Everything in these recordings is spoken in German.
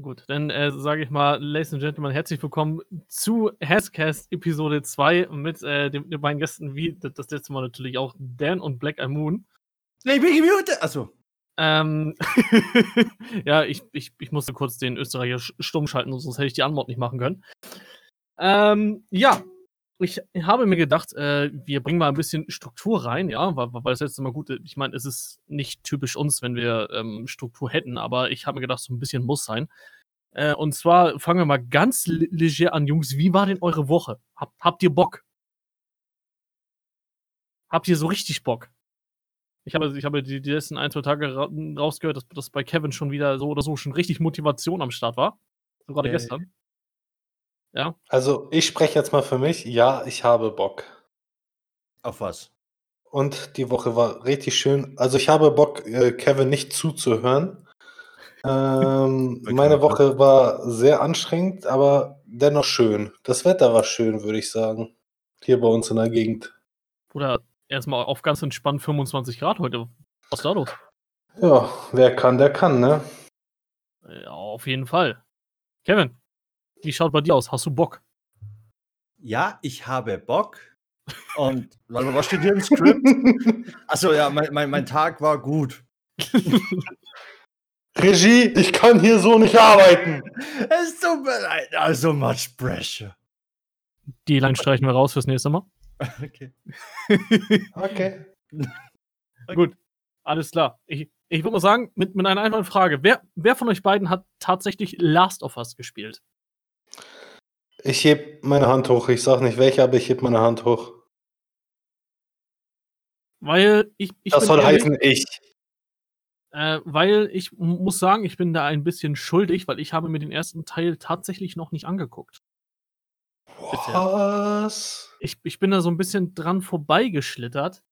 Gut, dann äh, sage ich mal, Ladies and Gentlemen, herzlich willkommen zu Hascast Episode 2 mit äh, den, den beiden Gästen, wie das letzte Mal natürlich auch Dan und Black Eye Moon. Nee, ich bin gemutet! Achso. Ähm, ja, ich, ich, ich musste kurz den Österreicher stumm schalten, sonst hätte ich die Antwort nicht machen können. Ähm, ja, ich habe mir gedacht, äh, wir bringen mal ein bisschen Struktur rein, ja, weil, weil das letzte Mal gut, ich meine, es ist nicht typisch uns, wenn wir ähm, Struktur hätten, aber ich habe mir gedacht, so ein bisschen muss sein. Äh, und zwar fangen wir mal ganz leger an, Jungs. Wie war denn eure Woche? Hab, habt ihr Bock? Habt ihr so richtig Bock? Ich habe, ich habe die, die letzten ein, zwei Tage ra rausgehört, dass, dass bei Kevin schon wieder so oder so schon richtig Motivation am Start war. So gerade äh, gestern. Ja. Also ich spreche jetzt mal für mich. Ja, ich habe Bock. Auf was? Und die Woche war richtig schön. Also ich habe Bock, äh, Kevin nicht zuzuhören. Ähm, meine Woche war sehr anstrengend, aber dennoch schön. Das Wetter war schön, würde ich sagen. Hier bei uns in der Gegend. Oder erstmal auf ganz entspannt 25 Grad heute. Was ist da los? Ja, wer kann, der kann, ne? Ja, auf jeden Fall. Kevin, wie schaut bei dir aus? Hast du Bock? Ja, ich habe Bock. Und was steht hier im Skript? Achso, ja, mein, mein, mein Tag war gut. Regie, ich kann hier so nicht arbeiten. Es tut mir leid, also much pressure. Die Line streichen wir raus fürs nächste Mal. Okay. okay. Gut, alles klar. Ich, ich würde mal sagen, mit, mit einer einfachen Frage. Wer, wer von euch beiden hat tatsächlich Last of Us gespielt? Ich heb meine Hand hoch. Ich sag nicht welche, aber ich heb meine Hand hoch. Weil ich. ich das soll ehrlich, heißen ich. Äh, weil ich muss sagen, ich bin da ein bisschen schuldig, weil ich habe mir den ersten Teil tatsächlich noch nicht angeguckt. Was? Ich, ich bin da so ein bisschen dran vorbeigeschlittert.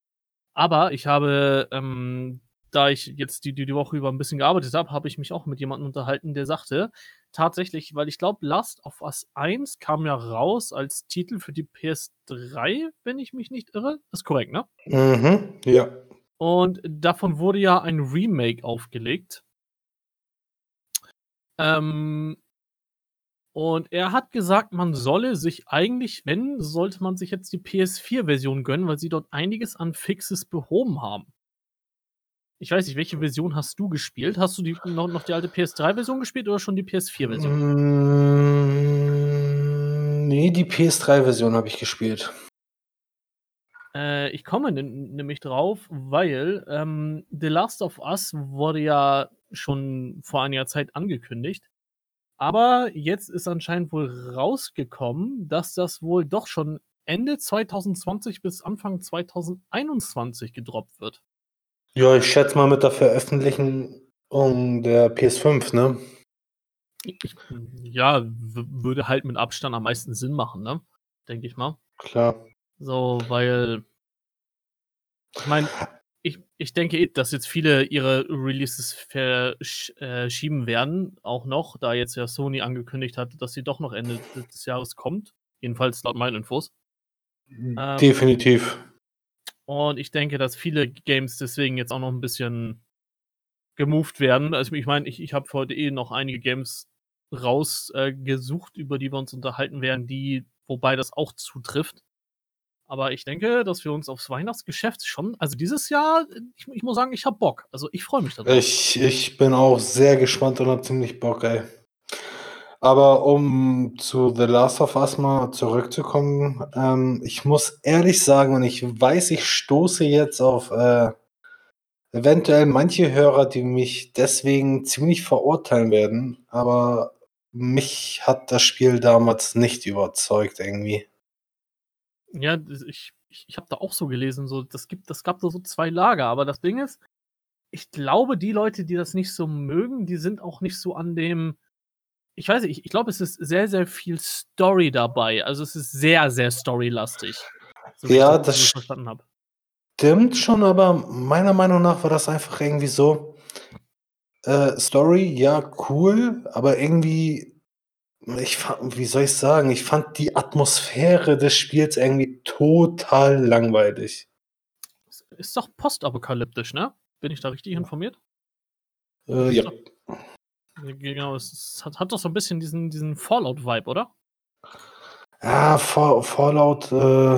Aber ich habe, ähm, da ich jetzt die, die, die Woche über ein bisschen gearbeitet habe, habe ich mich auch mit jemandem unterhalten, der sagte, tatsächlich, weil ich glaube, Last of Us 1 kam ja raus als Titel für die PS3, wenn ich mich nicht irre. Ist korrekt, ne? Mhm, ja. Und davon wurde ja ein Remake aufgelegt. Ähm, und er hat gesagt, man solle sich eigentlich, wenn, sollte man sich jetzt die PS4-Version gönnen, weil sie dort einiges an Fixes behoben haben. Ich weiß nicht, welche Version hast du gespielt? Hast du die, noch, noch die alte PS3-Version gespielt oder schon die PS4-Version? Mm, nee, die PS3-Version habe ich gespielt. Äh, ich komme nämlich drauf, weil ähm, The Last of Us wurde ja schon vor einiger Zeit angekündigt. Aber jetzt ist anscheinend wohl rausgekommen, dass das wohl doch schon Ende 2020 bis Anfang 2021 gedroppt wird. Ja, ich schätze mal mit der Veröffentlichung der PS5, ne? Ja, würde halt mit Abstand am meisten Sinn machen, ne? Denke ich mal. Klar. So, weil ich meine, ich, ich denke, dass jetzt viele ihre Releases verschieben äh, werden, auch noch, da jetzt ja Sony angekündigt hat, dass sie doch noch Ende des Jahres kommt. Jedenfalls laut meinen Infos. Ähm, Definitiv. Ähm, und ich denke, dass viele Games deswegen jetzt auch noch ein bisschen gemoved werden. Also ich meine, ich, ich habe heute eh noch einige Games rausgesucht, äh, über die wir uns unterhalten werden, die, wobei das auch zutrifft. Aber ich denke, dass wir uns aufs Weihnachtsgeschäft schon, also dieses Jahr, ich, ich muss sagen, ich habe Bock. Also ich freue mich darauf. Ich, ich bin auch sehr gespannt und habe ziemlich Bock, ey. Aber um zu The Last of Us mal zurückzukommen, ähm, ich muss ehrlich sagen, und ich weiß, ich stoße jetzt auf äh, eventuell manche Hörer, die mich deswegen ziemlich verurteilen werden, aber mich hat das Spiel damals nicht überzeugt irgendwie. Ja, ich, ich, ich habe da auch so gelesen, so, das, gibt, das gab da so zwei Lager, aber das Ding ist, ich glaube, die Leute, die das nicht so mögen, die sind auch nicht so an dem. Ich weiß nicht, ich, ich glaube, es ist sehr, sehr viel Story dabei. Also es ist sehr, sehr storylastig. So ja, das, das verstanden habe. Stimmt schon, aber meiner Meinung nach war das einfach irgendwie so. Äh, Story, ja, cool, aber irgendwie ich wie soll ich sagen, ich fand die Atmosphäre des Spiels irgendwie total langweilig. Ist doch postapokalyptisch, ne? Bin ich da richtig informiert? Äh, ja. Genau, es, hat, hat, doch so ein bisschen diesen, diesen Fallout-Vibe, oder? Ja, Fallout, äh,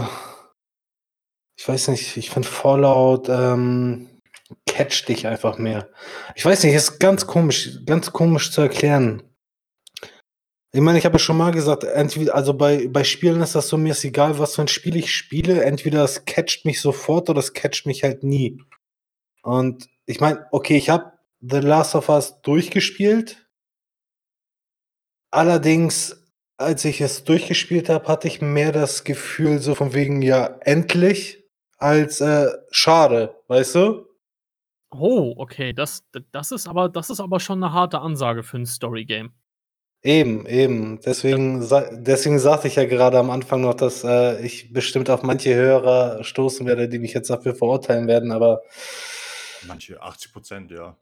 ich weiß nicht, ich finde Fallout ähm, catcht dich einfach mehr. Ich weiß nicht, ist ganz komisch, ganz komisch zu erklären. Ich meine, ich habe ja schon mal gesagt, entweder, also bei, bei Spielen ist das so, mir ist egal, was für ein Spiel ich spiele, entweder es catcht mich sofort oder es catcht mich halt nie. Und ich meine, okay, ich habe The Last of Us durchgespielt. Allerdings, als ich es durchgespielt habe, hatte ich mehr das Gefühl, so von wegen, ja, endlich, als äh, schade, weißt du? Oh, okay, das, das, ist aber, das ist aber schon eine harte Ansage für ein Story-Game. Eben, eben. Deswegen, deswegen sagte ich ja gerade am Anfang noch, dass äh, ich bestimmt auf manche Hörer stoßen werde, die mich jetzt dafür verurteilen werden, aber. Manche 80 Prozent, ja.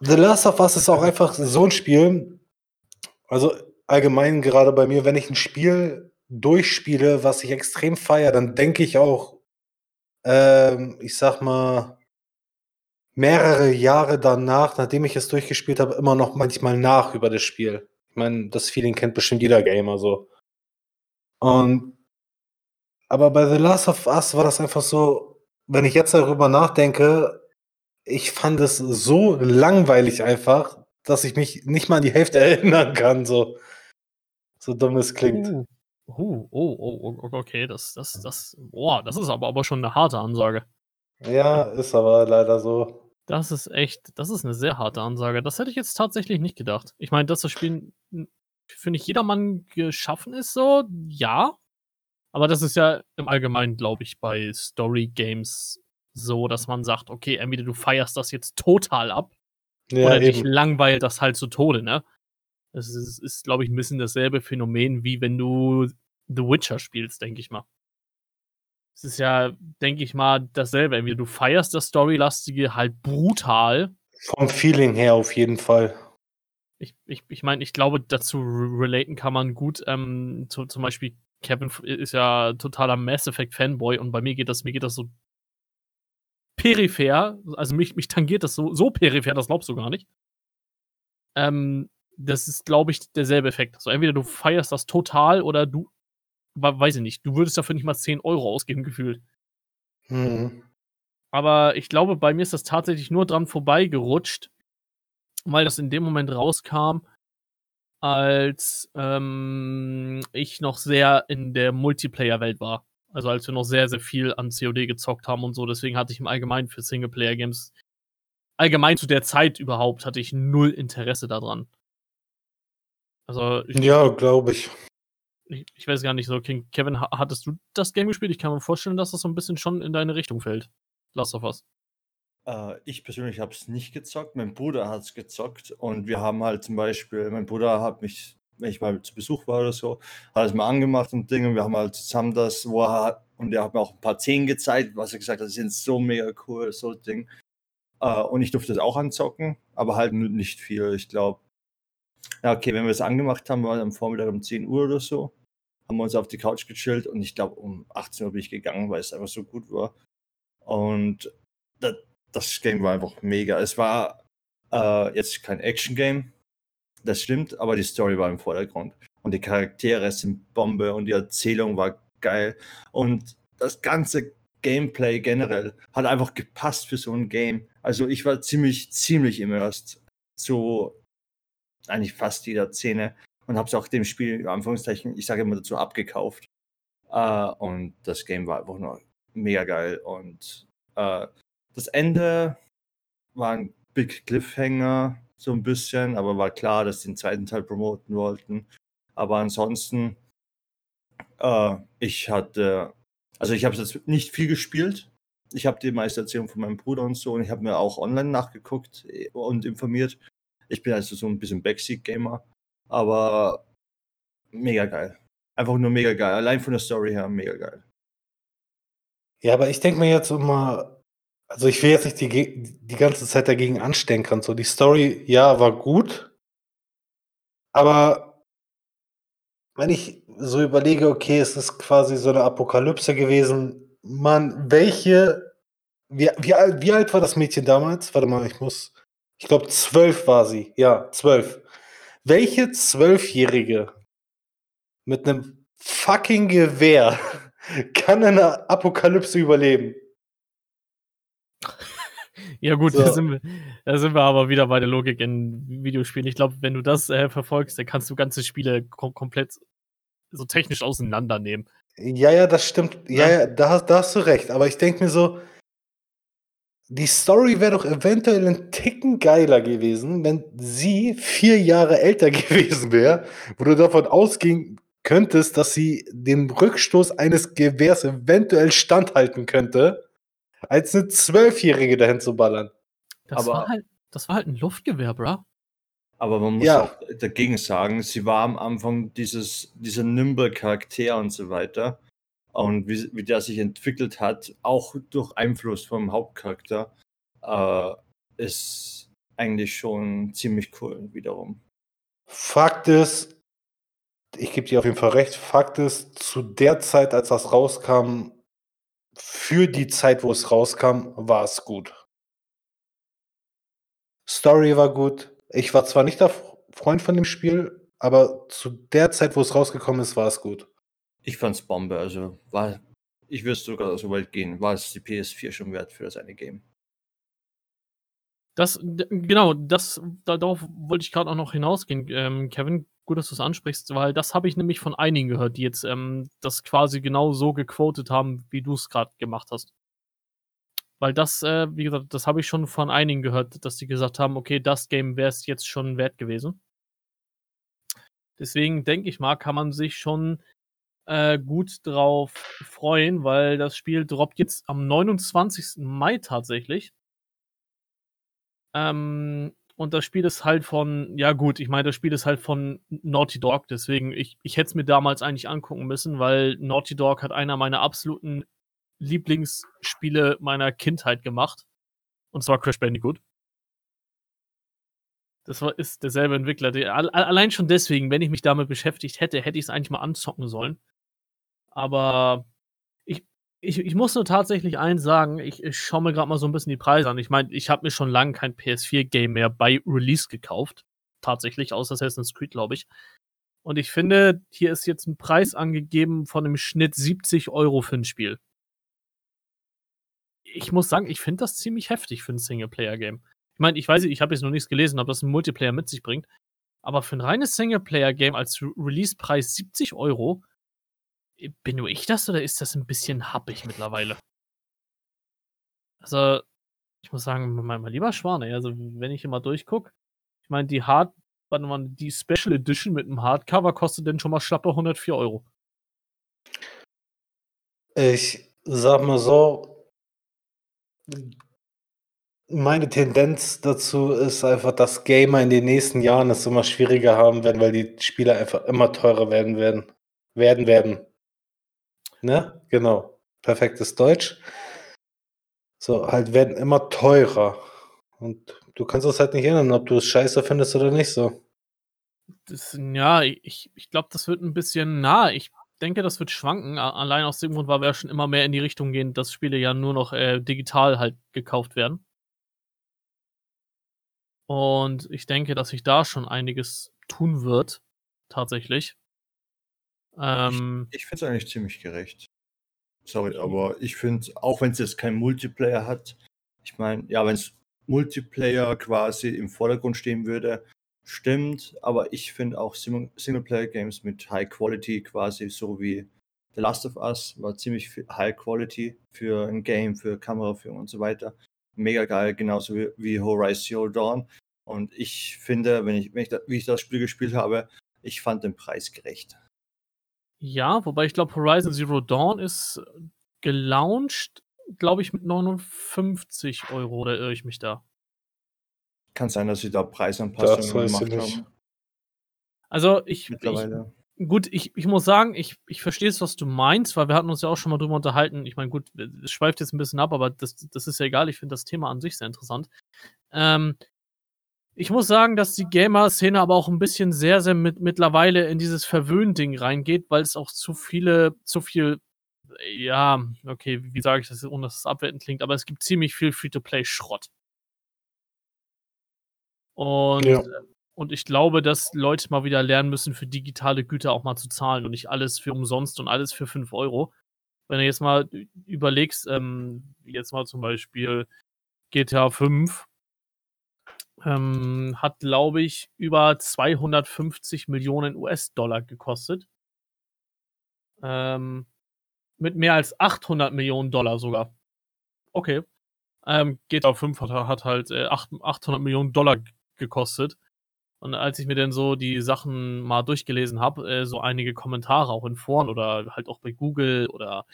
The Last of Us ist auch einfach so ein Spiel. Also allgemein gerade bei mir, wenn ich ein Spiel durchspiele, was ich extrem feiere, dann denke ich auch, ähm, ich sag mal, mehrere Jahre danach, nachdem ich es durchgespielt habe, immer noch manchmal nach über das Spiel. Ich meine, das Feeling kennt bestimmt jeder Gamer so. Und aber bei The Last of Us war das einfach so, wenn ich jetzt darüber nachdenke, ich fand es so langweilig einfach, dass ich mich nicht mal an die Hälfte erinnern kann, so, so dumm es klingt. Uh, uh, oh, oh, oh, okay, das, das, das, boah, das ist aber, aber schon eine harte Ansage. Ja, ist aber leider so. Das ist echt, das ist eine sehr harte Ansage. Das hätte ich jetzt tatsächlich nicht gedacht. Ich meine, dass das Spiel für nicht jedermann geschaffen ist, so, ja. Aber das ist ja im Allgemeinen, glaube ich, bei Story Games so, dass man sagt, okay, entweder du feierst das jetzt total ab ja, oder eben. dich langweilt das halt zu Tode, ne? Es ist, ist glaube ich, ein bisschen dasselbe Phänomen, wie wenn du The Witcher spielst, denke ich mal es ist ja, denke ich mal, dasselbe. Entweder du feierst das Storylastige halt brutal. Vom Feeling her auf jeden Fall. Ich, ich, ich meine, ich glaube, dazu relaten kann man gut. Ähm, zu, zum Beispiel, Kevin ist ja totaler Mass Effect Fanboy und bei mir geht das, mir geht das so peripher. Also mich, mich tangiert das so, so peripher, das glaubst du gar nicht. Ähm, das ist, glaube ich, derselbe Effekt. Also entweder du feierst das total oder du weiß ich nicht, du würdest dafür nicht mal 10 Euro ausgeben, gefühlt. Mhm. Aber ich glaube, bei mir ist das tatsächlich nur dran vorbeigerutscht, weil das in dem Moment rauskam, als ähm, ich noch sehr in der Multiplayer-Welt war. Also als wir noch sehr, sehr viel an COD gezockt haben und so. Deswegen hatte ich im Allgemeinen für Singleplayer-Games, allgemein zu der Zeit überhaupt, hatte ich null Interesse daran. Also ja, glaube ich ich, ich, weiß gar nicht so, King Kevin, hattest du das Game gespielt? Ich kann mir vorstellen, dass das so ein bisschen schon in deine Richtung fällt. Last of Us. Äh, ich persönlich habe es nicht gezockt, mein Bruder hat es gezockt und wir haben halt zum Beispiel, mein Bruder hat mich, wenn ich mal zu Besuch war oder so, hat es mal angemacht und Dinge und wir haben halt zusammen das, wo er hat, und er hat mir auch ein paar Szenen gezeigt, was er gesagt hat, das sind so mega cool, so Ding. Uh, und ich durfte es auch anzocken, aber halt nicht viel. Ich glaube, ja, okay, wenn wir es angemacht haben, war am Vormittag um 10 Uhr oder so, haben wir uns auf die Couch gechillt und ich glaube, um 18 Uhr bin ich gegangen, weil es einfach so gut war. Und das, das Game war einfach mega. Es war äh, jetzt kein Action-Game, das stimmt, aber die Story war im Vordergrund. Und die Charaktere sind Bombe und die Erzählung war geil. Und das ganze Gameplay generell hat einfach gepasst für so ein Game. Also ich war ziemlich, ziemlich immersed. So eigentlich fast jeder Szene und habe es auch dem Spiel, in Anführungszeichen, ich sage immer dazu, abgekauft. Uh, und das Game war einfach nur mega geil. Und uh, das Ende war ein Big Cliffhanger, so ein bisschen, aber war klar, dass sie den zweiten Teil promoten wollten. Aber ansonsten, uh, ich hatte, also ich habe jetzt nicht viel gespielt. Ich habe die meiste Erzählung von meinem Bruder und so und ich habe mir auch online nachgeguckt äh, und informiert. Ich bin also so ein bisschen Backseat-Gamer, aber mega geil. Einfach nur mega geil. Allein von der Story her mega geil. Ja, aber ich denke mir jetzt immer, also ich will jetzt nicht die, die ganze Zeit dagegen anstenkern. So, die Story, ja, war gut, aber wenn ich so überlege, okay, es ist quasi so eine Apokalypse gewesen, man, welche, wie, wie, wie alt war das Mädchen damals? Warte mal, ich muss ich glaube, zwölf war sie. Ja, zwölf. Welche Zwölfjährige mit einem fucking Gewehr kann eine Apokalypse überleben? Ja, gut, So. da, sind wir, da sind wir aber wieder bei der Logik in Videospielen. Ich glaube, wenn du das äh, verfolgst, dann kannst du ganze Spiele kom komplett so technisch auseinandernehmen. Ja, ja, das stimmt. Ja, Ja. ja, da, hast- da hast du recht. Aber ich denke mir so, die Story wäre doch eventuell ein Ticken geiler gewesen, wenn sie vier Jahre älter gewesen wäre, wo du davon ausgehen könntest, dass sie dem Rückstoß eines Gewehrs eventuell standhalten könnte, als eine Zwölfjährige dahin zu ballern. Das, Aber- war, halt, das war halt ein Luftgewehr, bra. Aber man muss Ja. auch dagegen sagen, sie war am Anfang dieses, dieser Nimble-Charakter und so weiter. Und wie, wie der sich entwickelt hat, auch durch Einfluss vom Hauptcharakter, äh, ist eigentlich schon ziemlich cool wiederum. Fakt ist, ich gebe dir auf jeden Fall recht, Fakt ist, zu der Zeit, als das rauskam, für die Zeit, wo es rauskam, war es gut. Story war gut. Ich war zwar nicht der Freund von dem Spiel, aber zu der Zeit, wo es rausgekommen ist, war es gut. Ich fand's Bombe, also war, ich würde sogar so weit gehen, war es die PS4 schon wert für das eine Game. Das, genau, das, da, darauf wollte ich gerade auch noch hinausgehen, ähm, Kevin. Gut, dass du es ansprichst, weil das habe ich nämlich von einigen gehört, die jetzt ähm, das quasi genau so gequotet haben, wie du es gerade gemacht hast. Weil das, äh, wie gesagt, das habe ich schon von einigen gehört, dass die gesagt haben, okay, das Game wäre es jetzt schon wert gewesen. Deswegen denke ich mal, kann man sich schon äh, gut drauf freuen, weil das Spiel droppt jetzt am 29. Mai tatsächlich. Ähm, und das Spiel ist halt von, ja gut, ich meine, das Spiel ist halt von Naughty Dog, deswegen, ich, ich hätte es mir damals eigentlich angucken müssen, weil Naughty Dog hat einer meiner absoluten Lieblingsspiele meiner Kindheit gemacht. Und zwar Crash Bandicoot. Das war, ist derselbe Entwickler. Der, al- allein schon deswegen, wenn ich mich damit beschäftigt hätte, hätte ich es eigentlich mal anzocken sollen. Aber ich, ich, muss nur tatsächlich eins sagen, ich, ich schaue mir gerade mal so ein bisschen die Preise an. Ich meine, ich habe mir schon lange kein PS4-Game mehr bei Release gekauft. Tatsächlich, außer Assassin's Creed, glaube ich. Und ich finde, hier ist jetzt ein Preis angegeben von im Schnitt 70 Euro für ein Spiel. Ich muss sagen, ich finde das ziemlich heftig für ein Singleplayer-Game. Ich meine, ich weiß, nicht, ich habe jetzt noch nichts gelesen, ob das ein Multiplayer mit sich bringt. Aber für ein reines Singleplayer-Game als Re Release-Preis 70 Euro, bin nur ich das oder ist das ein bisschen happig mittlerweile? Also, ich muss sagen, mein, mein lieber Schwan, ey, also wenn ich immer durchgucke, ich meine, die Hard, mal, die Special Edition mit einem Hardcover kostet denn schon mal schlappe 104 Euro. Ich sag mal so, meine Tendenz dazu ist einfach, dass Gamer in den nächsten Jahren es immer schwieriger haben werden, weil die Spiele einfach immer teurer werden werden. Werden werden. Ne? Genau. Perfektes Deutsch. So, halt werden immer teurer. Und du kannst es halt nicht ändern, ob du es scheiße findest oder nicht so. Das, ja, ich, ich glaube, das wird ein bisschen nah. Ich denke, das wird schwanken. Allein aus dem Grund, weil wir ja schon immer mehr in die Richtung gehen, dass Spiele ja nur noch äh, digital halt gekauft werden. Und ich denke, dass sich da schon einiges tun wird. Tatsächlich. Ähm, Ich finde es eigentlich ziemlich gerecht. Sorry, aber ich finde, auch wenn es jetzt kein Multiplayer hat, ich meine, ja, wenn es Multiplayer quasi im Vordergrund stehen würde, stimmt, aber ich finde auch Singleplayer-Games mit High Quality quasi, so wie The Last of Us, war ziemlich High Quality für ein Game, für Kameraführung und so weiter. Mega geil, genauso wie, wie Horizon Zero Dawn. Und ich finde, wenn ich, wenn ich da, wie ich das Spiel gespielt habe, ich fand den Preis gerecht. Ja, wobei ich glaube, Horizon Zero Dawn ist gelauncht, glaube ich, mit 59 Euro, oder irre ich mich da? Kann sein, dass sie da Das Preisanpassungen gemacht nicht. haben. Also, ich, ich, Mittlerweile. gut, ich, ich muss sagen, ich, ich verstehe es, was du meinst, weil wir hatten uns ja auch schon mal drüber unterhalten. Ich meine, gut, es schweift jetzt ein bisschen ab, aber das, das ist ja egal. Ich finde das Thema an sich sehr interessant. Ähm, ich muss sagen, dass die Gamer-Szene aber auch ein bisschen sehr, sehr mit, mittlerweile in dieses Verwöhn-Ding reingeht, weil es auch zu viele, zu viel, ja, okay, wie sage ich das, ohne dass es abwertend klingt, aber es gibt ziemlich viel Free-to-Play-Schrott. Und Ja. Und ich glaube, dass Leute mal wieder lernen müssen, für digitale Güter auch mal zu zahlen und nicht alles für umsonst und alles für 5 Euro. Wenn du jetzt mal überlegst, ähm, jetzt mal zum Beispiel GTA 5 ähm, hat, glaube ich, über 250 Millionen US-Dollar gekostet. Ähm, mit mehr als 800 Millionen Dollar sogar. Okay. Ähm, GTA 5 hat, hat halt äh, 800 Millionen Dollar gekostet. Und als ich mir dann so die Sachen mal durchgelesen habe, äh, so einige Kommentare auch in Foren oder halt auch bei Google oder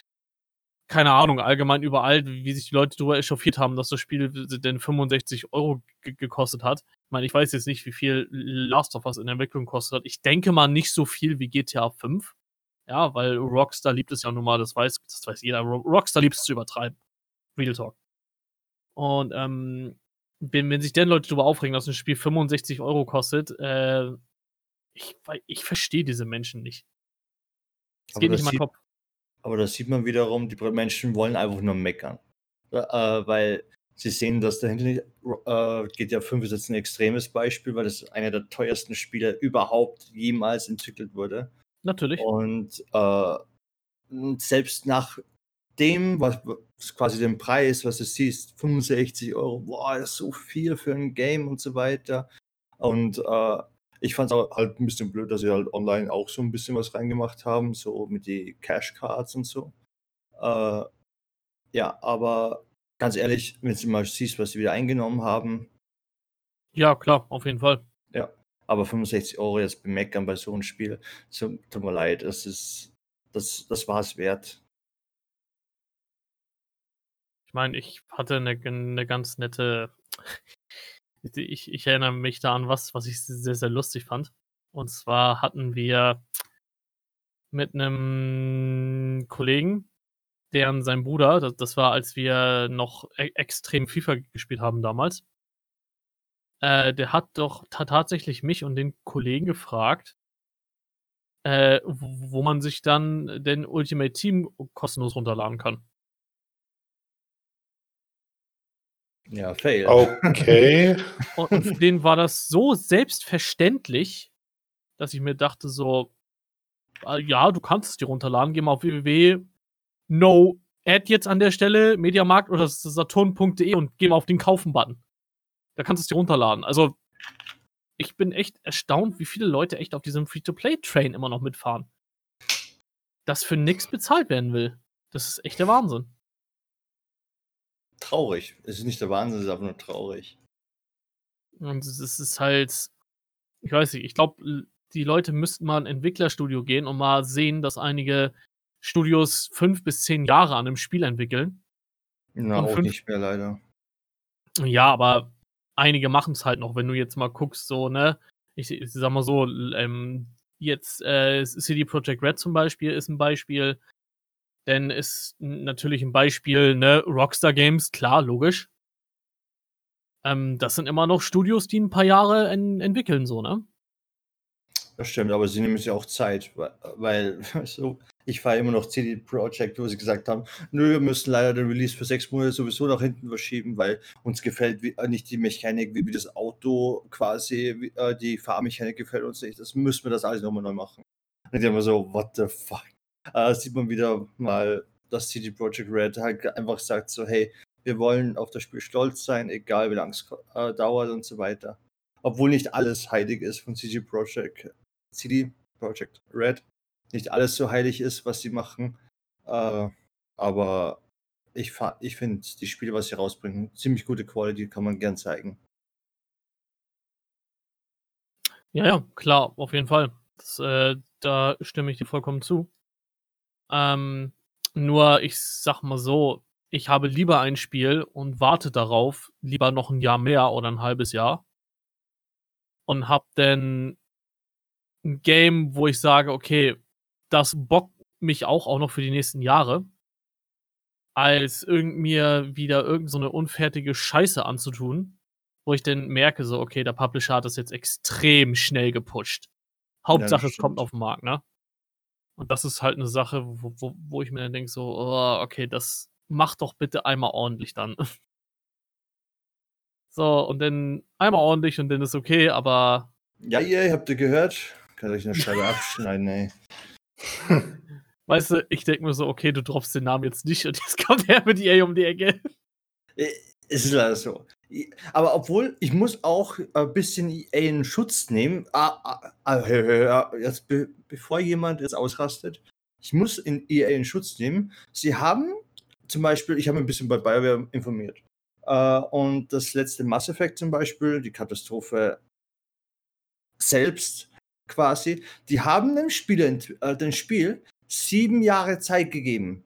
keine Ahnung, allgemein überall, wie sich die Leute darüber echauffiert haben, dass das Spiel denn 65 Euro gekostet hat. Ich meine, ich weiß jetzt nicht, wie viel Last of Us in der Entwicklung kostet hat. Ich denke mal nicht so viel wie GTA 5. Ja, weil Rockstar liebt es ja nun mal, das weiß, das weiß jeder. Rockstar liebt es zu übertreiben. Real Talk. Und ähm, wenn, wenn sich denn Leute darüber aufregen, dass ein Spiel 65 Euro kostet, äh, ich, ich verstehe diese Menschen nicht. Es geht nicht in meinen Kopf. Aber da sieht man wiederum, die Menschen wollen einfach nur meckern. Äh, weil sie sehen, dass dahinter nicht, äh, GTA 5 ist jetzt ein extremes Beispiel, weil das einer der teuersten Spiele überhaupt jemals entwickelt wurde. Natürlich. Und äh, selbst nach dem, was, was quasi den Preis, was du siehst, 65 Euro, boah, das ist so viel für ein Game und so weiter. Und äh, ich fand es halt ein bisschen blöd, dass sie halt online auch so ein bisschen was reingemacht haben, so mit den Cash-Cards und so. Äh, ja, aber ganz ehrlich, wenn du mal siehst, was sie wieder eingenommen haben. Ja, klar, auf jeden Fall. Ja, aber 65 Euro jetzt bemeckern bei so einem Spiel, tut mir leid, das ist, das, das war es wert. Ich meine, ich hatte eine, eine ganz nette ich, ich erinnere mich da an was, was ich sehr, sehr lustig fand. Und zwar hatten wir mit einem Kollegen, deren sein Bruder, das, das war, als wir noch e extrem FIFA gespielt haben damals, äh, der hat doch tatsächlich mich und den Kollegen gefragt, äh, wo man sich dann den Ultimate Team kostenlos runterladen kann. Ja, fail. Okay. und für den war das so selbstverständlich, dass ich mir dachte so, ah, ja, du kannst es dir runterladen, geh mal auf www. No Ad jetzt an der Stelle, Mediamarkt oder saturn.de und geh mal auf den Kaufen-Button. Da kannst du es dir runterladen. Also, ich bin echt erstaunt, wie viele Leute echt auf diesem Free-to-Play-Train immer noch mitfahren. Das für nichts bezahlt werden will. Das ist echt der Wahnsinn traurig. Es ist nicht der Wahnsinn, es ist einfach nur traurig. Und es ist halt, ich weiß nicht, ich glaube, die Leute müssten mal in ein Entwicklerstudio gehen und mal sehen, dass einige Studios fünf bis zehn Jahre an einem Spiel entwickeln. Na, und auch fünf... nicht mehr leider. Ja, aber einige machen es halt noch, wenn du jetzt mal guckst, so, ne? Ich, ich sag mal so, ähm, jetzt äh, CD Projekt Red zum Beispiel ist ein Beispiel. Denn ist natürlich ein Beispiel, ne, Rockstar Games, klar, logisch. Ähm, das sind immer noch Studios, die ein paar Jahre en entwickeln, so, ne? Das stimmt, aber sie nehmen sich auch Zeit, weil, so, ich fahre immer noch CD Projekt, wo sie gesagt haben, nö, wir müssen leider den Release für sechs Monate sowieso nach hinten verschieben, weil uns gefällt wie, äh, nicht die Mechanik, wie, wie, das Auto quasi, wie, äh, die Fahrmechanik gefällt uns nicht. Das müssen wir das alles nochmal neu machen. Und ich immer so, what the fuck? Äh, sieht man wieder mal, dass CD Projekt Red halt einfach sagt so, hey, wir wollen auf das Spiel stolz sein, egal wie lange es äh, dauert und so weiter. Obwohl nicht alles heilig ist von CD Projekt, CD Projekt Red. Nicht alles so heilig ist, was sie machen. Äh, aber ich, ich finde die Spiele, was sie rausbringen, ziemlich gute Quality, kann man gern zeigen. Ja, ja, klar, auf jeden Fall. Das, äh, da stimme ich dir vollkommen zu. Ähm, nur ich sag mal so, ich habe lieber ein Spiel und warte darauf, lieber noch ein Jahr mehr oder ein halbes Jahr und hab dann ein Game, wo ich sage, okay, das bockt mich auch, auch noch für die nächsten Jahre, als irgend mir wieder irgend so eine unfertige Scheiße anzutun, wo ich dann merke, so, okay, der Publisher hat das jetzt extrem schnell gepusht. Hauptsache, ja, es kommt auf den Markt, ne? Und das ist halt eine Sache, wo, wo, wo ich mir dann denke, so, oh, okay, das mach doch bitte einmal ordentlich dann. so, und dann einmal ordentlich und dann ist okay, aber Ja, ihr habt ihr gehört? Kann euch eine Scheibe abschneiden, ey. Weißt du, ich denke mir so, okay, du droppst den Namen jetzt nicht und jetzt kommt er mit EA um die Ecke. Äh, Es ist leider so. Aber obwohl, ich muss auch ein bisschen EA in Schutz nehmen. Ah, ah, ah, ah, jetzt, be, bevor jemand jetzt ausrastet, ich muss in EA in Schutz nehmen. Sie haben zum Beispiel, ich habe ein bisschen bei BioWare informiert. Äh, und das letzte Mass Effect zum Beispiel, die Katastrophe selbst quasi, die haben dem Spieler, äh, dem Spiel sieben Jahre Zeit gegeben.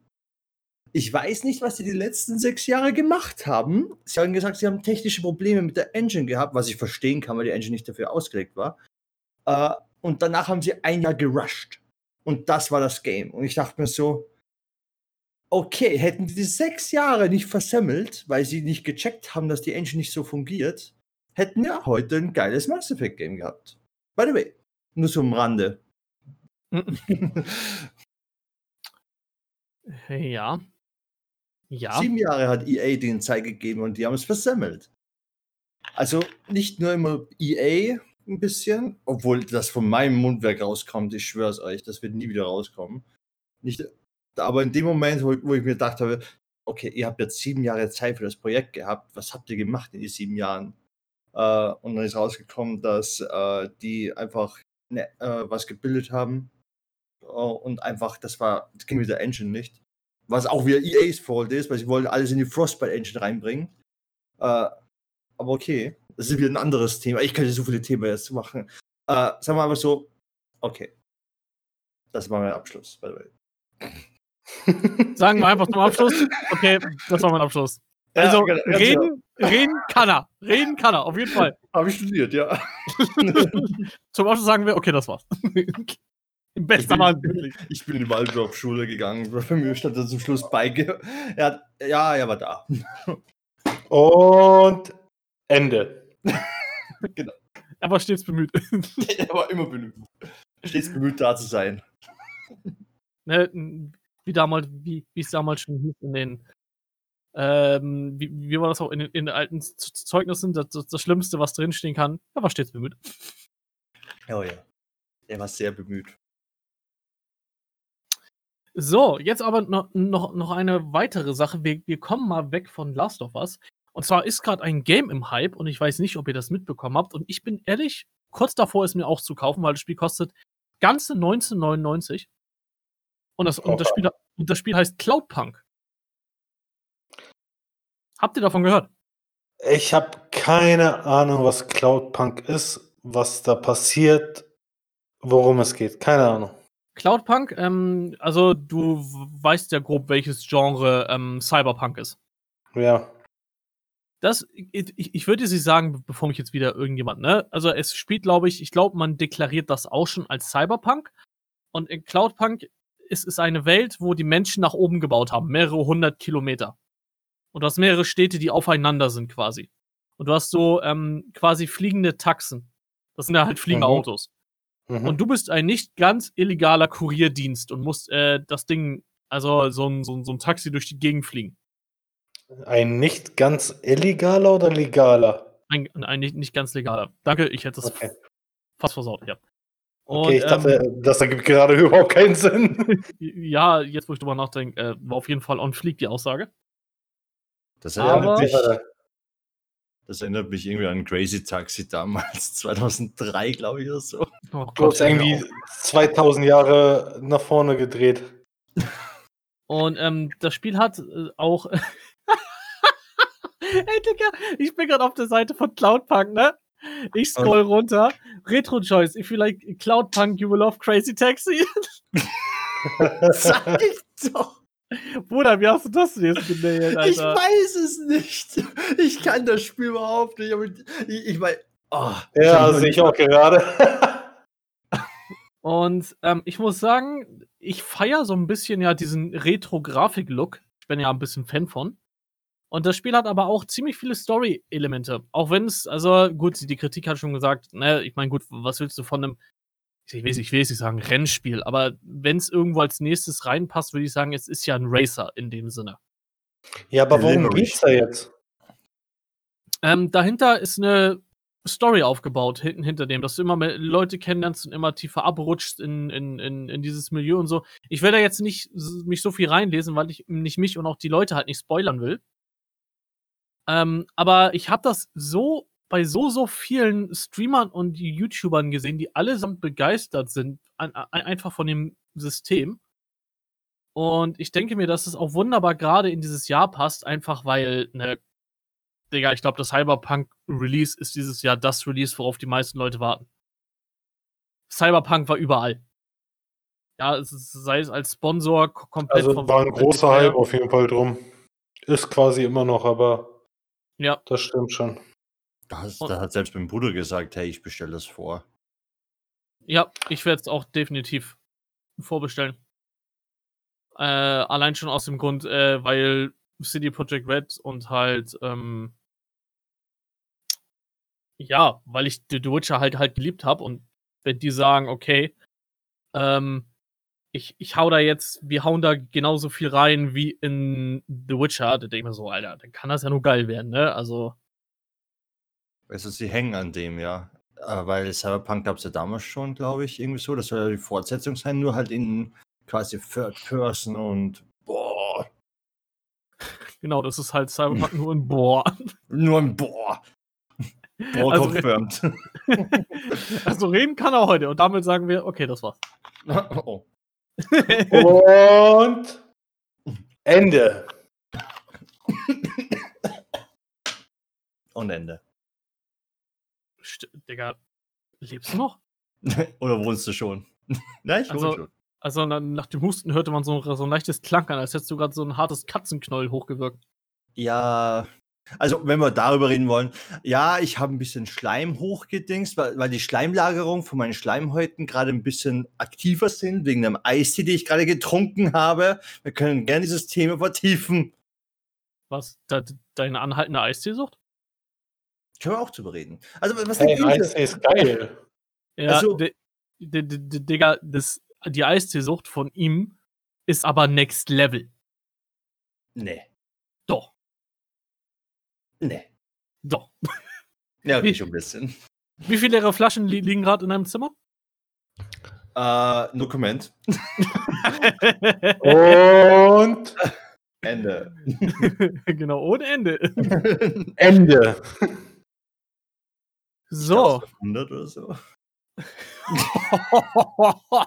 Ich weiß nicht, was sie die letzten sechs Jahre gemacht haben. Sie haben gesagt, sie haben technische Probleme mit der Engine gehabt, was ich verstehen kann, weil die Engine nicht dafür ausgelegt war. Äh, und danach haben sie ein Jahr gerusht. Und das war das Game. Und ich dachte mir so, okay, hätten die sechs Jahre nicht versemmelt, weil sie nicht gecheckt haben, dass die Engine nicht so fungiert, hätten wir heute ein geiles Mass Effect Game gehabt. By the way, nur so am Rande. Ja. Ja. Sieben Jahre hat EA den Zeit gegeben und die haben es versemmelt. Also nicht nur immer EA ein bisschen, obwohl das von meinem Mundwerk rauskommt, ich schwöre es euch, das wird nie wieder rauskommen. Nicht, aber in dem Moment, wo, wo ich mir gedacht habe, okay, ihr habt jetzt sieben Jahre Zeit für das Projekt gehabt, was habt ihr gemacht in den sieben Jahren? Äh, und dann ist rausgekommen, dass äh, die einfach ne, äh, was gebildet haben äh, und einfach, das war, das ging mit der Engine nicht. Was auch wieder EA's Fault ist, weil sie wollten alles in die Frostbite Engine reinbringen. Äh, aber okay, das ist wieder ein anderes Thema. Ich könnte so viele Themen jetzt machen. Äh, sagen wir einfach so, okay. Das war mein Abschluss, by the way. Sagen wir einfach zum Abschluss. Okay, das war mein Abschluss. Ja, Also, genau, ganz reden, reden kann er. Reden kann er, auf jeden Fall. Habe ich studiert, ja. Zum Abschluss sagen wir, okay, das war's. Im Ich besten Fall wirklich. ich bin in die Waldorf-Schule gegangen. Bei mir stand da zum Schluss Beige. Er hat, ja, er war da. Und Ende. genau. Er war stets bemüht. Er war immer bemüht. Stets bemüht, da zu sein. ne, wie damals, wie wie es damals schon hieß in den, ähm, wie, wie war das auch in den, in den alten Zeugnissen, das, das, das Schlimmste, was drinstehen kann, er war stets bemüht. Oh ja. Er war sehr bemüht. So, jetzt aber noch, noch, noch eine weitere Sache. Wir, wir kommen mal weg von Last of Us. Und zwar ist gerade ein Game im Hype und ich weiß nicht, ob ihr das mitbekommen habt. Und ich bin ehrlich, kurz davor es mir auch zu kaufen, weil das Spiel kostet ganze 1999. Und das, und das. Spiel, und das Spiel heißt Cloudpunk. Habt ihr davon gehört? Ich habe keine Ahnung, was Cloudpunk ist, was da passiert, worum es geht. Keine Ahnung. Cloudpunk, ähm, also du weißt ja grob, welches Genre ähm, Cyberpunk ist. Ja. Das, ich, ich ich würde sie sagen, bevor mich jetzt wieder irgendjemand, ne? Also es spielt, glaube ich, ich glaube, man deklariert das auch schon als Cyberpunk. Und in Cloudpunk ist es eine Welt, wo die Menschen nach oben gebaut haben, mehrere hundert Kilometer. Und du hast mehrere Städte, die aufeinander sind quasi. Und du hast so ähm, quasi fliegende Taxen. Das sind ja halt fliegende Mhm. Autos. Mhm. Und du bist ein nicht ganz illegaler Kurierdienst und musst äh, das Ding, also so ein, so, ein, so ein Taxi durch die Gegend fliegen. Ein nicht ganz illegaler oder legaler? Ein, ein nicht, nicht ganz legaler. Danke, ich hätte es Okay. fast versaut, ja. Und, Okay, ich dachte, ähm, das ergibt gerade überhaupt keinen Sinn. ja, jetzt wo ich drüber nachdenke, äh, war auf jeden Fall on fleek die Aussage. Das Aber- erinnert, mich, das erinnert mich irgendwie an Crazy Taxi damals, 2003, glaube ich, oder so. Oh Du hast irgendwie 2000 Jahre nach vorne gedreht. Und ähm, das Spiel hat äh, auch. Ey, Digga, ich bin gerade auf der Seite von Cloudpunk, ne? Ich scroll runter. Retro Choice, if you like Cloudpunk, you will love Crazy Taxi. Sag ich doch. Bruder, wie hast du das denn jetzt genäht, Ich Alter? weiß es nicht. Ich kann das Spiel überhaupt nicht. Ich, ich meine, oh, ja, sehe ich auch gerade. Und ähm, ich muss sagen, ich feiere so ein bisschen ja diesen Retro-Grafik-Look. Ich bin ja ein bisschen Fan von. Und das Spiel hat aber auch ziemlich viele Story-Elemente. Auch wenn es, also gut, die Kritik hat schon gesagt, ne, ich meine, gut, was willst du von einem, ich will, ich will jetzt nicht sagen Rennspiel, aber wenn es irgendwo als nächstes reinpasst, würde ich sagen, es ist ja ein Racer in dem Sinne. ja, aber worum geht's da jetzt? Ähm, dahinter ist eine Story aufgebaut hinten hinter dem, dass du immer mehr Leute kennenlernst und immer tiefer abrutschst in, in, in, in dieses Milieu und so. Ich will da jetzt nicht mich so viel reinlesen, weil ich nicht mich und auch die Leute halt nicht spoilern will. Ähm, aber ich habe das so bei so, so vielen Streamern und YouTubern gesehen, die allesamt begeistert sind, an, an, einfach von dem System. Und ich denke mir, dass es auch wunderbar gerade in dieses Jahr passt, einfach weil, ne, Digga, ich glaube, das Cyberpunk-Release ist dieses Jahr das Release, worauf die meisten Leute warten. Cyberpunk war überall. Ja, es ist, sei es als Sponsor komplett Also war ein großer. Hype auf jeden Fall drum. Ist quasi immer noch, aber Ja, das stimmt schon. Das, da hat selbst mein Bruder gesagt, hey, ich bestelle das vor. ja, ich werde es auch definitiv vorbestellen. Äh, allein schon aus dem Grund, äh, weil City Project Red und halt, ähm, ja, weil ich The Witcher halt halt geliebt habe und wenn die sagen, okay, ähm, ich, ich hau da jetzt, wir hauen da genauso viel rein wie in The Witcher, da denke ich mir so, Alter, dann kann das ja nur geil werden, ne? Also, Also sie hängen an dem, ja. Äh, weil Cyberpunk gab es ja damals schon, glaube ich, irgendwie so. Das soll ja die Fortsetzung sein, nur halt in quasi Third Person und boah, genau, das ist halt Cyberpunk nur ein Boah. nur ein boah. Boah, Also- confirmed. also reden kann er heute und damit sagen wir, okay, das war's. oh. Und Ende. Und Ende. Digga, lebst du noch? Oder wohnst du schon? Nein, ich wohne Also- schon. Also na, nach dem Husten hörte man so, so ein leichtes Klankern, als hättest du gerade so ein hartes Katzenknäuel hochgewirkt. Ja, also wenn wir darüber reden wollen, ja, ich habe ein bisschen Schleim hochgedingst, weil, weil die Schleimlagerung von meinen Schleimhäuten gerade ein bisschen aktiver sind, wegen dem Eistee, den ich gerade getrunken habe. Wir können gerne dieses Thema vertiefen. Was? De deine anhaltende Eisseesucht? Können wir auch drüber reden. Also, was Hey, denkt? Eistee ist geil. Ja, Also- di- di- di- di- Digga, das, die Eisseesucht von ihm ist aber next level. Nee, Doch, nee. doch. Ja, Wie- okay, schon ein bisschen. Wie viele leere Flaschen li liegen gerade in deinem Zimmer? Äh, no comment. Und Ende. genau, ohne Ende. Ende. So. 100 oder so.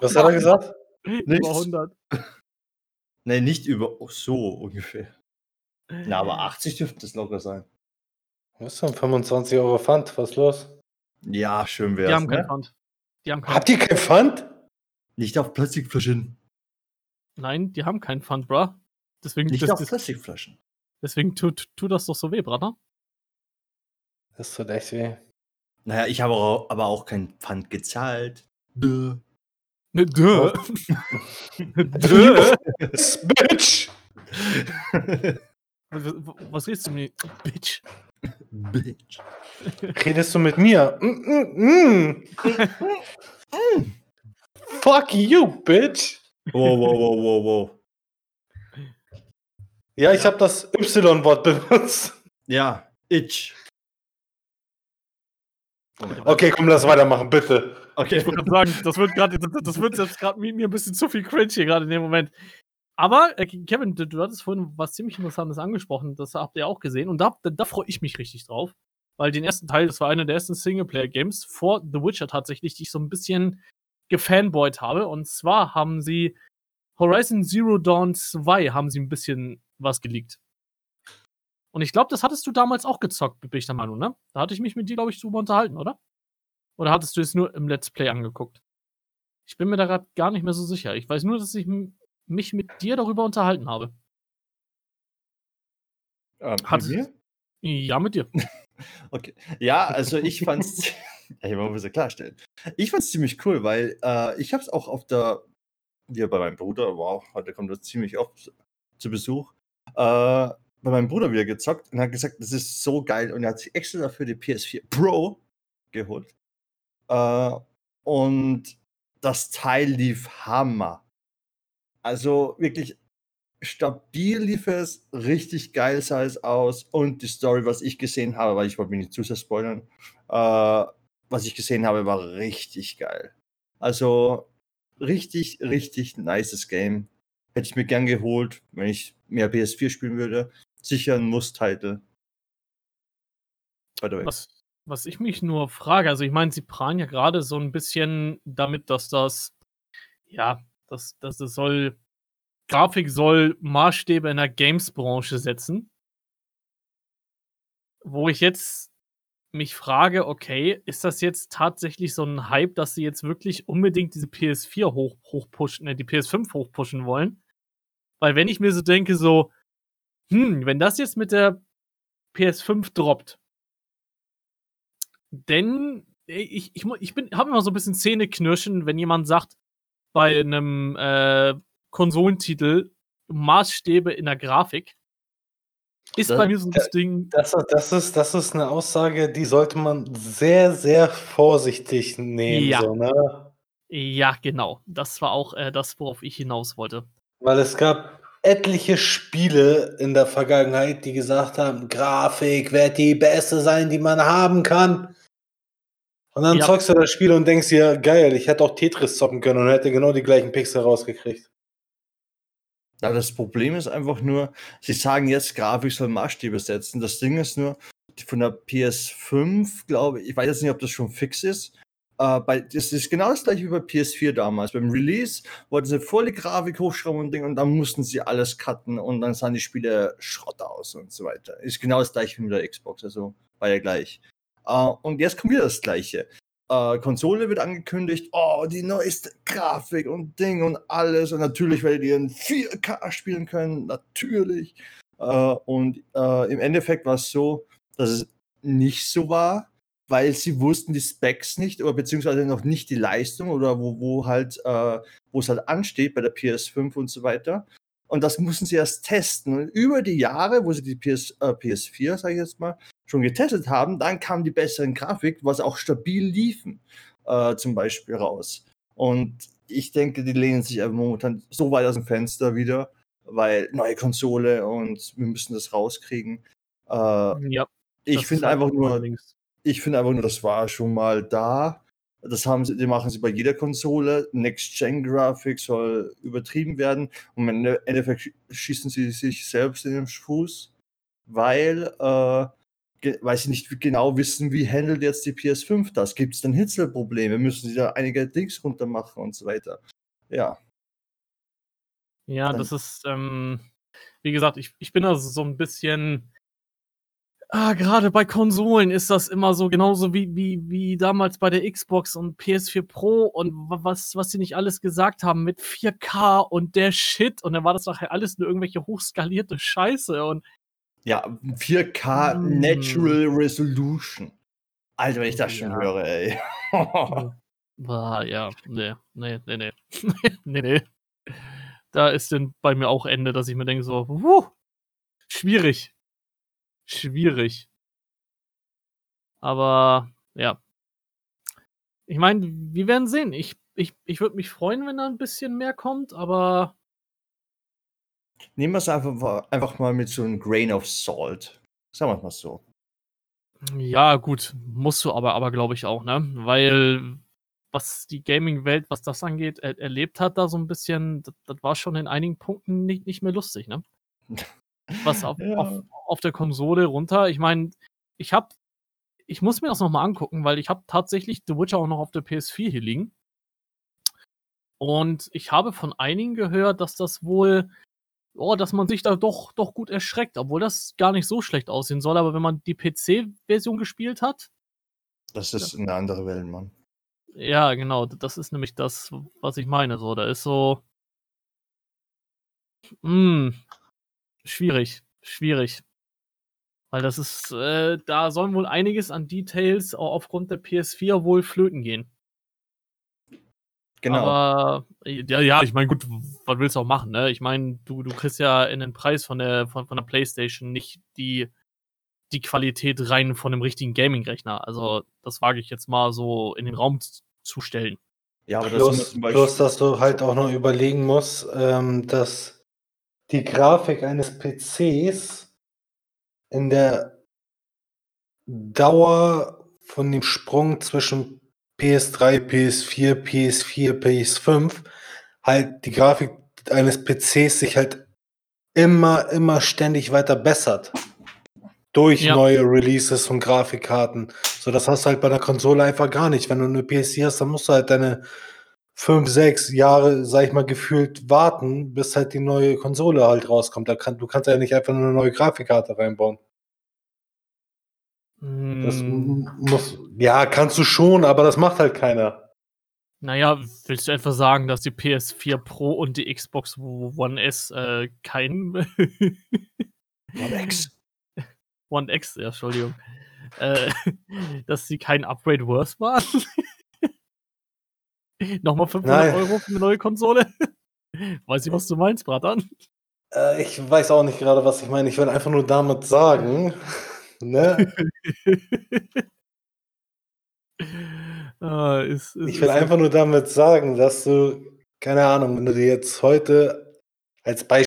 Was hat er gesagt? Über 100. Nee, nicht über oh, so ungefähr. Na, aber 80 dürfte es locker sein. Was ist denn 25 Euro Pfand? Was ist los? Ja, schön Die wär's. haben kein ne? Pfand. Die haben kein Habt ihr kein Pfand? Nicht auf Plastikflaschen. Nein, die haben kein Pfand, bruh. Deswegen, Nicht das, auf Plastikflaschen. deswegen tut, tut das doch so weh, Brother. Das tut echt weh. Naja, ich habe aber auch kein Pfand gezahlt. Duh. Ne, Dö. Dö. Bitch! was, was redest du mir? Bitch. Bitch. Redest du mit mir? Mm, mm, mm. Fuck you, bitch! Wow, wow, wow, wow, wow. Ja, ich habe das Y-Wort benutzt. Ja, itch. Okay, komm, lass weitermachen, bitte. Okay. Ich wollte gerade sagen, das wird gerade, das, das wird jetzt gerade mir mir ein bisschen zu viel Cringe hier gerade in dem Moment. Aber, äh, Kevin, du, du hattest vorhin was ziemlich Interessantes angesprochen, das habt ihr auch gesehen und da, da, da freue ich mich richtig drauf. Weil den ersten Teil, das war einer der ersten Singleplayer-Games vor The Witcher tatsächlich, die ich so ein bisschen gefanboyt habe. Und zwar haben sie Horizon Zero Dawn 2 haben sie ein bisschen was geleakt. Und ich glaube, das hattest du damals auch gezockt, bin ich der Meinung, ne? Da hatte ich mich mit dir, glaube ich, drüber unterhalten, oder? Oder hattest du es nur im Let's Play angeguckt? Ich bin mir da gerade gar nicht mehr so sicher. Ich weiß nur, dass ich mich mit dir darüber unterhalten habe. Ähm, Hat- mit mir? Ja, mit dir. Okay. Ja, also ich fand's. ich muss es ja klarstellen. Ich fand's ziemlich cool, weil äh, ich hab's auch auf der. Hier bei meinem Bruder, wow, heute kommt er ziemlich oft zu Besuch. Äh, bei meinem Bruder wieder gezockt und hat gesagt, das ist so geil. Und er hat sich extra dafür die PS4 Pro geholt. Äh, und das Teil lief Hammer. Also wirklich stabil lief es, richtig geil sah es aus und die Story, was ich gesehen habe, weil ich wollte mich nicht zu sehr spoilern, äh, was ich gesehen habe, war richtig geil. Also richtig, richtig nices Game. Hätte ich mir gern geholt, wenn ich mehr PS4 spielen würde. Sicher ein Muss-Title. Was, was ich mich nur frage, also ich meine, sie prahlen ja gerade so ein bisschen damit, dass das, ja, dass, dass es soll, Grafik soll Maßstäbe in der Games-Branche setzen. Wo ich jetzt mich frage, okay, ist das jetzt tatsächlich so ein Hype, dass sie jetzt wirklich unbedingt diese PS4 hoch, hochpushen, äh, die PS5 hochpushen wollen? Weil wenn ich mir so denke, so, hm, wenn das jetzt mit der PS5 droppt, denn ich, ich, ich bin, habe immer so ein bisschen Zähneknirschen, wenn jemand sagt, bei einem äh, Konsolentitel Maßstäbe in der Grafik. Ist Das- bei mir so das Ding. Das, das, ist, das ist eine Aussage, die sollte man sehr, sehr vorsichtig nehmen. Ja. So, ne? Ja, genau. Das war auch äh, das, worauf ich hinaus wollte. Weil es gab etliche Spiele in der Vergangenheit, die gesagt haben, Grafik wird die beste sein, die man haben kann. Und dann Ja. zockst du das Spiel und denkst dir, geil, ich hätte auch Tetris zocken können und hätte genau die gleichen Pixel rausgekriegt. Ja, das Problem ist einfach nur, sie sagen jetzt, Grafik soll Maßstäbe setzen. Das Ding ist nur, von der PS5, glaube ich, ich weiß jetzt nicht, ob das schon fix ist. Äh, bei, das ist genau das gleiche wie bei PS4 damals. Beim Release wollten sie voll die Grafik hochschrauben und Ding und dann mussten sie alles cutten und dann sahen die Spiele Schrott aus und so weiter. Ist genau das gleiche wie mit der Xbox, also war ja gleich. Äh, und jetzt kommt wieder das gleiche. Äh, Konsole wird angekündigt, oh, die neueste Grafik und Ding und alles. Und natürlich werdet ihr in 4K spielen können, natürlich. Äh, und äh, im Endeffekt war es so, dass es nicht so war, weil sie wussten die Specs nicht oder beziehungsweise noch nicht die Leistung oder wo, wo halt, äh, wo es halt ansteht bei der PS5 und so weiter. Und das mussten sie erst testen. Und über die Jahre, wo sie die PS, äh, PS4, sage ich jetzt mal, schon getestet haben, dann kam die besseren Grafik, was auch stabil liefen, äh, zum Beispiel raus. Und ich denke, die lehnen sich einfach momentan so weit aus dem Fenster wieder, weil neue Konsole und wir müssen das rauskriegen. Äh, Ja. ich finde einfach nur, allerdings- ich finde einfach nur, das war schon mal da. Das haben sie, die machen sie bei jeder Konsole. Next-Gen-Grafik soll übertrieben werden. Und im Ende- Endeffekt sch- schießen sie sich selbst in den Fuß, weil, äh, weil sie nicht genau wissen, wie handelt jetzt die PS5 das. Gibt es dann Hitzelprobleme? Müssen sie da einige Dings runter machen und so weiter. Ja. Ja, das ist, ähm, wie gesagt, ich, ich bin also so ein bisschen. Ah, gerade bei Konsolen ist das immer so genauso wie, wie, wie damals bei der Xbox und PS4 Pro und wa- was, was sie nicht alles gesagt haben mit 4K und der Shit und dann war das nachher alles nur irgendwelche hochskalierte Scheiße und Ja, 4K Mm. Natural Resolution. Alter, wenn ich das schon Ja. höre, ey. Ah, ja, nee, nee, nee, nee. nee, nee. Da ist dann bei mir auch Ende, dass ich mir denke, so, wuh, schwierig. Schwierig. Aber, ja. Ich meine, wir werden sehen. Ich, ich, ich würde mich freuen, wenn da ein bisschen mehr kommt, aber Nehmen wir es einfach, einfach mal mit so einem Grain of Salt. Sagen wir es mal so. ja, gut, musst du aber, aber glaube ich auch, ne? Weil was die Gaming-Welt, was das angeht, er, erlebt hat, da so ein bisschen, das, das war schon in einigen Punkten nicht, nicht mehr lustig, ne? Was auf, Ja. auf, auf der Konsole runter. Ich meine, ich habe, ich muss mir das nochmal angucken, weil ich habe tatsächlich The Witcher auch noch auf der PS4 hier liegen. Und ich habe von einigen gehört, dass das wohl, oh, dass man sich da doch, doch gut erschreckt, obwohl das gar nicht so schlecht aussehen soll. Aber wenn man die PC-Version gespielt hat, Das ist eine andere Welt, Mann. ja, genau, das ist nämlich das, was ich meine. So, da ist so, mh, schwierig, schwierig. Weil das ist, äh, da sollen wohl einiges an Details au- aufgrund der PS4 wohl flöten gehen. Genau. Aber äh, ja, ja, ich meine, gut, was willst du auch machen, ne? Ich meine, du, du kriegst ja in den Preis von der, von, von der PlayStation nicht die, die Qualität rein von einem richtigen Gaming-Rechner. Also, das wage ich jetzt mal so in den Raum zu stellen. ja, aber das Plus, Beispiel. plus, dass du halt auch noch überlegen musst, ähm, dass die Grafik eines PCs in der Dauer von dem Sprung zwischen PS3, PS4, PS4, PS5 halt die Grafik eines PCs sich halt immer, immer ständig weiter bessert. Durch Ja. neue Releases und Grafikkarten. So, das hast du halt bei der Konsole einfach gar nicht. Wenn du eine PS4 hast, dann musst du halt deine fünf, sechs Jahre, sag ich mal, gefühlt warten, bis halt die neue Konsole halt rauskommt. Da kann, du kannst ja nicht einfach nur eine neue Grafikkarte reinbauen. Das Hm, m- muss, ja, kannst du schon, aber das macht halt keiner. naja, willst du etwa sagen, dass die PS4 Pro und die Xbox One S äh, kein One X. One X, ja, Entschuldigung. Äh, dass sie kein Upgrade worth waren? Nochmal 500 Nein. Euro für eine neue Konsole? Weiß ich, was du meinst, Bratan? Äh, ich weiß auch nicht gerade, was ich meine. Ich will einfach nur damit sagen, ne? Ah, ist, ist, Ich will einfach nur damit sagen, dass du, keine Ahnung, wenn du dir jetzt heute als Beispiel,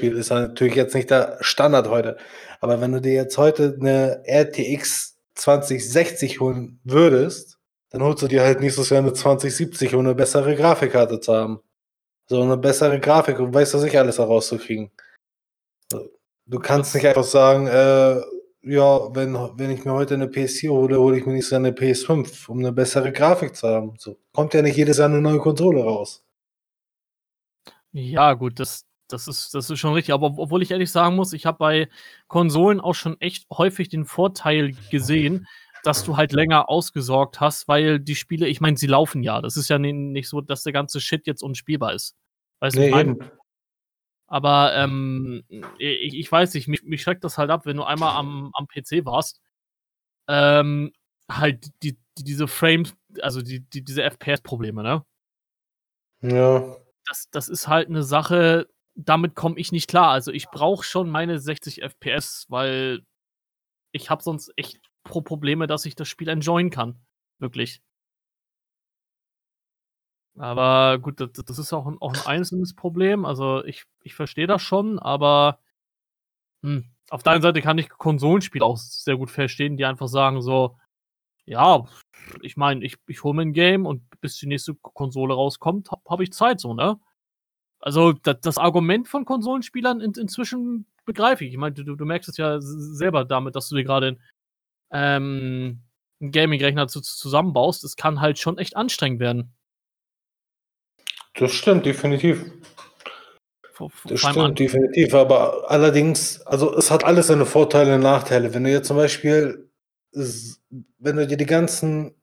ist natürlich jetzt nicht der Standard heute, aber wenn du dir jetzt heute eine RTX 2060 holen würdest, dann holst du dir halt nächstes Jahr eine 2070, um eine bessere Grafikkarte zu haben. So eine bessere Grafik und weißt du sich alles herauszukriegen. Du kannst nicht einfach sagen, äh, ja, wenn, wenn ich mir heute eine PS4 hole, hole ich mir nächstes Jahr eine PS5, um eine bessere Grafik zu haben. So kommt ja nicht jedes Jahr eine neue Konsole raus. Ja, gut, das, das, ist, das ist schon richtig. Aber ob- obwohl ich ehrlich sagen muss, ich habe bei Konsolen auch schon echt häufig den Vorteil gesehen, dass du halt länger ausgesorgt hast, weil die Spiele, ich meine, sie laufen ja. Das ist ja ni- nicht so, dass der ganze Shit jetzt unspielbar ist. Weißt du, Nee, ich mein? eben. Aber ähm, ich, ich weiß nicht, mich, mich schreckt das halt ab, wenn du einmal am, am PC warst. Ähm, halt die, die, diese Frames, also die, die, diese FPS-Probleme, ne? Ja. das, das ist halt eine Sache, damit komme ich nicht klar. Also ich brauche schon meine 60 FPS, weil ich habe sonst echt pro Probleme, dass ich das Spiel enjoyen kann. Wirklich. Aber gut, das, das ist auch ein, auch ein einzelnes Problem. Also ich, ich verstehe das schon, aber hm, auf der einen Seite kann ich Konsolenspiele auch sehr gut verstehen, die einfach sagen so, ja, ich meine, ich, ich hole mir ein Game und bis die nächste Konsole rauskommt, habe hab ich Zeit so, ne? Also das, das Argument von Konsolenspielern in, inzwischen begreife ich. Ich meine, du, du merkst es ja selber damit, dass du dir gerade ähm, einen Gaming-Rechner zu, zusammenbaust. Es kann halt schon echt anstrengend werden. Das stimmt, definitiv. Vor, vor Das stimmt, definitiv. Aber allerdings, also es hat alles seine Vorteile und Nachteile. Wenn du jetzt zum Beispiel, wenn du dir die ganzen,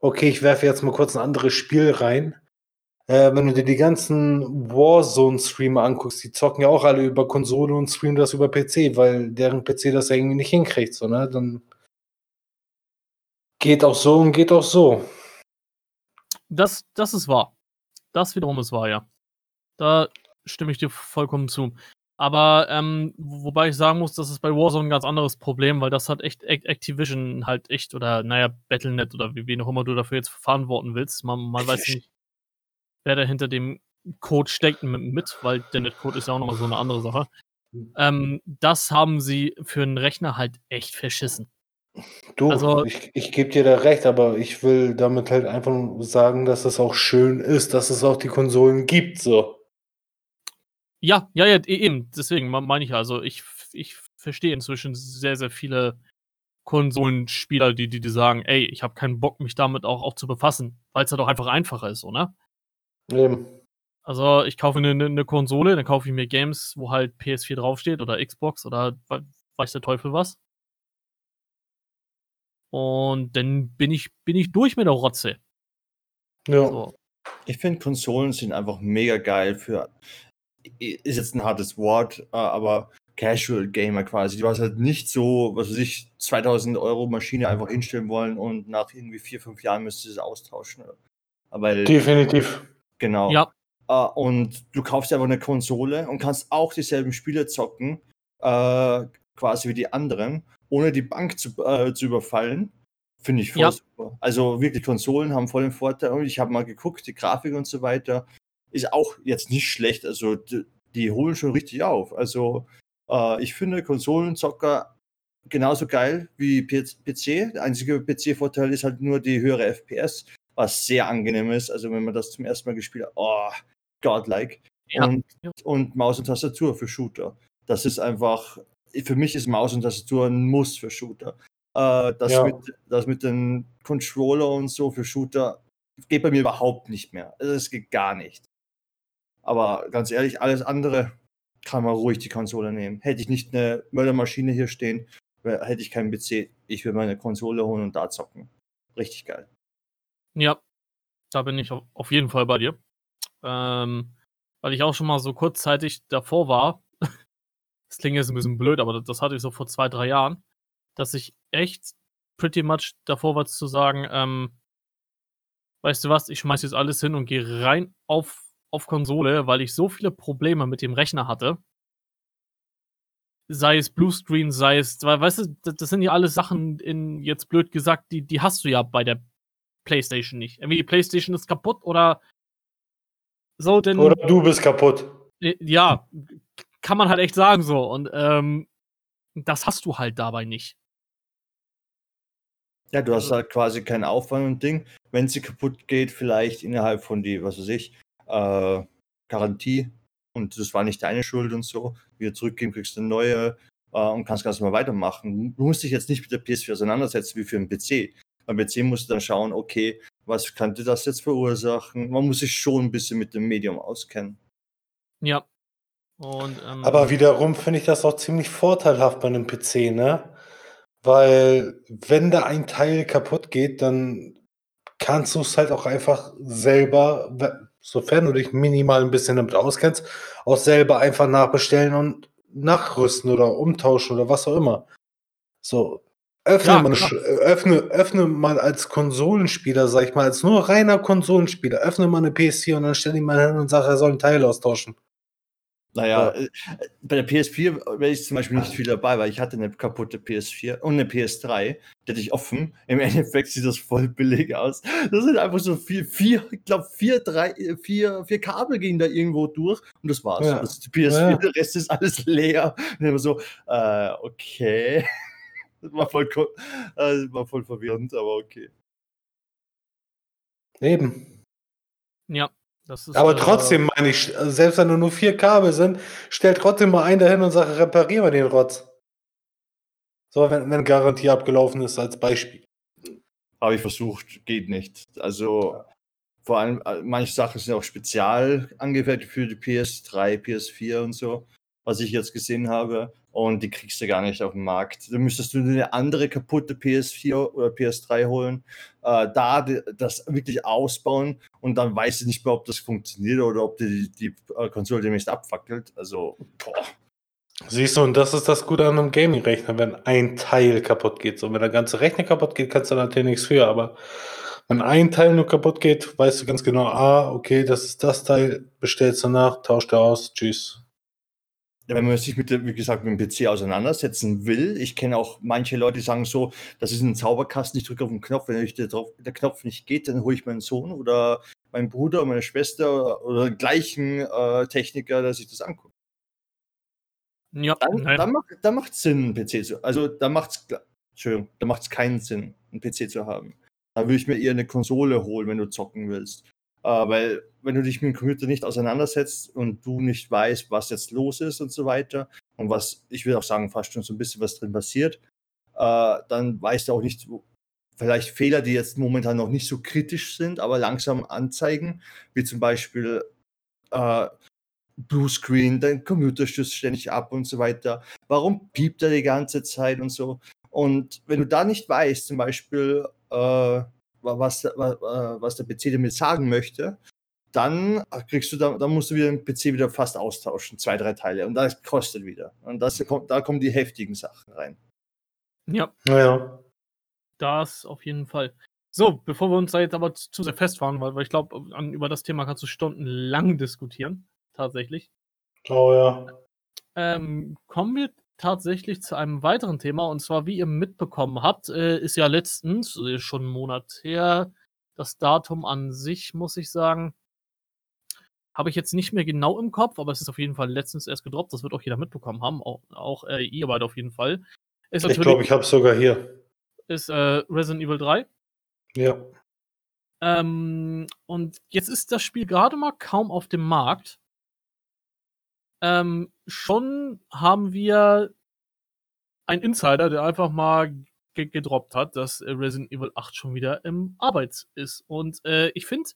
okay, ich werfe jetzt mal kurz ein anderes Spiel rein. Äh, wenn du dir die ganzen Warzone-Streamer anguckst, die zocken ja auch alle über Konsole und streamen das über PC, weil deren PC das ja irgendwie nicht hinkriegt, so, ne? Dann geht auch so und geht auch so. Das, das ist wahr. Das wiederum ist wahr, ja. Da stimme ich dir vollkommen zu. Aber ähm, wo- wobei ich sagen muss, das ist bei Warzone ein ganz anderes Problem, weil das hat echt Act- Activision halt echt oder naja, Battlenet oder wie, wen auch immer du dafür jetzt verantworten willst. Man, man weiß nicht, wer da hinter dem Code steckt mit, mit weil der Netcode ist ja auch nochmal so eine andere Sache. Ähm, das haben sie für einen Rechner halt echt verschissen. Du, Also- ich, ich gebe dir da recht, aber ich will damit halt einfach nur sagen, dass es auch schön ist, dass es auch die Konsolen gibt, so. Ja, ja, ja, e- eben. Deswegen me- meine ich ja. Also ich, ich verstehe inzwischen sehr, sehr viele Konsolenspieler, die, die, die sagen, ey, ich habe keinen Bock, mich damit auch, auch zu befassen, weil es halt auch einfach einfacher ist, so, ne? Eben. Also ich kaufe eine, eine, Konsole, dann kaufe ich mir Games, wo halt PS4 draufsteht oder Xbox oder we- weiß der Teufel was. Und dann bin ich, bin ich durch mit der Rotze. Ja. So. Ich finde, Konsolen sind einfach mega geil für, ist jetzt ein hartes Wort, äh, aber Casual Gamer quasi, die was halt nicht so, was weiß ich, 2000 Euro Maschine einfach hinstellen wollen und nach irgendwie vier, fünf Jahren müsste es austauschen. Weil, Definitiv. genau. Ja, Äh, und du kaufst einfach eine Konsole und kannst auch dieselben Spiele zocken, äh, quasi wie die anderen, ohne die Bank zu, äh, zu überfallen. Finde ich voll Ja. super. Also wirklich, Konsolen haben voll den Vorteil. Und ich habe mal geguckt, die Grafik und so weiter ist auch jetzt nicht schlecht. Also die, die holen schon richtig auf. Also äh, ich finde, Konsolenzocker genauso geil wie PC. Der einzige PC-Vorteil ist halt nur die höhere FPS, was sehr angenehm ist. Also wenn man das zum ersten Mal gespielt hat, oh, godlike. Ja. Und, und Maus und Tastatur für Shooter. Das ist einfach, für mich ist Maus und Tastatur ein Muss für Shooter. Äh, das, Ja. mit, das mit dem Controller und so für Shooter geht bei mir überhaupt nicht mehr. Also es geht gar nicht. Aber ganz ehrlich, alles andere kann man ruhig die Konsole nehmen. Hätte ich nicht eine Mördermaschine hier stehen, hätte ich keinen PC. Ich würde meine Konsole holen und da zocken. Richtig geil. Ja, da bin ich auf auf jeden Fall bei dir. Ähm, weil ich auch schon mal so kurzzeitig davor war. Das klingt jetzt ein bisschen blöd, aber das, hatte ich so vor zwei, drei Jahren, dass ich echt pretty much davor war zu sagen, ähm, weißt du was, ich schmeiß jetzt alles hin und gehe rein auf, auf Konsole, weil ich so viele Probleme mit dem Rechner hatte. Sei es Bluescreen, sei es, weil, weißt du, das, das sind ja alles Sachen, in, jetzt blöd gesagt, die, die hast du ja bei der PlayStation nicht. Irgendwie die PlayStation ist kaputt oder so, denn Oder du bist kaputt. äh, ja, kann man halt echt sagen so. Und ähm, das hast du halt dabei nicht. Ja, du hast halt quasi keinen Aufwand und Ding. Wenn sie kaputt geht, vielleicht innerhalb von die, was weiß ich, äh, Garantie und das war nicht deine Schuld und so, wieder zurückgeben, kriegst du eine neue äh, und kannst ganz normal weitermachen. Du musst dich jetzt nicht mit der PS4 auseinandersetzen wie für einen PC. Beim PC musst du dann schauen, okay, was könnte das jetzt verursachen? Man muss sich schon ein bisschen mit dem Medium auskennen. Ja. Und, ähm, Aber wiederum finde ich das auch ziemlich vorteilhaft bei einem PC, ne? Weil wenn da ein Teil kaputt geht, dann kannst du es halt auch einfach selber, sofern du dich minimal ein bisschen damit auskennst, auch selber einfach nachbestellen und nachrüsten oder umtauschen oder was auch immer. So, öffne, Ja, mal, öffne, öffne mal als Konsolenspieler, sag ich mal, als nur reiner Konsolenspieler, öffne mal eine PS4 und dann stell ihn mal hin und sag, er soll ein Teil austauschen. Naja, Ja. äh, bei der PS4 wäre ich zum Beispiel nicht viel dabei, weil ich hatte eine kaputte PS4 und eine PS3, die hatte ich offen. Im Endeffekt sieht das voll billig aus. Das sind einfach so vier, vier ich glaube, vier, drei, äh, vier, vier Kabel gehen da irgendwo durch und das war's. Ja. Das ist die PS4, Ja. der Rest ist alles leer. Und immer so, äh, okay. Das war voll, äh, das war voll verwirrend, aber okay. Eben. ja. Aber äh, trotzdem meine ich, selbst wenn nur vier Kabel sind, stell trotzdem mal einen dahin und sag, reparier mal den Rotz. So, wenn, wenn Garantie abgelaufen ist, als Beispiel. Habe ich versucht, geht nicht. Also vor allem, äh, manche Sachen sind auch spezial angefertigt für die PS3, PS4 und so, was ich jetzt gesehen habe. Und die kriegst du gar nicht auf dem Markt. Da müsstest du eine andere kaputte PS4 oder PS3 holen, äh, da die, das wirklich ausbauen und dann weißt du nicht mehr, ob das funktioniert oder ob die, die, äh, Konsole demnächst abfackelt. Also, boah. Siehst du, und das ist das Gute an einem Gaming-Rechner, wenn ein Teil kaputt geht. So, wenn der ganze Rechner kaputt geht, kannst du natürlich nichts für, aber wenn ein Teil nur kaputt geht, weißt du ganz genau, ah, okay, das ist das Teil, bestellst du nach, tauscht er aus, tschüss. Wenn man sich mit, dem, wie gesagt, mit dem PC auseinandersetzen will, ich kenne auch manche Leute, die sagen so, das ist ein Zauberkasten, ich drücke auf den Knopf, wenn ich der, drauf, der Knopf nicht geht, dann hole ich meinen Sohn oder meinen Bruder oder meine Schwester oder den gleichen äh, Techniker, der sich das anguckt. Ja, Dann, dann, macht, dann macht es Sinn, einen PC zu Also da macht es Entschuldigung, da macht es keinen Sinn, einen PC zu haben. Da würde ich mir eher eine Konsole holen, wenn du zocken willst. Äh, weil, wenn du dich mit dem Computer nicht auseinandersetzt und du nicht weißt, was jetzt los ist und so weiter, und was, ich will auch sagen, fast schon so ein bisschen was drin passiert, äh, dann weißt du auch nicht, vielleicht Fehler, die jetzt momentan noch nicht so kritisch sind, aber langsam anzeigen, wie zum Beispiel äh, Bluescreen, dein Computer stößt ständig ab und so weiter. Warum piept er die ganze Zeit und so? Und wenn du da nicht weißt, zum Beispiel, äh, was, was, was der PC damit sagen möchte, dann kriegst du da, dann musst du wieder den PC wieder fast austauschen, zwei, drei Teile. Und das kostet wieder. Und das kommt, da kommen die heftigen Sachen rein. Ja, Naja. das auf jeden Fall. So, bevor wir uns da jetzt aber zu zu sehr festfahren, weil, weil ich glaube, über das Thema kannst du stundenlang diskutieren. Tatsächlich. Oh ja. Ähm, kommen wir tatsächlich zu einem weiteren Thema. Und zwar, wie ihr mitbekommen habt, äh, ist ja letztens, äh, schon einen Monat her, das Datum an sich, muss ich sagen, habe ich jetzt nicht mehr genau im Kopf, aber es ist auf jeden Fall letztens erst gedroppt. Das wird auch jeder mitbekommen haben, auch, auch äh, ihr beide auf jeden Fall. Ist Ich glaube, ich habe es sogar hier. ist, äh, Resident Evil 3. Ja. Ähm, und jetzt ist das Spiel gerade mal kaum auf dem Markt. Ähm, schon haben wir einen Insider, der einfach mal ge gedroppt hat, dass äh, Resident Evil 8 schon wieder im Arbeits ist. Und äh, ich finde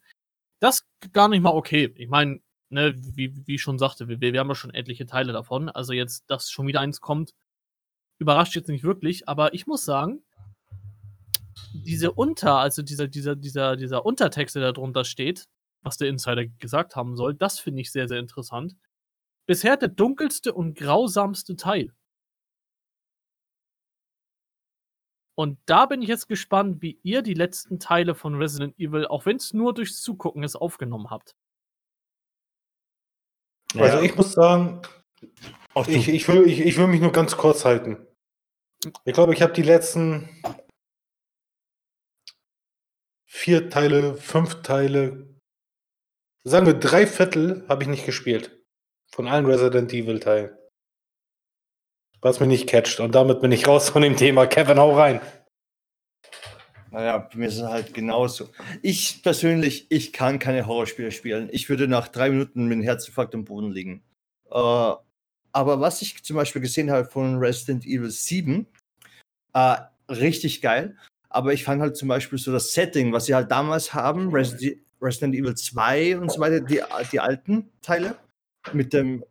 das gar nicht mal okay. Ich meine, ne, wie, wie ich schon sagte, wir, wir haben ja schon etliche Teile davon. Also jetzt, dass schon wieder eins kommt, überrascht jetzt nicht wirklich. Aber ich muss sagen, diese Unter, also dieser, dieser, dieser, dieser Untertext, der da drunter steht, was der Insider gesagt haben soll, das finde ich sehr, sehr interessant. Bisher der dunkelste und grausamste Teil. Und da bin ich jetzt gespannt, wie ihr die letzten Teile von Resident Evil, auch wenn es nur durchs Zugucken ist, aufgenommen habt. Also ich muss sagen, ich, ich, will, ich, ich will mich nur ganz kurz halten. Ich glaube, ich habe die letzten vier Teile, fünf Teile, sagen wir drei Viertel, habe ich nicht gespielt. Von allen Resident Evil Teilen. Was mich nicht catcht. Und damit bin ich raus von dem Thema. Kevin, hau rein. Naja, mir ist es halt genauso. Ich persönlich, ich kann keine Horrorspiele spielen. Ich würde nach drei Minuten mit dem Herzinfarkt am Boden liegen. Äh, aber was ich zum Beispiel gesehen habe von Resident Evil 7, äh, richtig geil. Aber ich fand halt zum Beispiel so das Setting, was sie halt damals haben, Resi Resident Evil 2 und so weiter, die, die alten Teile, mit dem,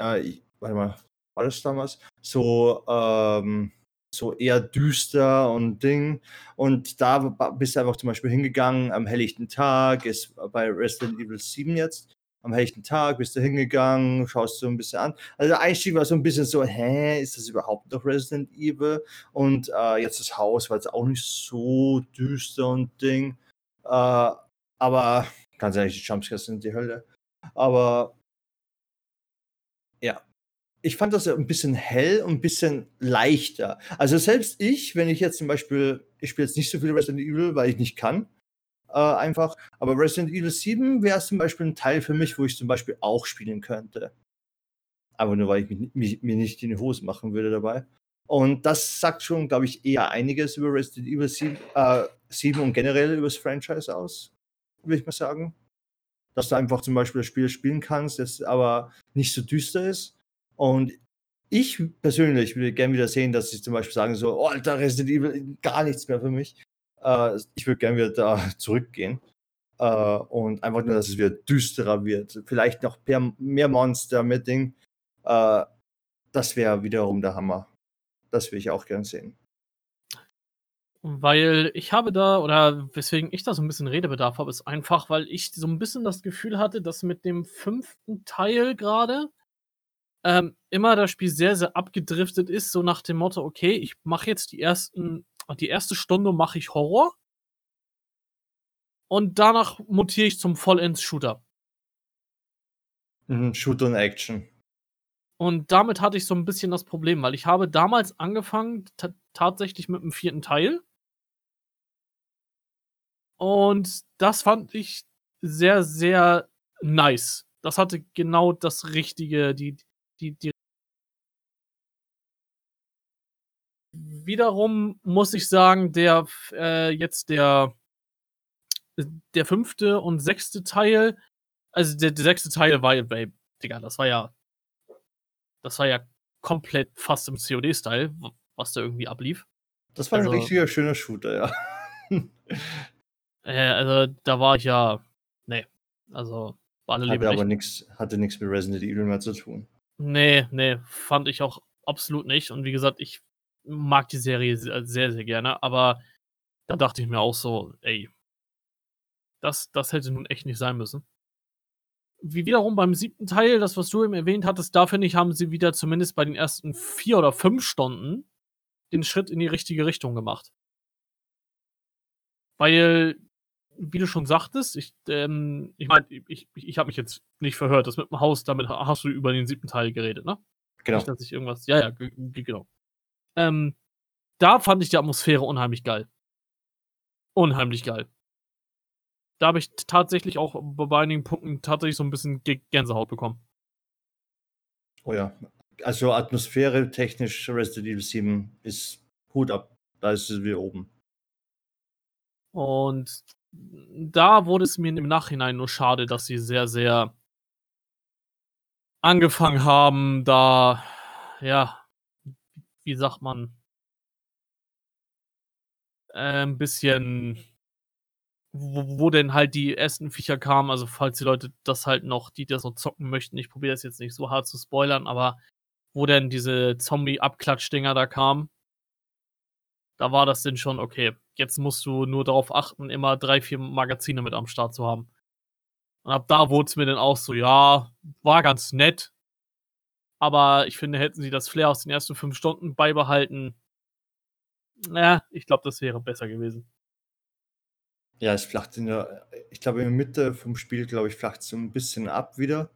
äh, ich- warte mal, war das damals? So, ähm, so eher düster und Ding. Und da bist du einfach zum Beispiel hingegangen am helllichten Tag, ist bei Resident Evil 7 jetzt. Am helllichten Tag bist du hingegangen, schaust so ein bisschen an. Also der Einstieg war so ein bisschen so, hä, ist das überhaupt noch Resident Evil? Und äh, jetzt das Haus war jetzt auch nicht so düster und Ding. Äh, aber ganz ehrlich, die Jumpscares sind die Hölle. Aber ja, ich fand das ein bisschen hell und ein bisschen leichter. Also selbst ich, wenn ich jetzt zum Beispiel, ich spiele jetzt nicht so viel Resident Evil, weil ich nicht kann, äh, einfach, aber Resident Evil 7 wäre zum Beispiel ein Teil für mich, wo ich zum Beispiel auch spielen könnte. Aber nur weil ich mich, mich, mir nicht in die Hose machen würde dabei. Und das sagt schon, glaube ich, eher einiges über Resident Evil 7, äh, 7 und generell über das Franchise aus, würde ich mal sagen. Dass du einfach zum Beispiel das Spiel spielen kannst, das aber nicht so düster ist. Und ich persönlich würde gerne wieder sehen, dass sie zum Beispiel sagen so, oh, Alter, Resident Evil, gar nichts mehr für mich. Äh, ich würde gerne wieder da zurückgehen. Äh, und einfach nur, dass es wieder düsterer wird. Vielleicht noch mehr, Monster, mehr Ding. Äh, das wäre wiederum der Hammer. Das will ich auch gern sehen. Weil ich habe da, oder weswegen ich da so ein bisschen Redebedarf habe, ist einfach, weil ich so ein bisschen das Gefühl hatte, dass mit dem fünften Teil gerade ähm, immer das Spiel sehr, sehr abgedriftet ist, so nach dem Motto, okay, ich mache jetzt die ersten, die erste Stunde mache ich Horror und danach mutiere ich zum Vollends-Shooter. Mhm, Shoot und Action. Und damit hatte ich so ein bisschen das Problem, weil ich habe damals angefangen, ta tatsächlich mit dem vierten Teil. Und das fand ich sehr, sehr nice. Das hatte genau das Richtige, die, die, die. Wiederum muss ich sagen, der äh, jetzt der der fünfte und sechste Teil, also der, der sechste Teil war, ey, Digga, das war ja das war ja komplett fast im COD-Style, was da irgendwie ablief. Das war Also- ein richtiger schöner Shooter, ja. Äh, also da war ich ja, nee, also war alle hatte aber nicht. nichts, hatte nichts mit Resident Evil mehr zu tun. Nee, nee, fand ich auch absolut nicht. Und wie gesagt, ich mag die Serie sehr, sehr, sehr gerne, aber da dachte ich mir auch so, ey, das, das hätte nun echt nicht sein müssen. Wie wiederum beim siebten Teil, das, was du eben erwähnt hattest, da finde ich, haben sie wieder zumindest bei den ersten vier oder fünf Stunden den Schritt in die richtige Richtung gemacht. Weil, wie du schon sagtest, ich, ähm, ich meine, ich, ich, ich habe mich jetzt nicht verhört, das mit dem Haus, damit hast du über den siebten Teil geredet, ne? Genau. Nicht, dass ich irgendwas. Ja, ja, ge- ge- genau. Ähm, da fand ich die Atmosphäre unheimlich geil. Unheimlich geil. Da habe ich tatsächlich auch bei einigen Punkten tatsächlich so ein bisschen Gänsehaut bekommen. Oh ja. also Atmosphäre technisch Resident Evil 7 ist Hut ab. Da ist es wieder oben. Und da wurde es mir im Nachhinein nur schade, dass sie sehr, sehr angefangen haben, da, ja, wie sagt man, äh, ein bisschen, wo, wo denn halt die ersten Viecher kamen, also falls die Leute das halt noch, die das noch zocken möchten, ich probiere das jetzt nicht so hart zu spoilern, aber wo denn diese Zombie-Abklatsch-Dinger da kamen, da war das denn schon, okay, jetzt musst du nur darauf achten, immer drei, vier Magazine mit am Start zu haben. Und ab da wurde es mir dann auch so, ja, war ganz nett. Aber ich finde, hätten sie das Flair aus den ersten fünf Stunden beibehalten, ja, ich glaube, das wäre besser gewesen. Ja, es flacht in der, ich glaube, in der Mitte vom Spiel, glaube ich, flacht es so ein bisschen ab wieder.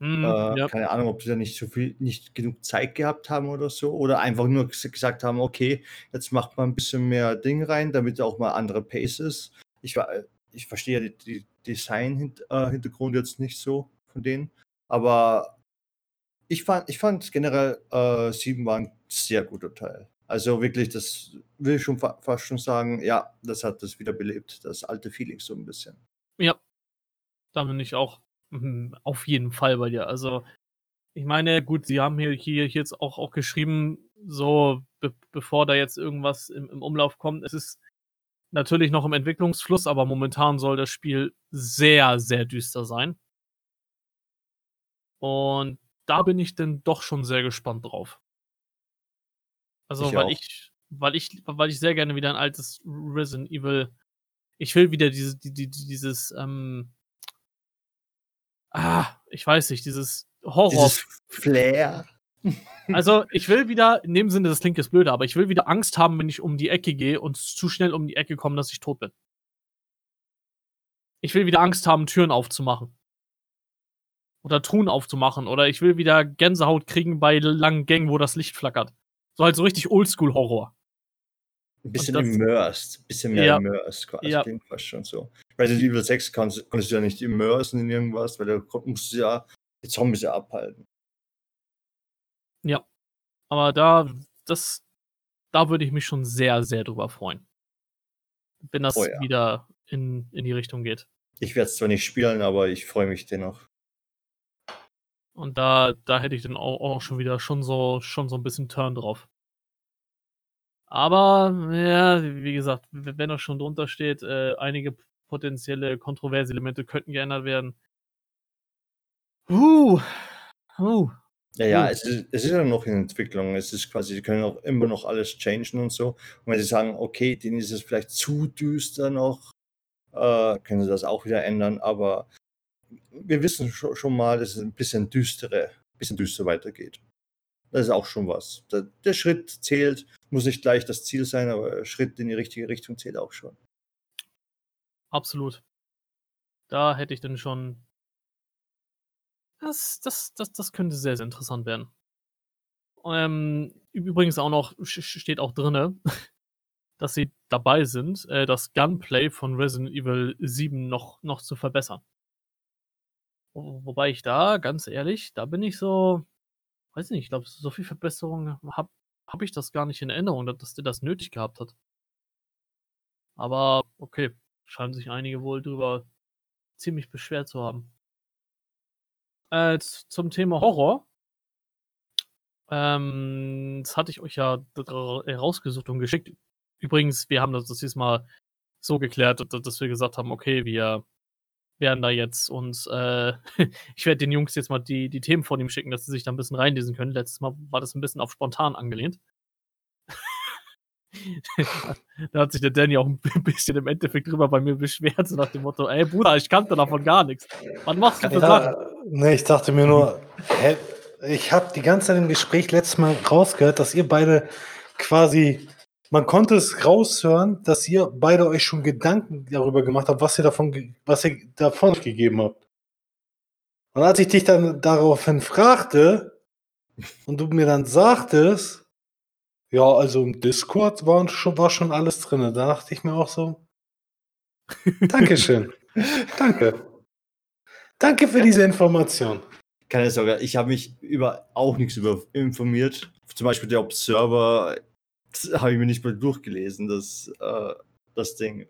Mhm, Äh, ja. keine Ahnung, ob sie da nicht so viel, nicht genug Zeit gehabt haben oder so. Oder einfach nur ges- gesagt haben, okay, jetzt macht man ein bisschen mehr Ding rein, damit auch mal andere Pace ist. Ich, wa- ich verstehe ja die, die Design-Hintergrund jetzt nicht so von denen. Aber ich fand, ich fand generell äh, 7 war ein sehr guter Teil. Also wirklich, das will ich schon fa fast schon sagen, ja, das hat das wieder belebt, das alte Feeling so ein bisschen. Ja, da bin ich auch auf jeden Fall bei dir. Also, ich meine, gut, sie haben hier, hier hier jetzt auch, auch geschrieben, so be bevor da jetzt irgendwas im, im Umlauf kommt. Es ist natürlich noch im Entwicklungsfluss, aber momentan soll das Spiel sehr, sehr düster sein. Und da bin ich dann doch schon sehr gespannt drauf. Also, Ich weil auch. ich, weil ich, weil ich sehr gerne wieder ein altes Resident Evil. Ich will wieder diese, die, die, dieses, ähm, ah, ich weiß nicht, dieses Horror. Dieses Flair. Also, ich will wieder, in dem Sinne, das klingt jetzt blöde, aber ich will wieder Angst haben, wenn ich um die Ecke gehe und zu schnell um die Ecke komme, dass ich tot bin. Ich will wieder Angst haben, Türen aufzumachen. Oder Truhen aufzumachen. Oder ich will wieder Gänsehaut kriegen bei langen Gängen, wo das Licht flackert. So halt so richtig Oldschool-Horror. Ein bisschen das- immersed, ein bisschen mehr Ja. immersed quasi, Ja. klingt fast schon so. Resident Evil 6 kannst, konntest du ja nicht immersen in irgendwas, weil da kon- musst du ja die Zombies ja abhalten. Ja. Aber da, das, da würde ich mich schon sehr, sehr drüber freuen. Wenn das Oh ja. wieder in, in die Richtung geht. Ich werde es zwar nicht spielen, aber ich freue mich dennoch. Und da, da hätte ich dann auch, auch schon wieder schon so, schon so ein bisschen Turn drauf. Aber, ja, wie gesagt, wenn das schon drunter steht, äh, einige potenzielle kontroverse Elemente könnten geändert werden. Uh, uh, Ja, ja, es ist, es ist ja noch in Entwicklung. Es ist quasi, sie können auch immer noch alles changen und so. Und wenn sie sagen, okay, denen ist es vielleicht zu düster noch, äh, können sie das auch wieder ändern. Aber wir wissen schon, schon mal, dass es ein bisschen düstere, ein bisschen düster weitergeht. Das ist auch schon was. Der, der Schritt zählt, muss nicht gleich das Ziel sein, aber Schritt in die richtige Richtung zählt auch schon. absolut. Da hätte ich dann schon. Das, das, das, das könnte sehr, sehr interessant werden. Ähm, übrigens auch noch, steht auch drinne, dass sie dabei sind, äh, das Gunplay von Resident Evil 7 noch, noch zu verbessern. Wo- Wobei ich da, ganz ehrlich, da bin ich so, weiß nicht, ich glaube, so viel Verbesserung habe hab ich das gar nicht in Erinnerung, dass, der das nötig gehabt hat. Aber okay, scheinen sich einige wohl drüber ziemlich beschwert zu haben. Äh, zum Thema Horror. Ähm, das hatte ich euch ja rausgesucht und geschickt. Übrigens, wir haben das, das diesmal so geklärt, dass wir gesagt haben, okay, wir werden da jetzt uns, äh, ich werde den Jungs jetzt mal die, die Themen von ihm schicken, dass sie sich da ein bisschen reinlesen können. Letztes Mal war das ein bisschen auf spontan angelehnt. da hat sich der Danny auch ein bisschen im Endeffekt drüber bei mir beschwert, so nach dem Motto, ey Bruder, ich kannte davon gar nichts. Was machst du für Sachen? Nee, ich dachte mir nur, hä, ich habe die ganze Zeit im Gespräch letztes Mal rausgehört, dass ihr beide quasi, man konnte es raushören, dass ihr beide euch schon Gedanken darüber gemacht habt, was ihr davon, was ihr davon gegeben habt. Und als ich dich dann daraufhin fragte und du mir dann sagtest, ja, also im Discord war schon, war schon alles drin, da dachte ich mir auch so, Dankeschön. Danke. Danke für diese Information. keine Sorge, ich habe mich über auch nichts über informiert. Zum Beispiel der Observer habe ich mir nicht mal durchgelesen, das, äh, das Ding.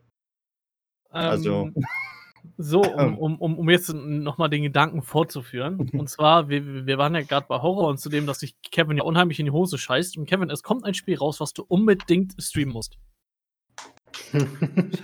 Also. Ähm, so, um, um, um, um jetzt nochmal den Gedanken fortzuführen. Und zwar, wir, wir waren ja gerade bei Horror und zudem, dass sich Kevin ja unheimlich in die Hose scheißt. Und Kevin, es kommt ein Spiel raus, was du unbedingt streamen musst.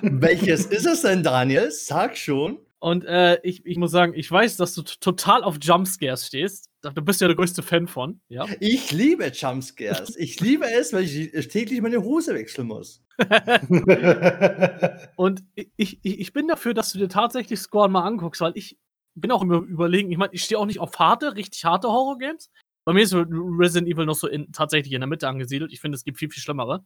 Welches ist es denn, Daniel? Sag schon. Und äh, ich, ich muss sagen, ich weiß, dass du total auf Jumpscares stehst. Du bist ja der größte Fan von, ja? Ich liebe Jumpscares. ich liebe es, weil ich täglich meine Hose wechseln muss. und ich, ich, ich bin dafür, dass du dir tatsächlich Scorn mal anguckst, weil ich bin auch immer überlegen, ich meine, ich stehe auch nicht auf harte, richtig harte Horror-Games. Bei mir ist Resident Evil noch so in, tatsächlich in der Mitte angesiedelt. Ich finde, es gibt viel, viel schlimmere.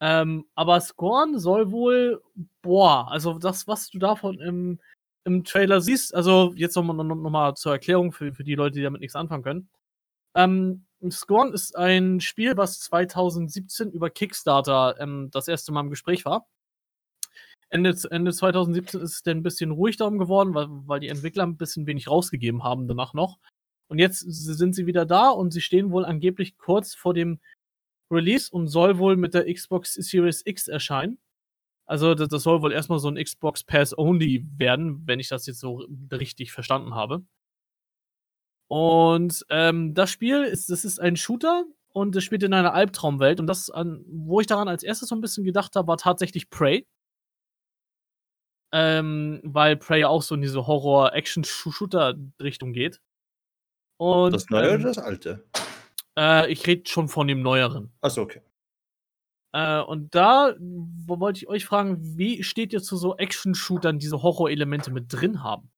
Ähm, aber Scorn soll wohl, boah, also das, was du davon im, im Trailer siehst, also jetzt nochmal noch, mal zur Erklärung für, für die Leute, die damit nichts anfangen können. Ähm, Scorn ist ein Spiel, was 2017 über Kickstarter ähm, das erste Mal im Gespräch war. Ende, Ende 2017 ist es dann ein bisschen ruhig darum geworden, weil, weil die Entwickler ein bisschen wenig rausgegeben haben danach noch. Und jetzt sind sie wieder da und sie stehen wohl angeblich kurz vor dem Release und soll wohl mit der Xbox Series X erscheinen. Also das, das soll wohl erstmal so ein Xbox Pass Only werden, wenn ich das jetzt so richtig verstanden habe. Und ähm, das Spiel ist, das ist ein Shooter und es spielt in einer Albtraumwelt. Und das, an, wo ich daran als erstes so ein bisschen gedacht habe, war tatsächlich Prey. Ähm, weil Prey auch so in diese Horror-Action-Shooter-Richtung geht. Und, das neue ähm, oder das alte? Äh, ich rede schon von dem neueren. Achso, okay. Äh, und da wollte ich euch fragen, wie steht ihr zu so Action-Shootern, die so Horror-Elemente mit drin haben?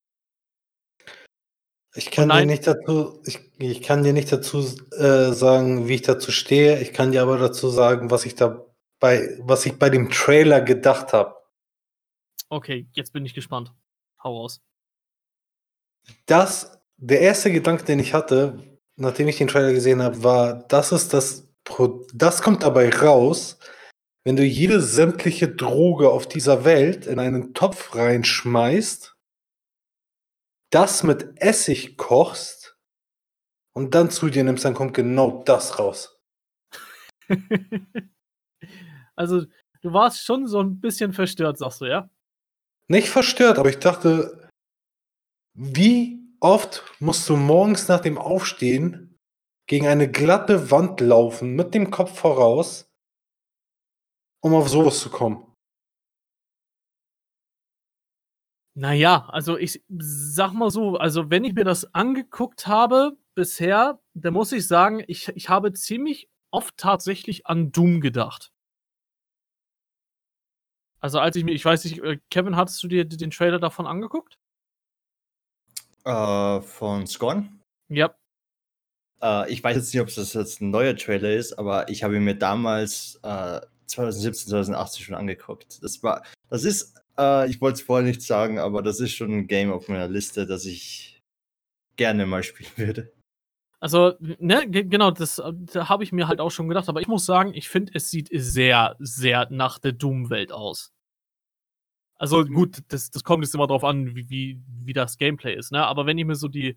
Ich kann dir nicht dazu, ich, ich kann dir nicht dazu äh, sagen, wie ich dazu stehe. Ich kann dir aber dazu sagen, was ich da bei, was ich bei dem Trailer gedacht habe. Okay, jetzt bin ich gespannt. Hau raus. Das, der erste Gedanke, den ich hatte, nachdem ich den Trailer gesehen habe, war, das ist das, das kommt dabei raus, wenn du jede sämtliche Droge auf dieser Welt in einen Topf reinschmeißt das mit Essig kochst und dann zu dir nimmst, dann kommt genau das raus. also, du warst schon so ein bisschen verstört, sagst du, ja? Nicht verstört, aber ich dachte, wie oft musst du morgens nach dem Aufstehen gegen eine glatte Wand laufen, mit dem Kopf voraus, um auf sowas zu kommen? Naja, also ich sag mal so, also wenn ich mir das angeguckt habe bisher, dann muss ich sagen, ich, ich habe ziemlich oft tatsächlich an Doom gedacht. Also als ich mir, ich weiß nicht, äh, Kevin, hattest du dir den Trailer davon angeguckt? Äh, von Scorn? Ja. Äh, ich weiß jetzt nicht, ob das jetzt ein neuer Trailer ist, aber ich habe ihn mir damals äh, 2017, 2018 schon angeguckt. Das war, das ist äh, ich wollte es vorher nicht sagen, aber das ist schon ein Game auf meiner Liste, das ich gerne mal spielen würde. Also, ne, genau, das äh, da habe ich mir halt auch schon gedacht, aber ich muss sagen, ich finde, es sieht sehr, sehr nach der Doom-Welt aus. Also mhm. gut, das, das kommt jetzt immer darauf an, wie, wie, wie das Gameplay ist, ne? Aber wenn ich mir so die,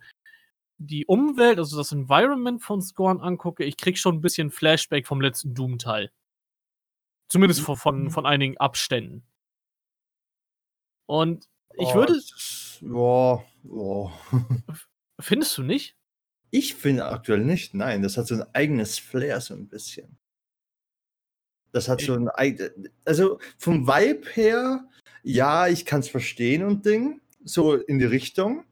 die Umwelt, also das Environment von Scorn angucke, ich krieg schon ein bisschen Flashback vom letzten Doom-Teil. Zumindest von, von, von einigen Abständen. Und ich würde. Boah, boah. Findest du nicht? Ich finde aktuell nicht, nein. Das hat so ein eigenes Flair, so ein bisschen. Das hat so ein eigenes. Also vom Vibe her, ja, ich kann es verstehen und Ding, so in die Richtung.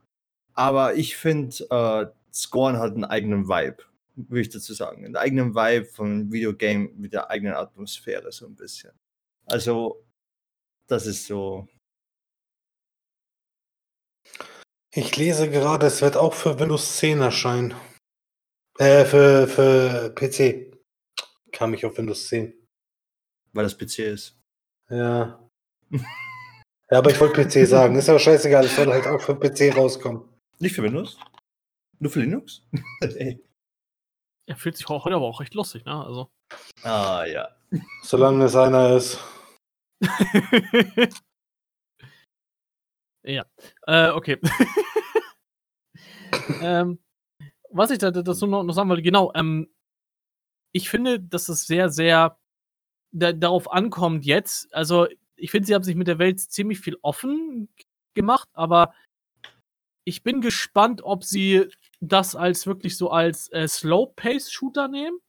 Aber ich finde, äh, Scorn hat einen eigenen Vibe, würde ich dazu sagen. Einen eigenen Vibe von Videogame mit der eigenen Atmosphäre, so ein bisschen. Also, das ist so Ich lese gerade, es wird auch für Windows 10 erscheinen. Äh, für, für PC. Kam ich auf Windows 10. Weil das PC ist. Ja. ja, aber ich wollte PC sagen. Ist aber scheißegal, es soll halt auch für PC rauskommen. Nicht für Windows? Nur für Linux? er fühlt sich heute aber auch recht lustig, ne? Also. Ah, ja. Solange es einer ist. Ja, äh, okay. ähm, was ich da, dazu noch, noch sagen wollte, genau, ähm, ich finde, dass es sehr, sehr da, darauf ankommt jetzt. Also, ich finde, sie haben sich mit der Welt ziemlich viel offen gemacht, aber ich bin gespannt, ob sie das als wirklich so als äh, Slow-Pace-Shooter nehmen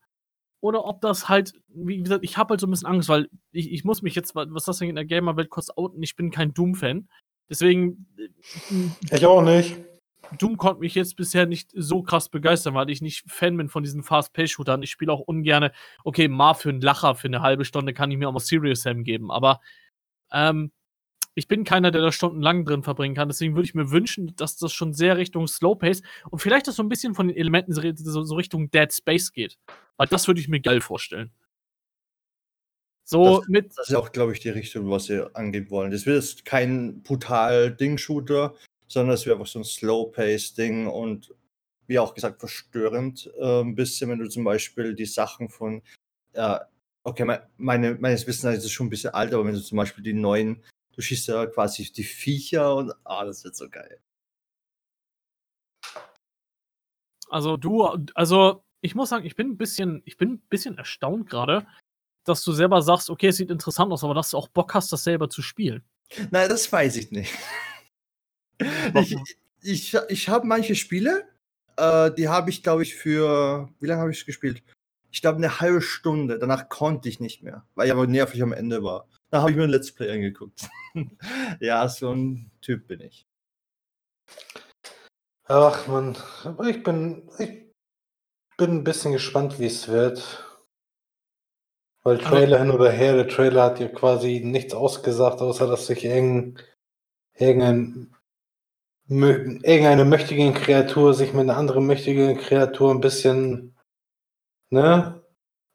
oder ob das halt, wie gesagt, ich habe halt so ein bisschen Angst, weil ich, ich muss mich jetzt, was das denn in der Gamer-Welt kurz outen, ich bin kein Doom-Fan. Deswegen. Äh, ich auch nicht. Doom konnte mich jetzt bisher nicht so krass begeistern, weil ich nicht Fan bin von diesen Fast-Pace-Shootern. Ich spiele auch ungern, okay, mal für einen Lacher für eine halbe Stunde kann ich mir auch mal Serious Sam geben, aber ähm, ich bin keiner, der da stundenlang drin verbringen kann. Deswegen würde ich mir wünschen, dass das schon sehr Richtung Slow Pace und vielleicht das so ein bisschen von den Elementen so, so Richtung Dead Space geht. Weil das würde ich mir geil vorstellen. So das, mit. Das ist auch, glaube ich, die Richtung, was sie angehen wollen. Das wird jetzt kein brutal Ding-Shooter, sondern es wird einfach so ein Slow-Pace-Ding und wie auch gesagt, verstörend äh, ein bisschen, wenn du zum Beispiel die Sachen von, äh, okay, meine, meines Wissens ist es schon ein bisschen alt, aber wenn du zum Beispiel die neuen Du schießt ja quasi die Viecher und ah, das wird so geil. Also du, also ich muss sagen, ich bin ein bisschen, ich bin ein bisschen erstaunt gerade, dass du selber sagst, okay, es sieht interessant aus, aber dass du auch Bock hast, das selber zu spielen. Nein, das weiß ich nicht. ich ich, ich habe manche Spiele, äh, die habe ich, glaube ich, für, wie lange habe ich es gespielt? Ich glaube, eine halbe Stunde. Danach konnte ich nicht mehr, weil ich aber nervig am Ende war. Da habe ich mir ein Let's Play angeguckt. ja, so ein Typ bin ich. Ach man, ich bin, ich bin ein bisschen gespannt, wie es wird. Weil Trailer hin oder her, der Trailer hat ja quasi nichts ausgesagt, außer dass sich irgendein, irgendein, irgendeine mächtige Kreatur sich mit einer anderen mächtigen Kreatur ein bisschen, ne,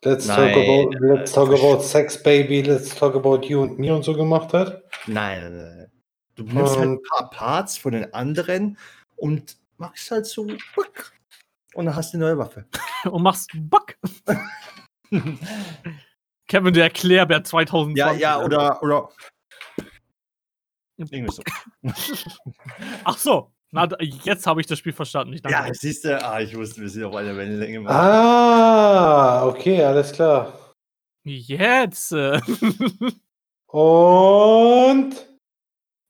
Let's Nein, talk about, let's talk about Sex Baby, let's talk about you und me und so gemacht hat. Nein, nein, nein. Du nimmst halt ein paar Parts von den anderen und machst halt so. Und dann hast du eine neue Waffe. und machst Bock. Kevin der Erklärbär 2020. Ja, ja, oder, oder. Irgendwie so. Ach so. Na, jetzt habe ich das Spiel verstanden. Ich ja, siehst du, ah, ich wusste, wir sind auf einer Wellenlänge. Machen. Ah, okay, alles klar. Jetzt. Und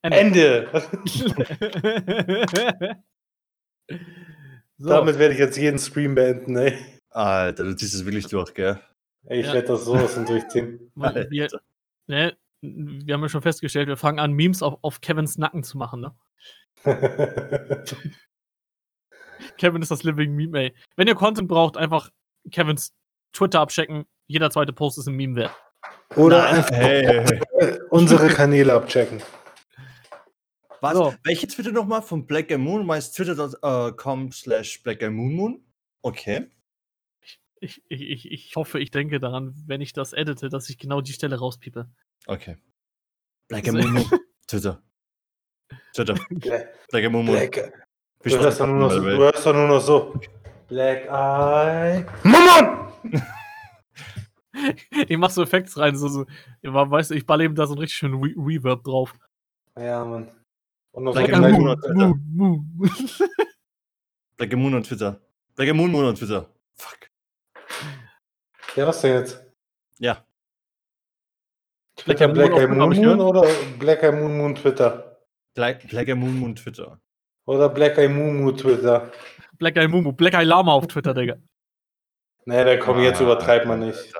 Ende. so. Damit werde ich jetzt jeden Stream beenden, ey. Alter, du ziehst es wirklich durch, gell? Ey, ich ja. werde das sowas und durchziehen. Wir, ne, wir haben ja schon festgestellt, wir fangen an, Memes auf, auf Kevins Nacken zu machen, ne? Kevin ist das Living Meme, ey. Wenn ihr Content braucht, einfach Kevins Twitter abchecken. Jeder zweite Post ist ein Meme wert. Oder Nein, einfach hey. unsere Kanäle abchecken. Was? So. Welche Twitter nochmal? Von Black and Moon? Meinst twitter.com slash Black and Moon Moon? Okay. Ich, ich, ich, ich hoffe, ich denke daran, wenn ich das edite, dass ich genau die Stelle rauspiepe. Okay. Black and Moon Moon. Twitter. Twitter. Black Moon Black. Du hörst, doch nur noch so, du hörst nur noch so. Black Eye. Mummon! ich mach so Effekte rein, so, so, weißt du, ich balle eben da so einen richtig schönen Re Reverb drauf. Ja, Mann. Und noch Black so Moon, Moon, Moon, Moon. Black Moon und Twitter. Black Moon, Moon und Twitter. Fuck. Ja, was denn jetzt? Ja. Black, Black Eye Moon, Moon oder Black Moon Moon Twitter? Black, Black Eye Moon Moon Twitter. Oder Black Eye Mumu Twitter. Black Eye Mumu, Black Eye Lama auf Twitter, Digga. Nee, da komm, jetzt ah, übertreibt man nicht.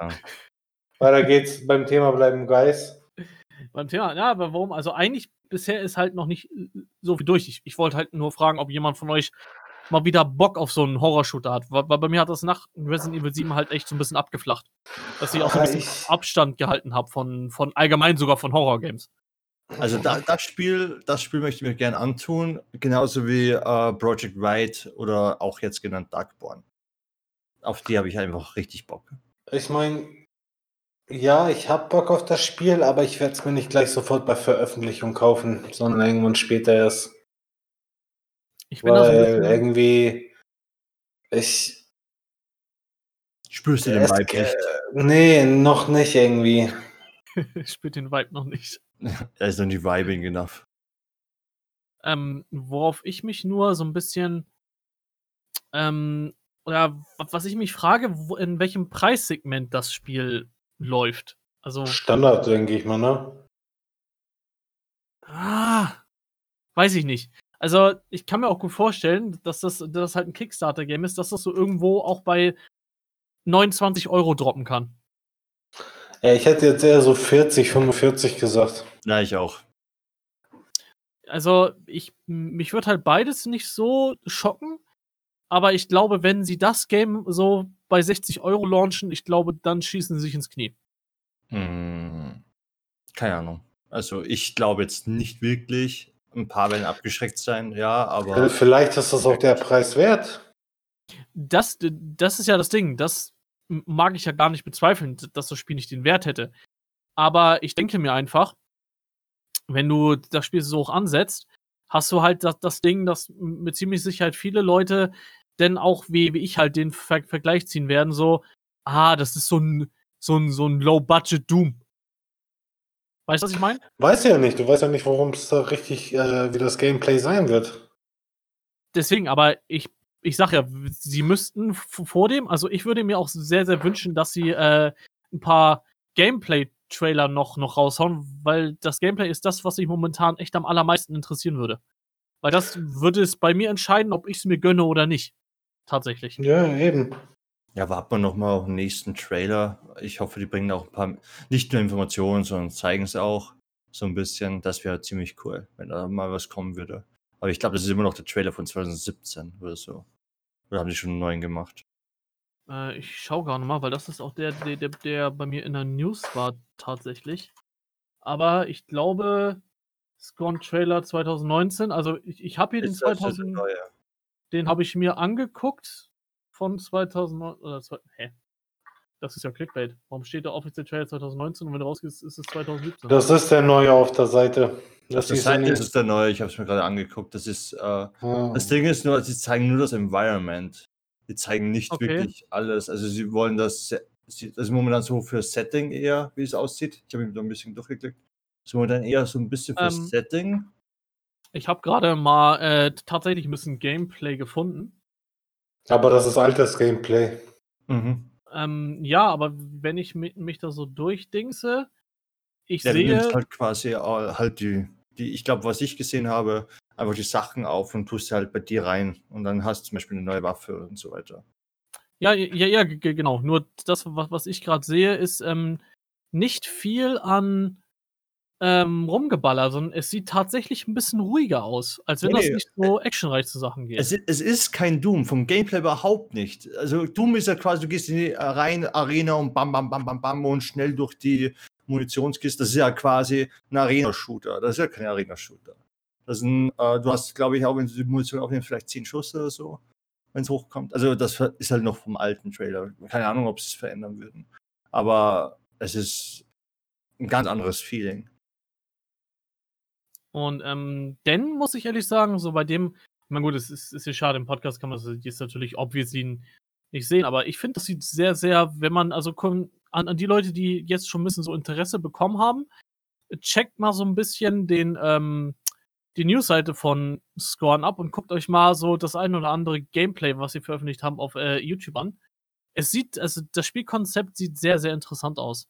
Weiter geht's beim Thema bleiben, Guys. Beim Thema, ja, aber warum? Also eigentlich bisher ist halt noch nicht so viel durch. Ich, ich wollte halt nur fragen, ob jemand von euch mal wieder Bock auf so einen Horrorshooter hat. Weil, weil bei mir hat das nach Resident Evil 7 halt echt so ein bisschen abgeflacht. Dass ich auch so ein bisschen Abstand gehalten habe von, von allgemein sogar von Horror-Games. Also da, das Spiel, das Spiel möchte ich mir gerne antun, genauso wie äh, Project White oder auch jetzt genannt Darkborn. Auf die habe ich einfach richtig Bock. Ich meine, ja, ich habe Bock auf das Spiel, aber ich werde es mir nicht gleich sofort bei Veröffentlichung kaufen, sondern irgendwann später erst. Ich bin Weil irgendwie ich spürst du den Vibe nicht? Nee, noch nicht irgendwie. ich spür den Vibe noch nicht. Er ist noch nicht vibing enough. Ähm, worauf ich mich nur so ein bisschen Ähm, oder was ich mich frage, wo, in welchem Preissegment das Spiel läuft. Also. Standard, denke ich mal, ne? Ah, weiß ich nicht. Also, ich kann mir auch gut vorstellen, dass das, dass das halt ein Kickstarter-Game ist, dass das so irgendwo auch bei 29 Euro droppen kann. Ja, ich hätte jetzt eher so 40, 45 gesagt. Ja, ich auch. Also, ich, mich würde halt beides nicht so schocken, aber ich glaube, wenn sie das Game so bei 60 Euro launchen, ich glaube, dann schießen sie sich ins Knie. Hm, keine Ahnung. Also ich glaube jetzt nicht wirklich. Ein paar werden abgeschreckt sein, ja, aber. Vielleicht ist das auch der Preis wert. Das, das ist ja das Ding. Das mag ich ja gar nicht bezweifeln, dass das Spiel nicht den Wert hätte. Aber ich denke mir einfach, wenn du das Spiel so hoch ansetzt, hast du halt das, das Ding, dass mit ziemlich Sicherheit viele Leute denn auch wie, wie ich halt den Ver Vergleich ziehen werden, so, ah, das ist so ein, so ein, so ein Low-Budget Doom. Weißt du, was ich meine? Weiß ja nicht. Du weißt ja nicht, worum es da richtig, äh, wie das Gameplay sein wird. Deswegen, aber ich, ich sag ja, sie müssten vor dem, also ich würde mir auch sehr, sehr wünschen, dass sie äh, ein paar Gameplay-Trailer noch, noch raushauen, weil das Gameplay ist das, was mich momentan echt am allermeisten interessieren würde. Weil das würde es bei mir entscheiden, ob ich es mir gönne oder nicht. Tatsächlich. Ja, eben. Ja, warten wir nochmal auf den nächsten Trailer. Ich hoffe, die bringen auch ein paar, nicht nur Informationen, sondern zeigen es auch so ein bisschen. Das wäre ziemlich cool, wenn da mal was kommen würde. Aber ich glaube, das ist immer noch der Trailer von 2017 oder so. Oder haben die schon einen neuen gemacht? Äh, ich schaue gar nicht mal, weil das ist auch der, der, der, der bei mir in der News war tatsächlich. Aber ich glaube, Scorn Trailer 2019, also ich, ich habe hier den 2000. Den habe ich mir angeguckt von 2009. Oder, hä? Das ist ja Clickbait. Warum steht da offiziell Trailer 2019 und wenn du rausgehst, ist es 2017? Das ist der neue auf der Seite. Das, das, ist, Seite ist der neue, ich habe es mir gerade angeguckt. Das ist, äh, ah. das Ding ist nur, sie zeigen nur das Environment. Die zeigen nicht okay. wirklich alles. Also sie wollen das, das ist momentan so für Setting eher, wie es aussieht. Ich habe mich da ein bisschen durchgeklickt. So momentan eher so ein bisschen für ähm, Setting. Ich habe gerade mal äh, tatsächlich ein bisschen Gameplay gefunden. Aber das ist altes Gameplay. Mhm. Ähm, ja, aber wenn ich mich, mich da so durchdingse, ich ja, sehe. Nimmst halt quasi halt die, die ich glaube, was ich gesehen habe, einfach die Sachen auf und tust sie halt bei dir rein. Und dann hast du zum Beispiel eine neue Waffe und so weiter. Ja, ja, ja, genau. Nur das, was, ich gerade sehe, ist ähm, nicht viel an ähm, rumgeballert, sondern es sieht tatsächlich ein bisschen ruhiger aus, als wenn nee, das nicht so actionreich zu Sachen geht. Es, es, ist kein Doom, vom Gameplay überhaupt nicht. Also Doom ist ja quasi, du gehst in die rein Arena und bam, bam, bam, bam, bam und schnell durch die Munitionskiste. Das ist ja quasi ein Arena-Shooter. Das ist ja kein Arena-Shooter. Äh, du hast, glaube ich, auch wenn du die Munition aufnimmst, vielleicht 10 Schuss oder so, wenn es hochkommt. Also das ist halt noch vom alten Trailer. Keine Ahnung, ob sie es verändern würden. Aber es ist ein ganz anderes Feeling. Und ähm, denn muss ich ehrlich sagen, so bei dem, ich meine, gut, es ist, ist ja schade, im Podcast kann man das jetzt natürlich obviously nicht sehen, aber ich finde, das sieht sehr, sehr, wenn man, also an, an die Leute, die jetzt schon ein bisschen so Interesse bekommen haben, checkt mal so ein bisschen den, ähm, die Newsseite von Scorn ab und guckt euch mal so das ein oder andere Gameplay, was sie veröffentlicht haben, auf äh, YouTube an. Es sieht, also das Spielkonzept sieht sehr, sehr interessant aus.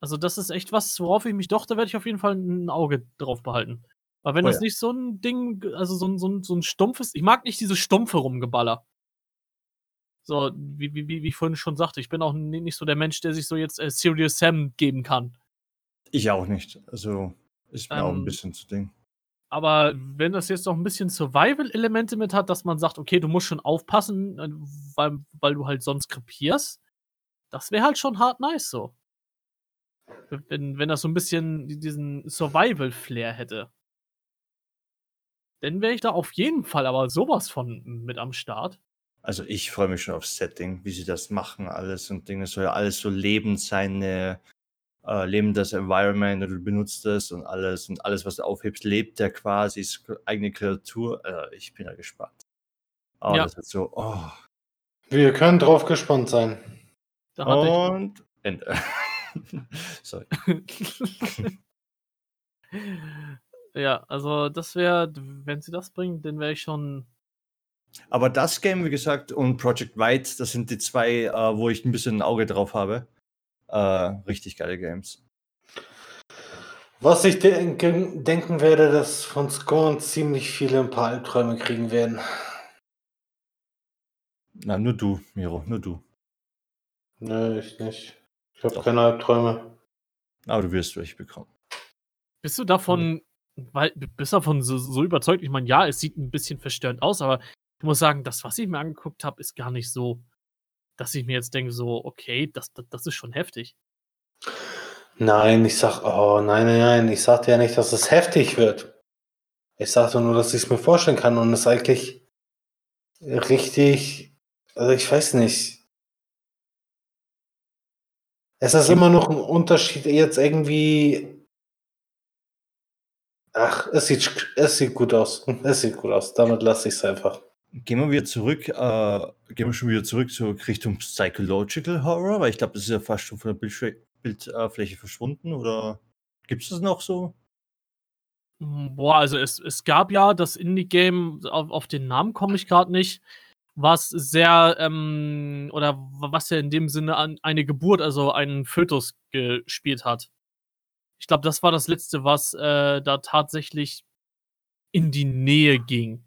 Also, das ist echt was, worauf ich mich doch, da werde ich auf jeden Fall ein Auge drauf behalten. Aber wenn oh, das ja. nicht so ein Ding, also so ein, so, ein, so ein stumpfes, ich mag nicht diese stumpfe Rumgeballer. So, wie, wie, wie ich vorhin schon sagte, ich bin auch nicht so der Mensch, der sich so jetzt äh, Serious Sam geben kann. Ich auch nicht. Also, ist mir ähm, auch ein ähm, bisschen zu Ding. Aber wenn das jetzt noch ein bisschen Survival-Elemente mit hat, dass man sagt, okay, du musst schon aufpassen, äh, weil, weil du halt sonst krepierst, das wäre halt schon hart nice so wenn, wenn das so ein bisschen diesen Survival-Flair hätte. Dann wäre ich da auf jeden Fall aber sowas von mit am Start. Also ich freue mich schon aufs Setting, wie sie das machen, alles und Dinge. Es soll ja alles so lebend sein, äh, lebendes Environment, du benutzt es und alles und alles, was du aufhebst, lebt ja quasi, ist eigene Kreatur. Äh, ich bin ja gespannt. Oh, ja. das wird so, oh. Wir können drauf gespannt sein. Und Ende. Sorry. ja, also das wäre, wenn sie das bringen, dann wäre ich schon Aber das Game, wie gesagt, und Project White, das sind die zwei, äh, wo ich ein bisschen ein Auge drauf habe. Äh, richtig geile Games. Was ich denken, denken werde, dass von Scorn ziemlich viele ein paar Albträume kriegen werden. Na, nur du, Miro, nur du. Nö, ich nicht. Ich habe keine Albträume. Aber du wirst welche bekommen. Bist du davon, weil, bist du davon so, so überzeugt? Ich meine, ja, es sieht ein bisschen verstörend aus, aber ich muss sagen, das, was ich mir angeguckt habe, ist gar nicht so, dass ich mir jetzt denke, so, okay, das, das, das ist schon heftig. Nein, ich sag, oh nein, nein, nein, ich sagte ja nicht, dass es heftig wird. Ich sagte nur, dass ich es mir vorstellen kann und es eigentlich richtig, also ich weiß nicht. Es ist immer noch ein Unterschied jetzt irgendwie. Ach, es sieht, es sieht gut aus. Es sieht gut aus. Damit lasse ich es einfach. Gehen wir wieder zurück, äh, gehen wir schon wieder zurück zur Richtung Psychological Horror, weil ich glaube, das ist ja fast schon von der Bildfläche verschwunden, oder gibt es das noch so? Hm, Boah, also es, es gab ja das Indie-Game, auf, auf den Namen komme ich gerade nicht, was sehr, ähm, oder was ja in dem Sinne an eine Geburt, also einen Fötus gespielt hat. Ich glaube, das war das letzte, was äh, da tatsächlich in die Nähe ging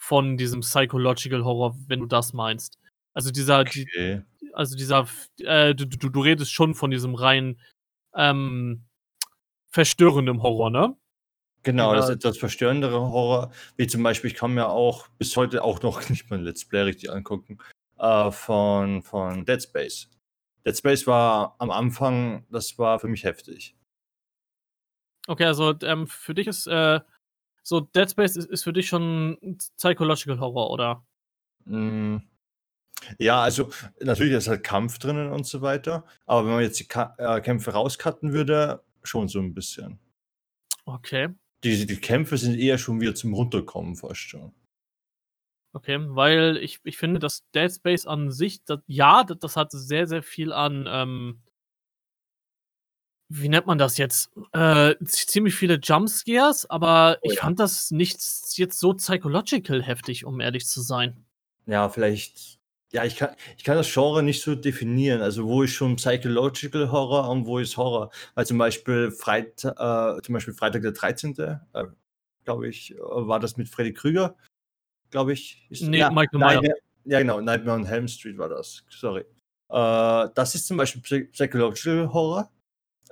von diesem Psychological Horror, wenn du das meinst. Also dieser, die, Okay. also dieser, äh, du, du, du redest schon von diesem rein ähm, verstörenden Horror, ne? Genau, das Ja. etwas verstörendere Horror, wie zum Beispiel, ich kann mir auch bis heute auch noch nicht mein Let's Play richtig angucken, äh, von, von Dead Space. Dead Space war am Anfang, das war für mich heftig. Okay, also ähm, für dich ist äh, so Dead Space ist, ist für dich schon Psychological Horror, oder? Mm. Ja, also natürlich ist halt Kampf drinnen und so weiter, aber wenn man jetzt die Ka äh, Kämpfe rauscutten würde, schon so ein bisschen. Okay, Die, die Kämpfe sind eher schon wieder zum Runterkommen fast schon. okay, weil ich, ich finde, dass Dead Space an sich, das, ja, das, das hat sehr, sehr viel an, ähm, wie nennt man das jetzt? Äh, zi- ziemlich viele Jumpscares, aber Oh ich ja. fand das nicht jetzt so psychological heftig, um ehrlich zu sein. Ja, vielleicht. Ja, ich kann, ich kann das Genre nicht so definieren. Also, wo ist schon Psychological Horror und wo ist Horror? Weil zum Beispiel, Freit, äh, zum Beispiel Freitag der 13., äh, glaube ich, äh, war das mit Freddy Krüger, glaube ich. Ist, Nee, ja, Michael Myers. Ja, genau, Nightmare on Helm Street war das. Sorry. Äh, das ist zum Beispiel Psy Psychological Horror.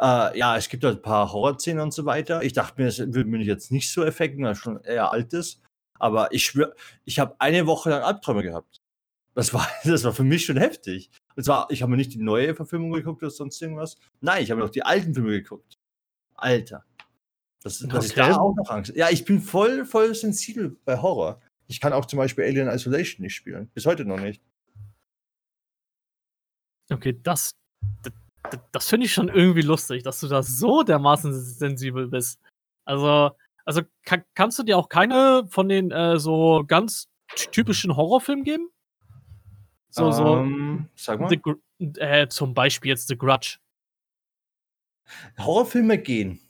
Äh, ja, es gibt halt ein paar Horrorszenen und so weiter. Ich dachte mir, das würde mich jetzt nicht so effekten, weil es schon eher alt ist. Aber ich schwöre, ich habe eine Woche lang Albträume gehabt. Das war, das war für mich schon heftig. Und zwar, ich habe mir nicht die neue Verfilmung geguckt oder sonst irgendwas. Nein, ich habe mir noch die alten Filme geguckt. Alter. Das, ich Okay. da auch noch Angst. Ja, ich bin voll, voll sensibel bei Horror. Ich kann auch zum Beispiel Alien Isolation nicht spielen. Bis heute noch nicht. Okay, das, das, finde ich schon irgendwie lustig, dass du da so dermaßen sensibel bist. Also, also kann, kannst du dir auch keine von den äh, so ganz typischen Horrorfilmen geben? So, so Ähm, sag mal. The, äh, zum Beispiel jetzt The Grudge. Horrorfilme gehen.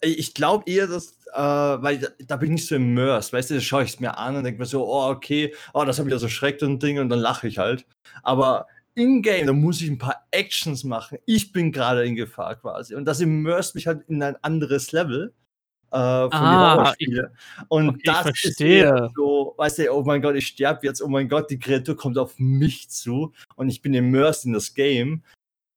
Ich glaube eher, dass, äh, weil da, da bin ich nicht so immersed, weißt du, da schaue ich es mir an und denke mir so, oh, okay, oh, das habe ich ja so schreckt und Ding und dann lache ich halt. Aber in-game, da muss ich ein paar Actions machen. Ich bin gerade in Gefahr quasi. Und das immerst mich halt in ein anderes Level äh, von Ah, den Horrorspielen. Und okay, das ist so, weißt du, oh mein Gott, ich sterbe jetzt, oh mein Gott, die Kreatur kommt auf mich zu und ich bin immersed in das Game.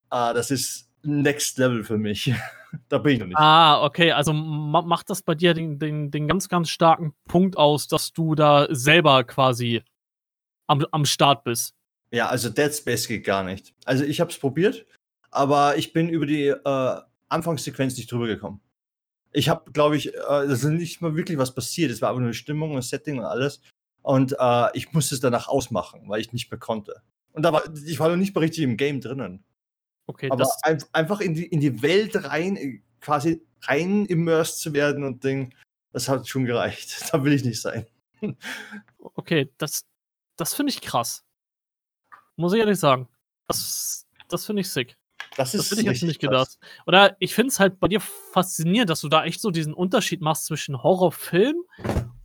Ah, das ist Next Level für mich. da bin ich noch nicht. Ah, okay, also ma macht das bei dir den, den, den ganz, ganz starken Punkt aus, dass du da selber quasi am, am Start bist. Ja, also Dead Space geht gar nicht. Also ich habe es probiert, aber ich bin über die äh, Anfangssequenz nicht drüber gekommen. Ich habe, glaube ich, äh, das ist nicht mal wirklich was passiert. Es war aber nur eine Stimmung und Setting und alles. Und äh, ich musste es danach ausmachen, weil ich nicht mehr konnte. Und da war, ich war noch nicht mal richtig im Game drinnen. Okay, Aber das, ein, einfach in die, in die Welt rein, äh, quasi rein immersed zu werden und Ding, das hat schon gereicht. Da will ich nicht sein. okay, das, das finde ich krass. Muss ich ehrlich sagen. Das, das finde ich sick. Das Das hätte ich jetzt nicht krass. gedacht. Oder ich finde es halt bei dir faszinierend, dass du da echt so diesen Unterschied machst zwischen Horrorfilm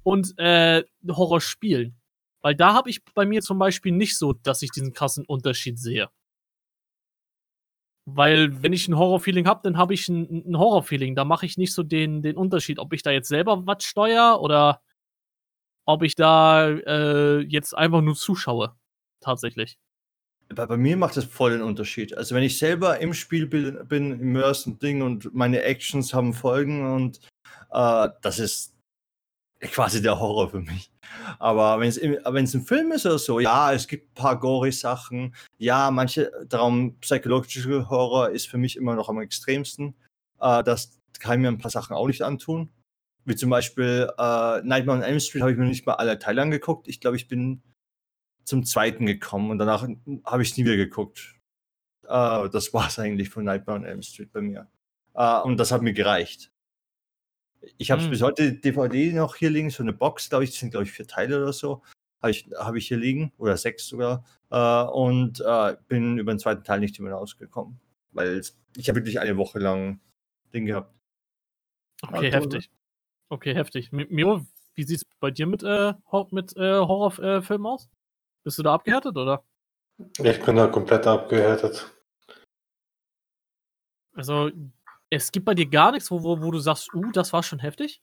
und äh, Horrorspielen. Weil da habe ich bei mir zum Beispiel nicht so, dass ich diesen krassen Unterschied sehe. Weil, wenn ich ein Horror-Feeling habe, dann habe ich ein, ein Horror-Feeling. Da mache ich nicht so den, den Unterschied, ob ich da jetzt selber was steuere oder ob ich da äh, jetzt einfach nur zuschaue. Tatsächlich. Bei, bei mir macht das voll den Unterschied. Also, wenn ich selber im Spiel bin, immersed und Ding und meine Actions haben Folgen und äh, das ist quasi der Horror für mich. Aber wenn es ein Film ist oder so, ja, es gibt ein paar Gory-Sachen. Ja, manche, darum Psychological Horror ist für mich immer noch am extremsten. Äh, das kann ich mir ein paar Sachen auch nicht antun. Wie zum Beispiel äh, Nightmare on Elm Street habe ich mir nicht mal alle Teile angeguckt. Ich glaube, ich bin zum zweiten gekommen und danach habe ich es nie wieder geguckt. Äh, das war es eigentlich von Nightmare on Elm Street bei mir. Äh, und das hat mir gereicht. Ich habe hm. bis heute DVD noch hier liegen, so eine Box, glaube ich, das sind, glaube ich, vier Teile oder so. Habe ich, hab ich hier liegen, oder sechs sogar. Äh, und äh, bin über den zweiten Teil nicht mehr rausgekommen. Weil ich habe wirklich eine Woche lang Ding gehabt. Okay, ja, heftig. Okay, heftig. Miro, wie sieht es bei dir mit, äh, mit äh, Horrorfilmen aus? Bist du da abgehärtet, oder? Ich bin da komplett abgehärtet. Also, es gibt bei dir gar nichts, wo, wo, wo du sagst, uh, das war schon heftig?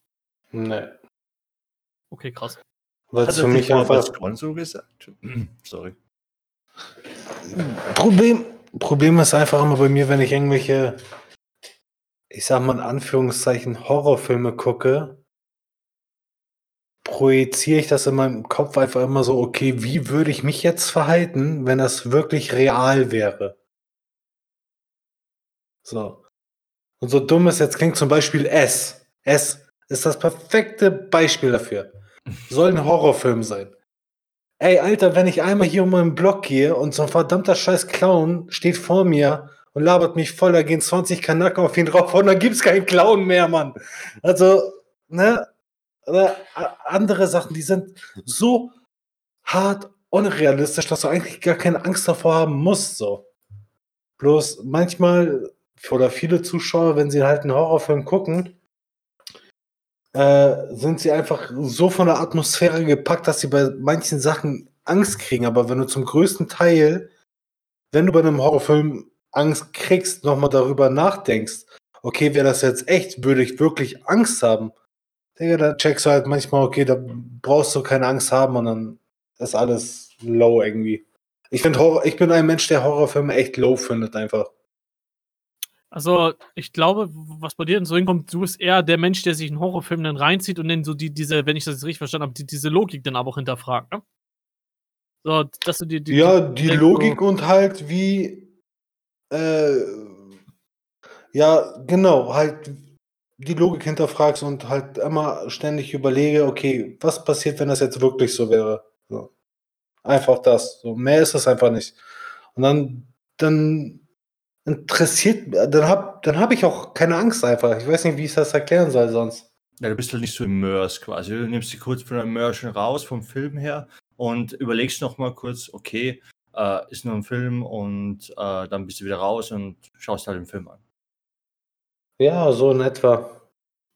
Nee. Okay, krass. Weil es für mich einfach. so gesagt? Sorry. Problem, Problem ist einfach immer bei mir, wenn ich irgendwelche, ich sag mal in Anführungszeichen, Horrorfilme gucke, projiziere ich das in meinem Kopf einfach immer so, okay, wie würde ich mich jetzt verhalten, wenn das wirklich real wäre? So. Und so dumm es jetzt klingt, zum Beispiel S. S ist das perfekte Beispiel dafür. Soll ein Horrorfilm sein. Ey, Alter, wenn ich einmal hier um meinen Block gehe und so ein verdammter scheiß Clown steht vor mir und labert mich voll, da gehen 20 Kanaken auf ihn drauf und dann gibt's keinen Clown mehr, Mann. Also, ne? Oder andere Sachen, die sind so hart unrealistisch, dass du eigentlich gar keine Angst davor haben musst, so. Bloß manchmal oder viele Zuschauer, wenn sie halt einen Horrorfilm gucken, äh, sind sie einfach so von der Atmosphäre gepackt, dass sie bei manchen Sachen Angst kriegen. Aber wenn du zum größten Teil, wenn du bei einem Horrorfilm Angst kriegst, nochmal darüber nachdenkst, okay, wäre das jetzt echt, würde ich wirklich Angst haben? Digga, da checkst du halt manchmal, okay, da brauchst du keine Angst haben und dann ist alles low irgendwie. Ich finde ich bin ein Mensch, der Horrorfilme echt low findet einfach. Also, ich glaube, was bei dir denn so hinkommt, du bist eher der Mensch, der sich einen Horrorfilm dann reinzieht und dann so die, diese, wenn ich das jetzt richtig verstanden habe, die, diese Logik dann aber auch hinterfragt, ne? So, dass du die, die Ja, die Logik und halt wie, äh, ja, genau, halt die Logik hinterfragst und halt immer ständig überlege, okay, was passiert, wenn das jetzt wirklich so wäre? So. Einfach das. So, mehr ist es einfach nicht. Und dann, dann interessiert, dann habe dann hab ich auch keine Angst einfach. Ich weiß nicht, wie ich das erklären soll sonst. Ja, du bist halt nicht so immersed quasi. Du nimmst dich kurz von der Immersion raus, vom Film her und überlegst nochmal kurz, okay, äh, ist nur ein Film und äh, dann bist du wieder raus und schaust halt den Film an. Ja, so in etwa.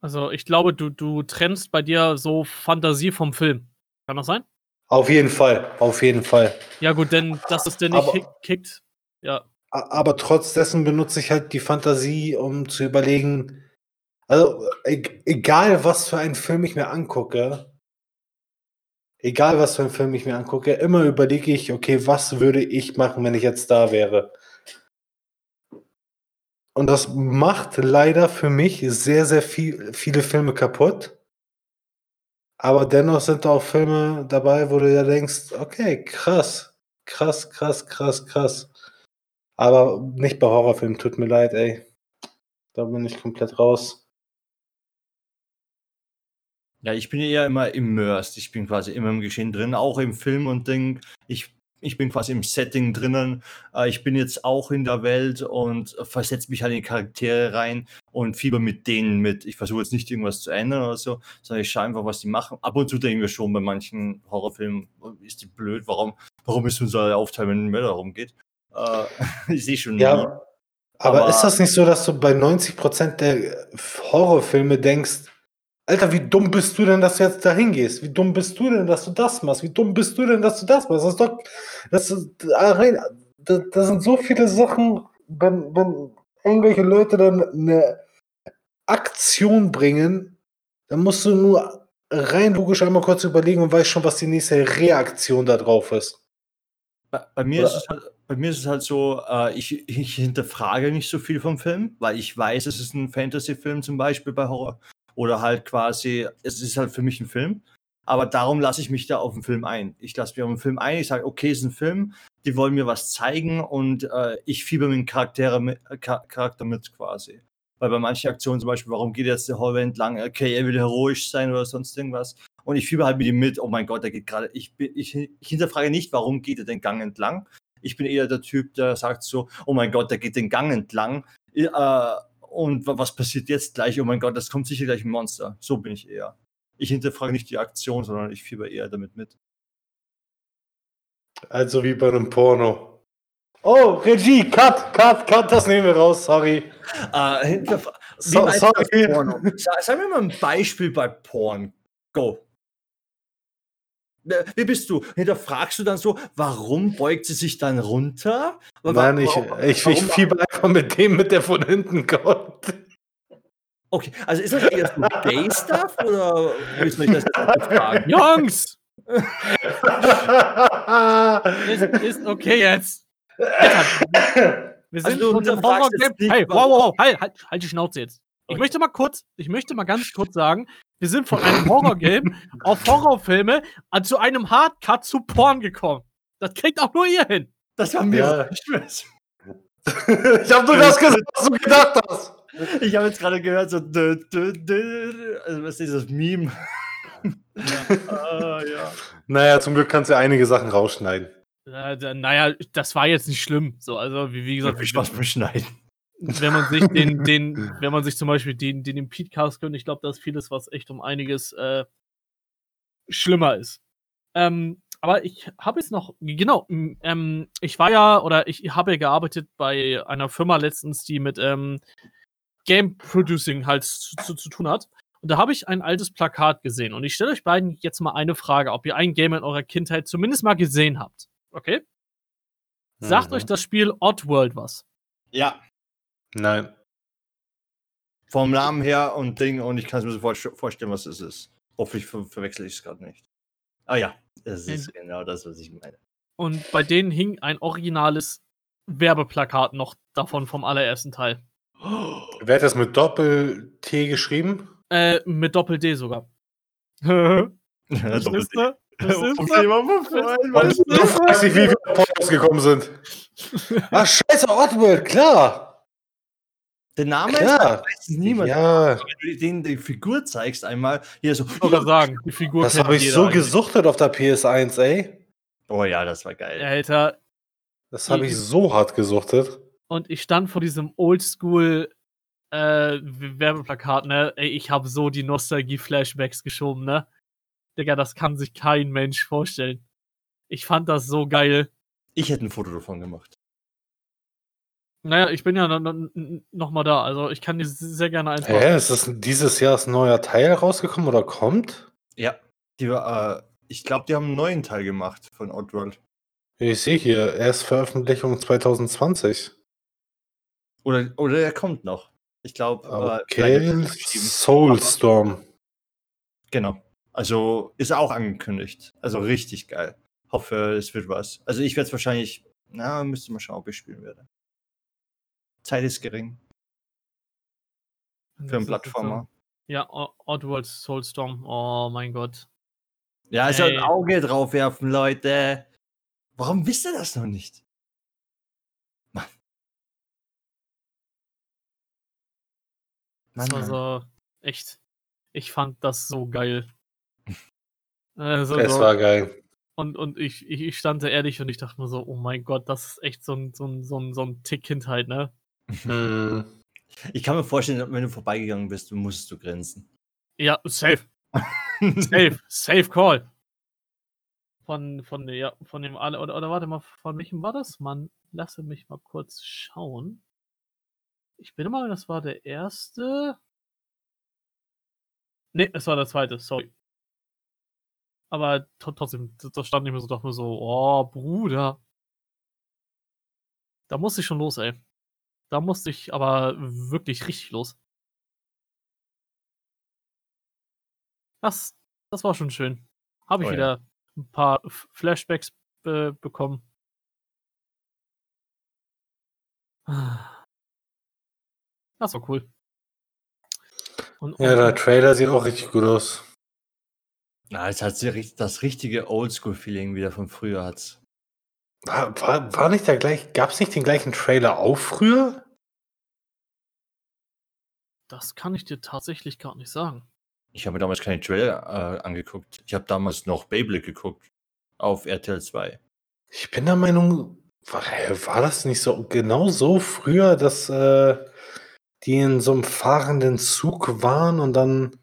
Also ich glaube, du, du trennst bei dir so Fantasie vom Film. Kann das sein? Auf jeden Fall, auf jeden Fall. Ja gut, denn dass es denn nicht Aber, kickt, ja aber trotz dessen benutze ich halt die Fantasie, um zu überlegen, also e egal was für einen Film ich mir angucke, egal was für einen Film ich mir angucke, immer überlege ich, okay, was würde ich machen, wenn ich jetzt da wäre? Und das macht leider für mich sehr, sehr viel, viele Filme kaputt. Aber dennoch sind auch Filme dabei, wo du ja denkst, okay, krass, krass, krass, krass, krass. Aber nicht bei Horrorfilmen, tut mir leid, ey. Da bin ich komplett raus. Ja, ich bin eher immer immersed. Ich bin quasi immer im Geschehen drin, auch im Film und Ding. Ich, ich bin quasi im Setting drinnen. Äh, ich bin jetzt auch in der Welt und versetze mich halt in die Charaktere rein und fieber mit denen mit. Ich versuche jetzt nicht irgendwas zu ändern oder so, sondern ich schaue einfach, was die machen. Ab und zu denken wir schon bei manchen Horrorfilmen, ist die blöd, warum, warum ist unser Aufteil, wenn es mehr darum geht? Äh, ich sehe schon. Ja, nie. aber, aber ist das nicht so, dass du bei 90% der Horrorfilme denkst, Alter, wie dumm bist du denn, dass du jetzt da hingehst? Wie dumm bist du denn, dass du das machst? Wie dumm bist du denn, dass du das machst? Das ist doch, das, ist, das, das sind so viele Sachen, wenn, wenn irgendwelche Leute dann eine Aktion bringen, dann musst du nur rein logisch einmal kurz überlegen und weißt schon, was die nächste Reaktion da drauf ist. Bei, bei mir, ist es halt, bei mir ist es halt so, äh, ich, ich hinterfrage nicht so viel vom Film, weil ich weiß, es ist ein Fantasy-Film zum Beispiel bei Horror. Oder halt quasi, es ist halt für mich ein Film. Aber darum lasse ich mich da auf den Film ein. Ich lasse mich auf den Film ein, ich sage, okay, es ist ein Film, die wollen mir was zeigen und äh, ich fieber mit dem Charakter mit, Charakter mit quasi. Weil bei manchen Aktionen zum Beispiel, warum geht jetzt der Hallway entlang? Okay, er will heroisch sein oder sonst irgendwas. Und ich fieber halt mit ihm mit, oh mein Gott, der geht gerade. Ich, ich, ich hinterfrage nicht, warum geht er den Gang entlang. Ich bin eher der Typ, der sagt so, oh mein Gott, der geht den Gang entlang. Äh, und was passiert jetzt gleich? Oh mein Gott, das kommt sicher gleich ein Monster. So bin ich eher. Ich hinterfrage nicht die Aktion, sondern ich fieber eher damit mit. Also wie bei einem Porno. Oh, Regie, cut, cut, cut, das nehmen wir raus, sorry. Äh, so, sorry. Porno? Sag mir mal ein Beispiel bei Porn. Go. Wie bist du? Hinterfragst du dann so, warum beugt sie sich dann runter? Nein, ich, ich, ich fieber einfach mit dem, mit der von hinten kommt. Okay, also ist das eher so Gay-Stuff oder wie soll ich das jetzt fragen? Jungs! ist, ist okay jetzt. Wir sind also, unter Horror-Game. Hey, wow, wow, halt, halt, halt die Schnauze jetzt. Ich möchte mal kurz, ich möchte mal ganz kurz sagen, wir sind von einem Horror-Game auf Horrorfilme zu einem Hardcut zu Porn gekommen. Das kriegt auch nur ihr hin. Das war mir ja. Ich habe nur das gesagt, was du gedacht hast. Ich habe jetzt gerade gehört, so, dö, dö, dö, also was ist dieses Meme? ja. Uh, ja. Naja, zum Glück kannst du einige Sachen rausschneiden. Äh, naja, das war jetzt nicht schlimm. So, also, wie, wie gesagt, viel Spaß beim Schneiden. Wenn man sich den, den, wenn man sich zum Beispiel den, den, den Podcast gönnt, ich glaube, da ist vieles, was echt um einiges äh, schlimmer ist. Ähm, aber ich habe jetzt noch, genau, ähm, ich war ja, oder ich habe ja gearbeitet bei einer Firma letztens, die mit ähm, Game Producing halt zu, zu, zu tun hat. Und da habe ich ein altes Plakat gesehen. Und ich stelle euch beiden jetzt mal eine Frage, ob ihr ein Game in eurer Kindheit zumindest mal gesehen habt. Okay? Sagt mhm. euch das Spiel Oddworld was? Ja. Nein. Vom Namen her und Ding, und ich kann es mir sofort vorstellen, was es ist. Hoffentlich ver verwechsel ich es gerade nicht. Ah ja, das ist und, genau das, was ich meine. Und bei denen hing ein originales Werbeplakat noch davon vom allerersten Teil. Wer hat das mit Doppel-T geschrieben? Äh, mit Doppel-D sogar. ja, Doppel-D. Das ist Thema Du fragst dich, wie wir Pornos gekommen sind. Ach, scheiße, Oddworld, klar. Der Name ist, weiß niemand. Ja. Wenn du denen die Figur zeigst, einmal hier so. Ich sagen, die Figur. Das habe ich so eigentlich. gesuchtet auf der PS1, ey. Oh ja, das war geil. Alter. Das habe ich so hart gesuchtet. Und ich stand vor diesem Oldschool äh, Werbeplakat, ne? Ey, ich habe so die Nostalgie-Flashbacks geschoben, ne? Digga, das kann sich kein Mensch vorstellen. Ich fand das so geil. Ich hätte ein Foto davon gemacht. Naja, ich bin ja noch mal da. Also ich kann dir sehr gerne einfach. Hä, ist das dieses Jahr ein neuer Teil rausgekommen oder kommt? Ja, die, äh, ich glaube, die haben einen neuen Teil gemacht von Outworld. Ich sehe hier, Erstveröffentlichung 2020. Oder, oder er kommt noch. Ich glaube. Okay, Soulstorm. Genau. Also ist auch angekündigt. Also richtig geil. Hoffe, es wird was. Also ich werde es wahrscheinlich, na, müsste mal schauen, ob ich spielen werde. Zeit ist gering. Für einen Plattformer. Ja, Oddworld Soulstorm. Oh mein Gott. Ja, also ein Auge drauf werfen, Leute. Warum wisst ihr das noch nicht? Mann. Mann, das war so echt. Ich fand das so geil. Also, es war geil. Und, und ich, ich stand da ehrlich und ich dachte mir so, oh mein Gott, das ist echt so ein, so ein, so ein, so ein Tick Kindheit, ne? Hm. Ich kann mir vorstellen, wenn du vorbeigegangen bist, musstest du grinsen. Ja, safe. safe, safe call. Von, von, ja, von dem alle, oder, oder warte mal, von welchem war das? Man, lasse mich mal kurz schauen. Ich bin mal, das war der erste. Nee, es war der zweite, sorry. Aber tr- trotzdem, das stand nicht mehr so, doch nur so, oh, Bruder. Da musste ich schon los, ey. Da musste ich aber wirklich richtig los. Das, das war schon schön. Habe ich Oh ja. wieder ein paar Flashbacks äh, bekommen. Das war cool. Und, Ja, und- der Trailer sieht auch richtig gut aus. Na, es hat das richtige Oldschool-Feeling wieder von früher hat's. War, war, war nicht der gleich, gab es nicht den gleichen Trailer auch früher? Das kann ich dir tatsächlich gar nicht sagen. Ich habe mir damals keine Trailer äh, angeguckt. Ich habe damals noch Beyblade geguckt. Auf RTL 2. Ich bin der Meinung, war, war das nicht so genau so früher, dass äh, die in so einem fahrenden Zug waren und dann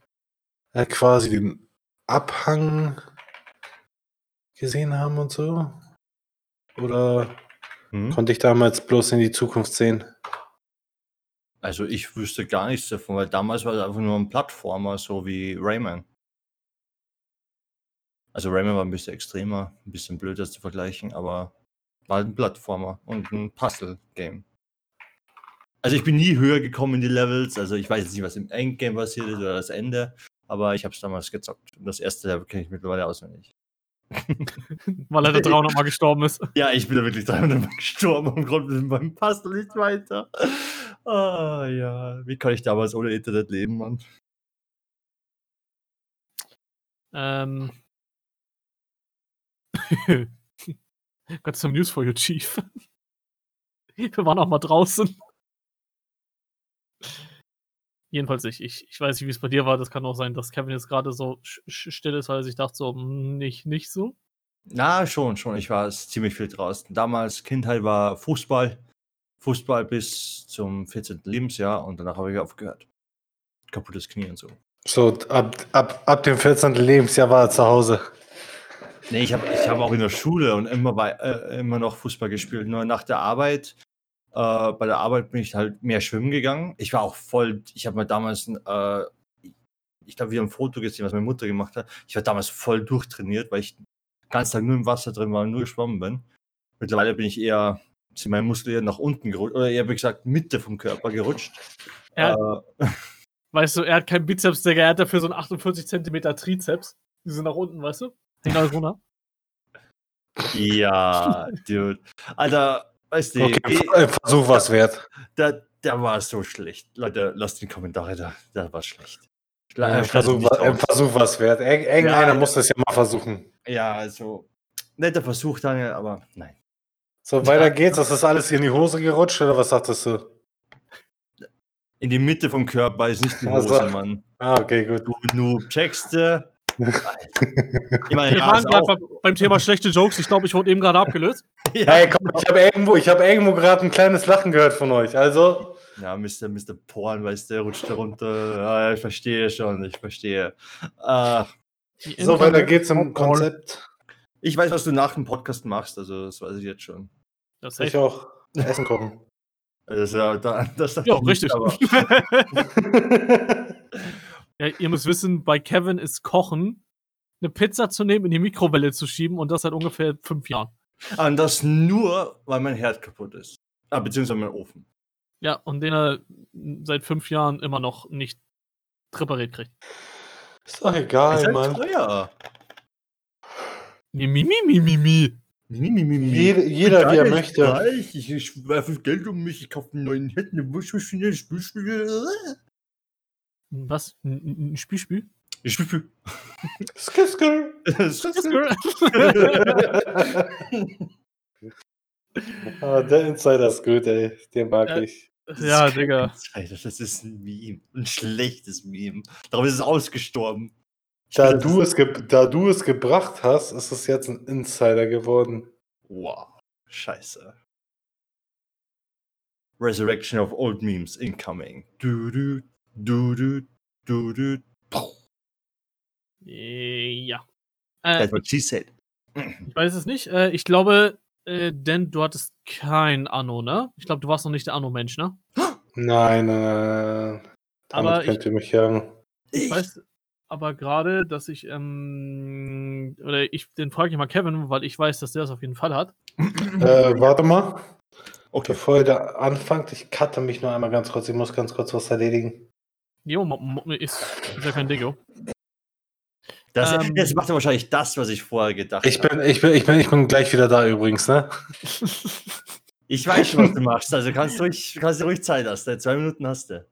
äh, quasi den Abhang gesehen haben und so? Oder Hm? konnte ich damals bloß in die Zukunft sehen? Also ich wüsste gar nichts davon, weil damals war es einfach nur ein Plattformer, so wie Rayman. Also Rayman war ein bisschen extremer, ein bisschen blöder zu vergleichen, aber war ein Plattformer und ein Puzzle-Game. Also ich bin nie höher gekommen in die Levels, also ich weiß jetzt nicht, was im Endgame passiert ist oder das Ende, aber ich habe es damals gezockt. Und das erste Level kenne ich mittlerweile auswendig. Weil er da 300 Mal gestorben ist. Ja, ich bin da wirklich 300 Mal gestorben und konnte mit meinem Puzzle nicht weiter. Ah ja, wie kann ich damals ohne Internet leben, Mann? Ähm. Got some news for you, Chief. Wir waren auch mal draußen. Jedenfalls ich. ich. Ich weiß nicht, wie es bei dir war. Das kann auch sein, dass Kevin jetzt gerade so still ist, weil er sich dachte so, "Hm, nicht, nicht so. Na, schon, schon. Ich war ziemlich viel draußen. Damals, Kindheit war Fußball. Fußball bis zum 14. Lebensjahr und danach habe ich aufgehört. Kaputtes Knie und so. So, ab, ab, ab dem 14. Lebensjahr war er zu Hause. Nee, ich habe ich hab auch in der Schule und immer, bei, äh, immer noch Fußball gespielt. Nur nach der Arbeit, äh, bei der Arbeit bin ich halt mehr schwimmen gegangen. Ich war auch voll, ich habe mal damals, ein, äh, ich glaube, wir haben ein Foto gesehen, was meine Mutter gemacht hat. Ich war damals voll durchtrainiert, weil ich den ganzen Tag nur im Wasser drin war und nur geschwommen bin. Mittlerweile bin ich eher, sind meine Muskeln eher nach unten gerutscht, oder eher, wie gesagt, Mitte vom Körper gerutscht. Er, Äh, weißt du, er hat keinen Bizeps, Digga. Er hat dafür so einen 48 Zentimeter Trizeps. Die sind nach unten, weißt du? Hängt alles runter. ja, Dude. Alter, weißt du, Okay, eh- ein Versuch was wert. Der, der war so schlecht. Leute, lasst die Kommentare da. Der war schlecht. Ja, Äh, ein, schreibt Versuch. Versuch was wert. Ir irgendeiner Ja, muss das ja mal versuchen. Ja, also. Netter Versuch, Daniel, aber nein. So, weiter geht's. Das ist alles in die Hose gerutscht, oder was sagtest du? In die Mitte vom Körper ist nicht die Ach Hose, so. Mann. Ah, okay, gut. Du, du checkst. Ich meine, Wir ja, waren gerade beim- Thema schlechte Jokes. Ich glaube, ich wurde eben gerade abgelöst. ja, Hey, komm, ich habe irgendwo, ich hab irgendwo gerade ein kleines Lachen gehört von euch. Also, ja, Mr. Mr. Porn, weißt du, rutscht da runter. Ja, ich verstehe schon, ich verstehe. Äh, Die so weiter geht's im Internet- Konzept. ich weiß, was du nach dem Podcast machst, also das weiß ich jetzt schon. Das Ich auch. Essen kochen. Das, ist ja, da, das Ja, richtig. Ja, ihr müsst wissen, bei Kevin ist Kochen, eine Pizza zu nehmen, in die Mikrowelle zu schieben und das seit ungefähr fünf Jahren. und das nur, weil mein Herd kaputt ist. Ah, beziehungsweise mein Ofen. Ja, und den er seit fünf Jahren immer noch nicht repariert kriegt. Ist doch egal, ist halt Mann. teuer. Mi, mi, mi, mi, mi, mi. Mi, mi, mi, mi. Jeder, jeder wie er möchte. Ich, ich werfe Geld um mich, ich kaufe einen neuen Herd, eine Waschmaschine, eine Spülspül. Was? Ein ein Spielspiel? Ich spül. Skiskel. ah, der Insider ist gut, ey. Den mag Äh, ich. ja, Digga. Alter, das ist ein Meme. Ein schlechtes Meme. Darum ist es ausgestorben. Da du, es da du es gebracht hast, ist es jetzt ein Insider geworden. Wow. Scheiße. Resurrection of Old Memes incoming. Du, du, du, du, du, du. Äh, Ja. Äh, That's what she said. ich weiß es nicht. Äh, ich glaube, äh, denn du hattest kein Anno, ne? Ich glaube, du warst noch nicht der Anno-Mensch, ne? Nein, nein, nein. Damit Aber ich- könnt ihr mich jagen. Ich weiß, aber gerade, dass ich, ähm, oder ich, den frage ich mal Kevin, weil ich weiß, dass der es auf jeden Fall hat. Äh, warte mal. Okay. Bevor ihr da anfangt, ich cutte mich nur einmal ganz kurz. Ich muss ganz kurz was erledigen. Jo, ist, ist ja kein Ding, Das, ähm, das macht ja wahrscheinlich das, was ich vorher gedacht ich bin, habe. Ich bin, ich, bin, ich bin gleich wieder da übrigens, ne? ich weiß schon, was du machst. Also kannst du ruhig, kannst du ruhig Zeit lassen. Zwei Minuten hast du.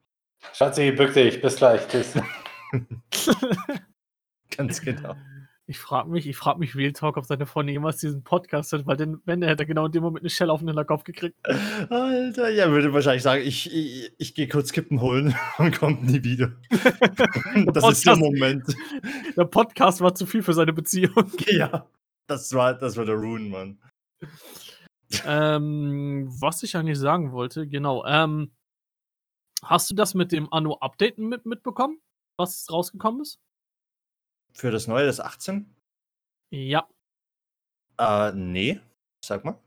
Schatzi, bück dich. Bis gleich. Tschüss. Ganz genau. Ich frage mich, ich frage mich Real Talk, ob seine Freundin jemals diesen Podcast hat, weil denn, wenn er hätte genau in dem Moment eine Shell auf den Kopf gekriegt. Alter, ja, würde wahrscheinlich sagen, ich, ich, ich gehe kurz Kippen holen und kommt nie wieder. das Podcast, ist der Moment. Der Podcast war zu viel für seine Beziehung. Ja, das war, das war der Rune, Mann. ähm, was ich eigentlich sagen wollte, genau. Ähm, hast du das mit dem Anno-Update mit, mitbekommen, was rausgekommen ist? Für das neue, das 18? Ja. Äh, nee. Sag mal.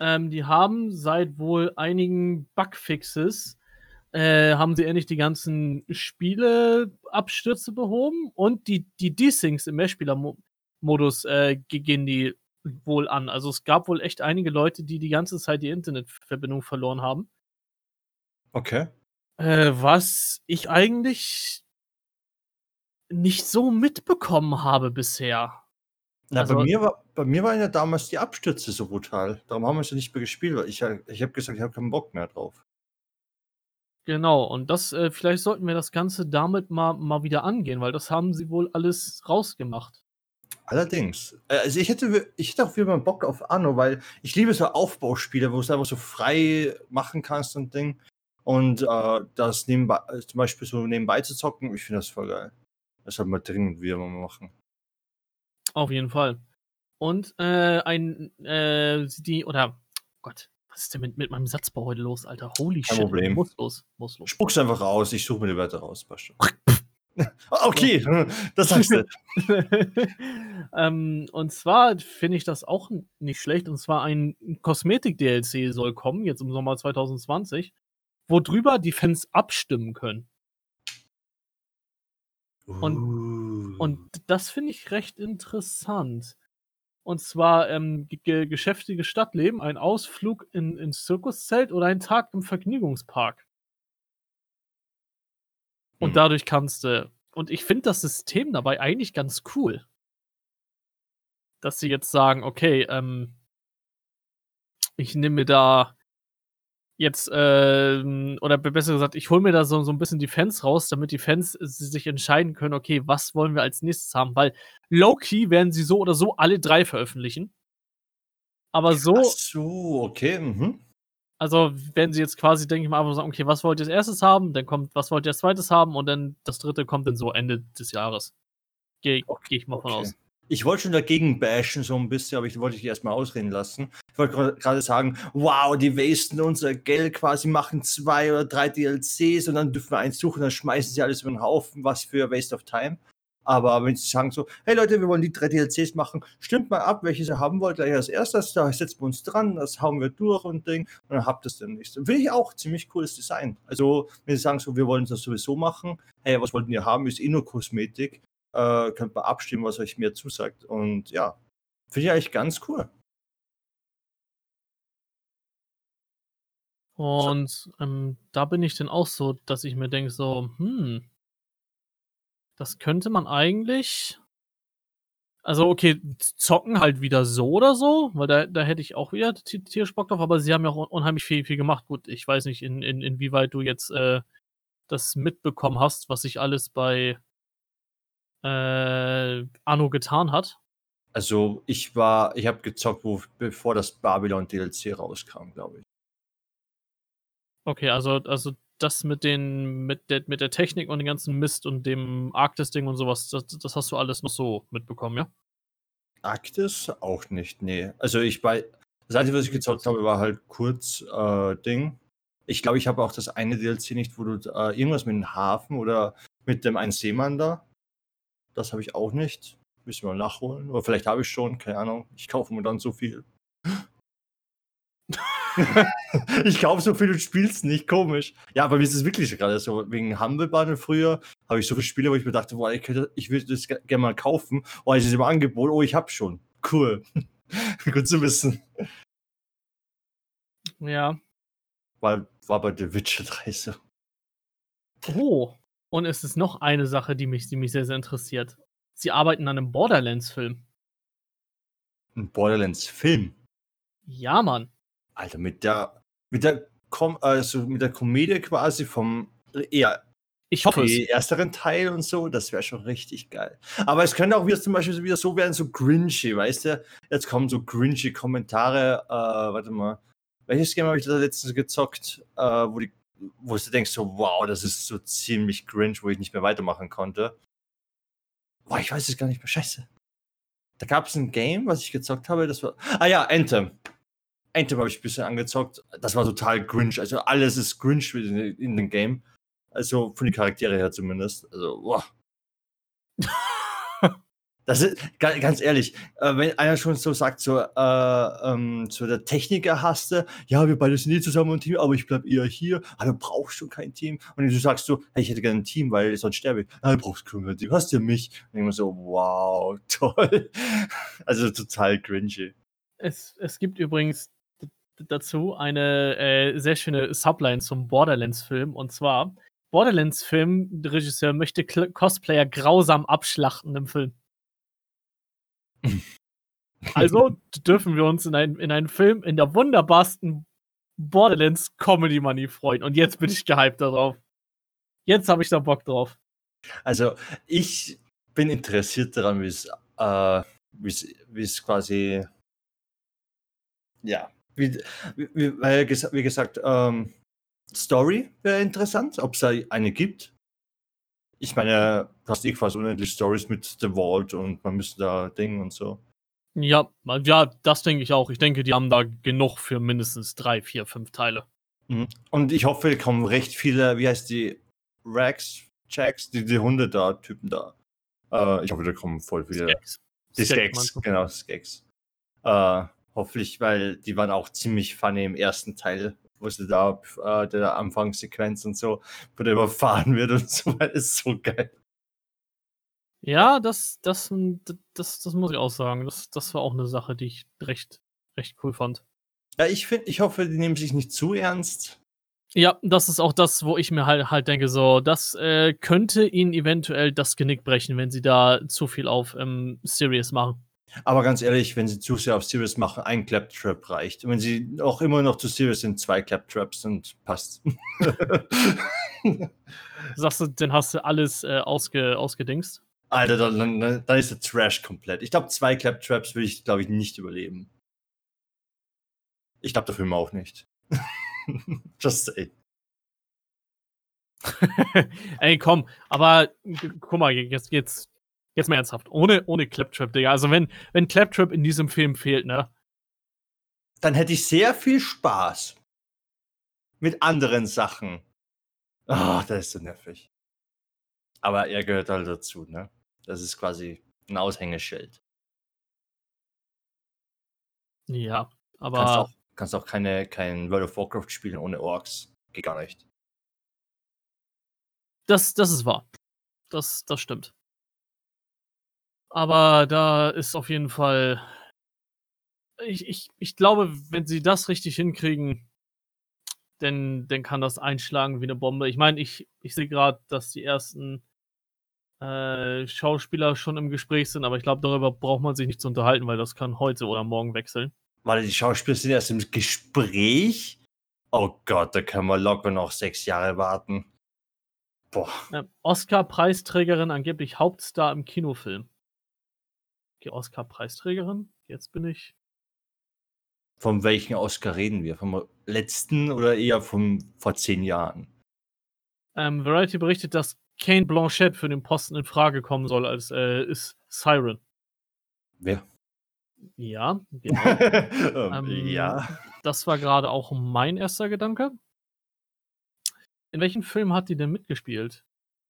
Ähm, die haben seit wohl einigen Bugfixes äh, haben sie endlich die ganzen Spieleabstürze behoben und die, die Desyncs im Mehrspielermodus äh, gehen die wohl an. Also es gab wohl echt einige Leute, die die ganze Zeit die Internetverbindung verloren haben. Okay. Äh, was ich eigentlich nicht so mitbekommen habe bisher. Na, also, bei, mir war, bei mir waren ja damals die Abstürze so brutal. Darum haben wir es ja nicht mehr gespielt, weil ich, ich habe gesagt, ich habe keinen Bock mehr drauf. Genau, und das, äh, vielleicht sollten wir das Ganze damit mal, mal wieder angehen, weil das haben sie wohl alles rausgemacht. Allerdings. Äh, also ich hätte, ich hätte auch wieder mal Bock auf Anno, weil ich liebe so Aufbauspiele, wo du es einfach so frei machen kannst und Ding. Und äh, das nebenbei, zum Beispiel so nebenbei zu zocken, ich finde das voll geil. Das sollten wir dringend wieder mal machen. Auf jeden Fall. Und äh, ein, äh, die, oder, Gott, was ist denn mit, mit meinem Satzbau heute los, Alter? Holy Kein shit. Problem. Muss los, muss los. Spuck's einfach raus, ich suche mir die Wörter raus, schon. okay, das sagst du. ähm, und zwar finde ich das auch nicht schlecht. Und zwar ein Kosmetik-DLC soll kommen, jetzt im Sommer 2020, worüber die Fans abstimmen können. Und, uh. und das finde ich recht interessant. Und zwar ähm, ge geschäftiges Stadtleben, ein Ausflug in, ins Zirkuszelt oder ein Tag im Vergnügungspark. Und mhm. dadurch kannst du. Und ich finde das System dabei eigentlich ganz cool. Dass sie jetzt sagen, okay, ähm, ich nehme mir da jetzt, äh, oder besser gesagt, ich hole mir da so, so ein bisschen die Fans raus, damit die Fans sich entscheiden können, okay, was wollen wir als nächstes haben? Weil low-key werden sie so oder so alle drei veröffentlichen. Aber so. Ach so, okay. Mhm. Also werden sie jetzt quasi, denke ich mal, einfach sagen, okay, was wollt ihr als erstes haben? Dann kommt, was wollt ihr als zweites haben? Und dann das dritte kommt dann so Ende des Jahres. Gehe okay. geh ich mal von okay. aus. Ich wollte schon dagegen bashen, so ein bisschen, aber ich wollte dich erstmal ausreden lassen. Ich wollte gerade sagen, wow, die wasten unser Geld quasi, machen zwei oder drei DLCs und dann dürfen wir eins suchen, dann schmeißen sie alles über den Haufen, was für Waste of Time. Aber wenn sie sagen so, hey Leute, wir wollen die drei DLCs machen, stimmt mal ab, welche ihr haben wollt, gleich als erstes, da setzen wir uns dran, das hauen wir durch und Ding, und dann habt ihr es dann nicht. Finde ich auch ziemlich cooles Design. Also, wenn sie sagen so, wir wollen das sowieso machen, hey, was wollten ihr haben, ist eh nur Kosmetik, äh, könnt ihr abstimmen, was euch mehr zusagt. Und ja, finde ich eigentlich ganz cool. Und ähm, da bin ich dann auch so, dass ich mir denke, so, hm, das könnte man eigentlich. Also, okay, zocken halt wieder so oder so, weil da, da hätte ich auch wieder tierisch Bock drauf, aber sie haben ja auch unheimlich viel, viel gemacht. Gut, ich weiß nicht, in, in, inwieweit du jetzt äh, das mitbekommen hast, was sich alles bei äh, Anno getan hat. Also ich war, ich habe gezockt, wo, bevor das Babylon DLC rauskam, glaube ich. Okay, also, also das mit den, mit der, mit der Technik und dem ganzen Mist und dem Arktis-Ding und sowas, das, das hast du alles noch so mitbekommen, ja? Arktis auch nicht, nee. Also ich bei, das Einzige, was ich gezockt habe, war halt kurz äh, Ding. Ich glaube, ich habe auch das eine DLC nicht, wo du äh, irgendwas mit dem Hafen oder mit dem einen Seemann da. Das habe ich auch nicht. Müssen wir nachholen. Oder vielleicht habe ich schon, keine Ahnung. Ich kaufe mir dann so viel. ich glaube, so viel du spielst nicht, komisch. Ja, aber mir ist es wirklich gerade so. Wegen Humble Bundle früher habe ich so viele Spiele, wo ich mir dachte, boah, ich, könnte, ich würde das gerne mal kaufen. Oh, ich ist im Angebot, oh, ich habe schon. Cool. Gut zu wissen. Ja. War, war bei The Witcher 3 so. Oh. Und es ist noch eine Sache, die mich, die mich sehr, sehr interessiert. Sie arbeiten an einem Borderlands-Film. Ein Borderlands-Film? Ja, Mann. Alter, mit der, mit der, Com also mit der Komödie quasi vom eher ich hoffe die ersteren Teil und so, das wäre schon richtig geil. Aber es könnte auch wieder zum Beispiel wieder so werden, so grinchy, weißt du? Jetzt kommen so grinchy Kommentare, äh, warte mal. Welches Game habe ich da letztens gezockt, äh, wo, die, wo du denkst, so, wow, das ist so ziemlich cringe, wo ich nicht mehr weitermachen konnte. Boah, ich weiß es gar nicht mehr, scheiße. Da gab es ein Game, was ich gezockt habe, das war. Ah ja, Anthem. Anthem habe ich ein bisschen angezockt. Das war total cringe. Also alles ist cringe in, in dem Game. Also von den Charaktere her zumindest. Also, boah. Das ist ganz ehrlich, äh, wenn einer schon so sagt, so, äh, ähm, so der Techniker hast du, ja, wir beide sind nie zusammen im Team, aber ich bleib eher hier, aber du brauchst schon kein Team. Und du sagst so, hey, ich hätte gerne ein Team, weil sonst sterbe ich. Ja, du brauchst kein Team, hast ja mich. Und ich immer so, wow, toll. Also total cringy. Es, es gibt übrigens dazu eine äh, sehr schöne Subline zum Borderlands-Film und zwar, Borderlands-Film, der Regisseur möchte Cosplayer grausam abschlachten im Film. Also dürfen wir uns in, ein, in einen Film in der wunderbarsten Borderlands Comedy Money freuen. Und jetzt bin ich gehypt darauf. Jetzt habe ich da Bock drauf. Also, ich bin interessiert daran, wie es, äh, wie es quasi, ja, wie, wie, weil, wie gesagt, ähm, Story wäre interessant, ob es da eine gibt. Ich meine, du hast eh fast unendlich Stories mit The Vault und man müsste da Dinge und so. Ja, ja, das denke ich auch. Ich denke, die haben da genug für mindestens drei, vier, fünf Teile. Mhm. Und ich hoffe, kommen recht viele, wie heißt die, Rags, Jacks, die, die Hunde da, Typen da. Äh, ich hoffe, da kommen voll viele. Skeks. Die Skeks, genau, Skeks. Äh, hoffentlich, weil die waren auch ziemlich funny im ersten Teil wo sie da äh, der Anfangssequenz und so, wo der überfahren wird und so weiter, ist so geil. Ja, das, das, das, das muss ich auch sagen. Das, das war auch eine Sache, die ich recht, recht cool fand. Ja, ich finde, ich hoffe, die nehmen sich nicht zu ernst. Ja, das ist auch das, wo ich mir halt, halt denke, so, das äh, könnte ihnen eventuell das Genick brechen, wenn sie da zu viel auf ähm, Serious machen. Aber ganz ehrlich, wenn sie zu sehr auf Serious machen, ein Claptrap reicht. Und wenn sie auch immer noch zu Serious sind, zwei Claptraps und passt. Sagst du, dann hast du alles äh, ausge, ausgedingst? Alter, dann, dann, dann ist der Trash komplett. Ich glaube, zwei Claptraps will ich, glaube ich, nicht überleben. Ich glaube, der Film auch nicht. Just say. Ey, komm, aber guck mal, jetzt, jetzt Jetzt mal ernsthaft. Ohne, ohne Claptrap, Digga. Also, wenn, wenn Claptrap in diesem Film fehlt, ne? Dann hätte ich sehr viel Spaß. Mit anderen Sachen. Ah, oh, das ist so nervig. Aber er gehört halt dazu, ne? Das ist quasi ein Aushängeschild. Ja, aber. Kannst auch, kannst auch keine, kein World of Warcraft spielen ohne Orks. Geht gar nicht. Das, das ist wahr. Das, das stimmt. Aber da ist auf jeden Fall. Ich, ich, ich glaube, wenn sie das richtig hinkriegen, dann, dann kann das einschlagen wie eine Bombe. Ich meine, ich, ich sehe gerade, dass die ersten äh, Schauspieler schon im Gespräch sind, aber ich glaube, darüber braucht man sich nicht zu unterhalten, weil das kann heute oder morgen wechseln. Warte, die Schauspieler sind erst im Gespräch? Oh Gott, da können wir locker noch sechs Jahre warten. Boah. Äh, Oscar-Preisträgerin, angeblich Hauptstar im Kinofilm die Oscar-Preisträgerin. Jetzt bin ich. Von welchen Oscar reden wir? Vom letzten oder eher von vor zehn Jahren? Ähm, Variety berichtet, dass Kane Blanchett für den Posten in Frage kommen soll als äh, ist Siren. Wer? Ja, genau. ähm, ja. Das war gerade auch mein erster Gedanke. In welchem Film hat die denn mitgespielt?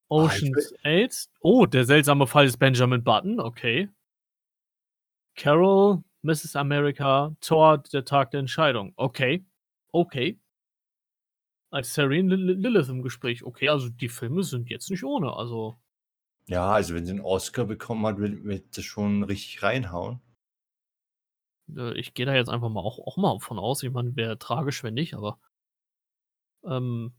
Ah, Ocean's ah, 8? Oh, der seltsame Fall ist Benjamin Button, okay. Carol, Mrs. America, Thor, der Tag der Entscheidung. Okay. okay. Als Serene Lilith im Gespräch, okay, also die Filme sind jetzt nicht ohne, also. Ja, also wenn sie einen Oscar bekommen hat, wird, wird das schon richtig reinhauen. Äh, ich gehe da jetzt einfach mal auch, auch mal von aus. Ich meine, wäre tragisch, wenn nicht, aber. Ähm,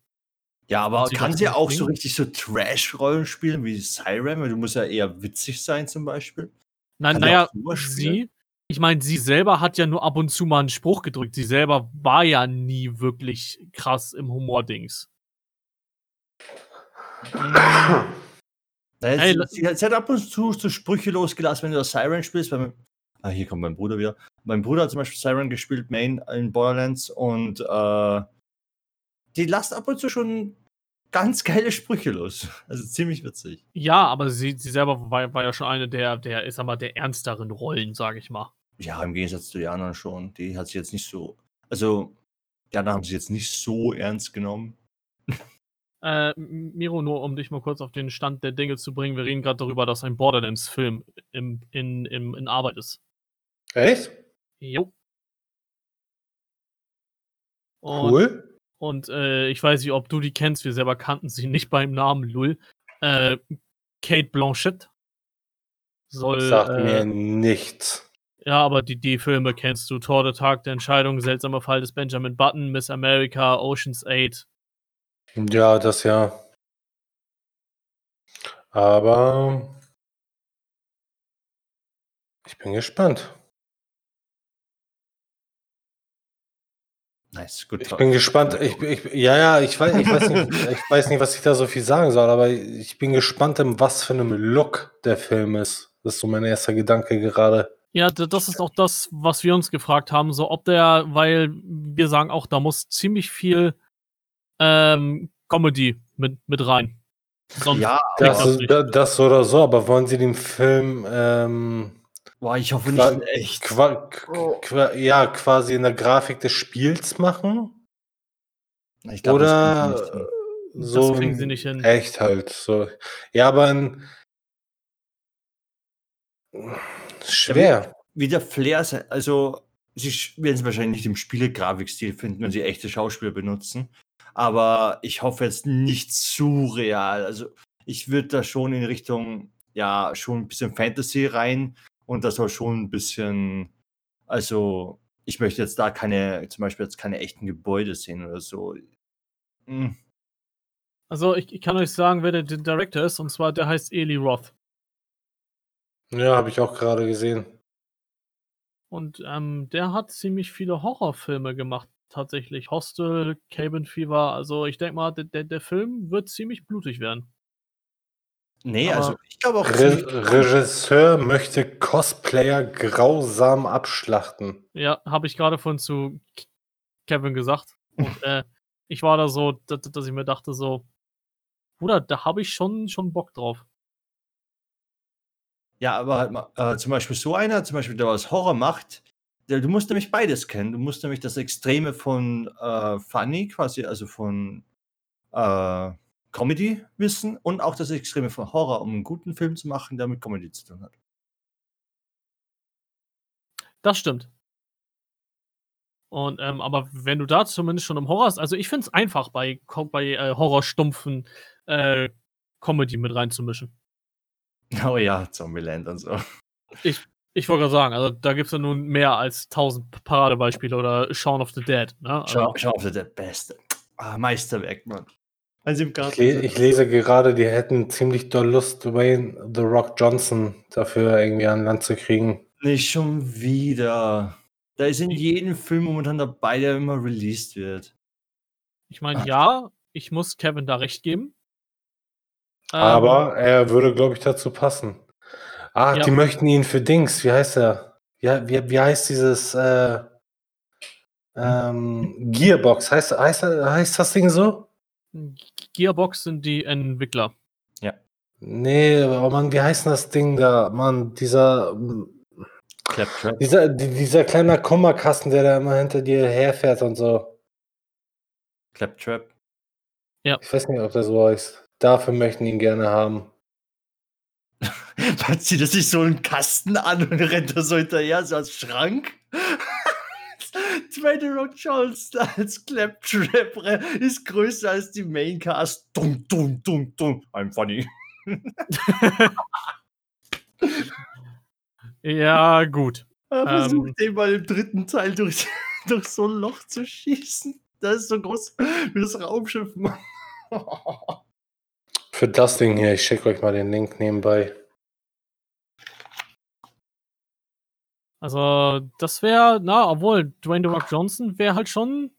ja, aber sie kann sie auch so hinkriegen? richtig so Trash-Rollen spielen wie Siren? Weil du musst ja eher witzig sein zum Beispiel. Nein, naja, sie, ich meine, sie selber hat ja nur ab und zu mal einen Spruch gedrückt. Sie selber war ja nie wirklich krass im Humor-Dings. Naja, Ey, sie, sie hat ab und zu so Sprüche losgelassen, wenn du das Siren spielst. Weil, ah, hier kommt mein Bruder wieder. Mein Bruder hat zum Beispiel Siren gespielt, Main in Borderlands, und äh, die lasst ab und zu schon ganz geile Sprüche los. Also ziemlich witzig. Ja, aber sie, sie selber war, war ja schon eine der, der, ich sag mal, der ernsteren Rollen, sage ich mal. Ja, im Gegensatz zu den anderen schon. Die hat sie jetzt nicht so. Also, die anderen haben sie jetzt nicht so ernst genommen. Äh, Miro, nur um dich mal kurz auf den Stand der Dinge zu bringen, wir reden gerade darüber, dass ein Borderlands-Film im, in, im, in Arbeit ist. Echt? Jo. Und, Cool. Und äh, ich weiß nicht, ob du die kennst, wir selber kannten sie nicht beim Namen Lul. Äh, Kate Blanchett soll. Sagt äh, mir nichts. Ja, aber die, die Filme kennst du. Tor der Tag der Entscheidung, Seltsamer Fall des Benjamin Button, Miss America, Ocean's 8. Ja, das ja. Aber ich bin gespannt. Nice, gut. Ich bin gespannt. Ich, ich, ja, ja, ich weiß, ich, weiß nicht, ich weiß nicht, was ich da so viel sagen soll, aber ich bin gespannt, in was für einem Look der Film ist. Das ist so mein erster Gedanke gerade. Ja, das ist auch das, was wir uns gefragt haben, so ob der, weil wir sagen auch, da muss ziemlich viel ähm, Comedy mit, mit rein. Sonst Ja, Das, das das so oder so, aber wollen Sie den Film ähm, boah, ich hoffe Qua- nicht echt. qua Oh. qua ja, quasi in der Grafik des Spiels machen? Ich glaub, das kriegen Oder so kriegen in sie nicht hin. echt halt. So. Ja, aber in, schwer. Wie der Flair sein. Also, sie werden es wahrscheinlich nicht im Spielegrafikstil finden, wenn sie echte Schauspieler benutzen. Aber ich hoffe jetzt nicht zu real. Also, ich würde da schon in Richtung, ja, schon ein bisschen Fantasy rein und das soll schon ein bisschen, also, ich möchte jetzt da keine, zum Beispiel jetzt keine echten Gebäude sehen oder so. Hm. Also ich, ich kann euch sagen, wer der, der Director ist, und zwar der heißt Eli Roth. Ja, habe ich auch gerade gesehen. Und ähm, der hat ziemlich viele Horrorfilme gemacht, tatsächlich. Hostel, Cabin Fever, also ich denke mal, der, der, der Film wird ziemlich blutig werden. Nee, Aber- also, ich glaube auch. Re Regisseur möchte Cosplayer grausam abschlachten. Ja, habe ich gerade vorhin zu Kevin gesagt. Und äh, ich war da so, dass, dass ich mir dachte so, Bruder, da habe ich schon, schon Bock drauf. Ja, aber halt mal, äh, zum Beispiel so einer, zum Beispiel, der was Horror macht, der, du musst nämlich beides kennen. Du musst nämlich das Extreme von äh, Funny, quasi, also von äh, Comedy wissen und auch das Extreme von Horror, um einen guten Film zu machen, der mit Comedy zu tun hat. Das stimmt. Und, ähm, aber wenn du da zumindest schon im Horror hast, also ich finde es einfach bei, bei äh, Horrorstumpfen äh, Comedy mit reinzumischen. Oh ja, Zombieland und so. Ich wollte gerade sagen, also da gibt es ja nun mehr als tausend Paradebeispiele oder Shaun of the Dead. Ne? Also, schau auf der Beste. Ah, Meisterwerk, Mann. Ein Ich, le ich lese gerade, die hätten ziemlich doll Lust, Dwayne The Rock Johnson dafür irgendwie an Land zu kriegen. Nicht schon wieder. Da ist in jedem Film momentan dabei, der immer released wird. ich meine, ja, ich muss Kevin da recht geben. Ähm, Aber er würde, glaube ich, dazu passen. Ah, Ja. die möchten ihn für Dings. Wie heißt er? Ja, wie, wie heißt dieses äh, ähm, Gearbox? Heißt, heißt, heißt das Ding so? Gearbox sind die Entwickler. Nee, aber Mann, wie heißt denn das Ding da? Mann, dieser, Claptrap. dieser, die- dieser kleine Kummerkasten, der da immer hinter dir herfährt und so. Claptrap. Ich weiß nicht, ob der so heißt. Dafür möchten ihn gerne haben. Man zieht er sich so einen Kasten an und rennt da so hinterher, so als Schrank. Dwayne Rock Johnson als Claptrap ist größer als die Maincast. Dum, dum, dum, dum. I'm funny. Ja, gut. Er versucht Ähm. den mal im dritten Teil durch, durch so ein Loch zu schießen. Das ist so groß wie das Raumschiff. Für das Ding hier, ich schicke euch mal den Link nebenbei. Also, das wäre, na, obwohl Dwayne The Rock Johnson wäre halt schon.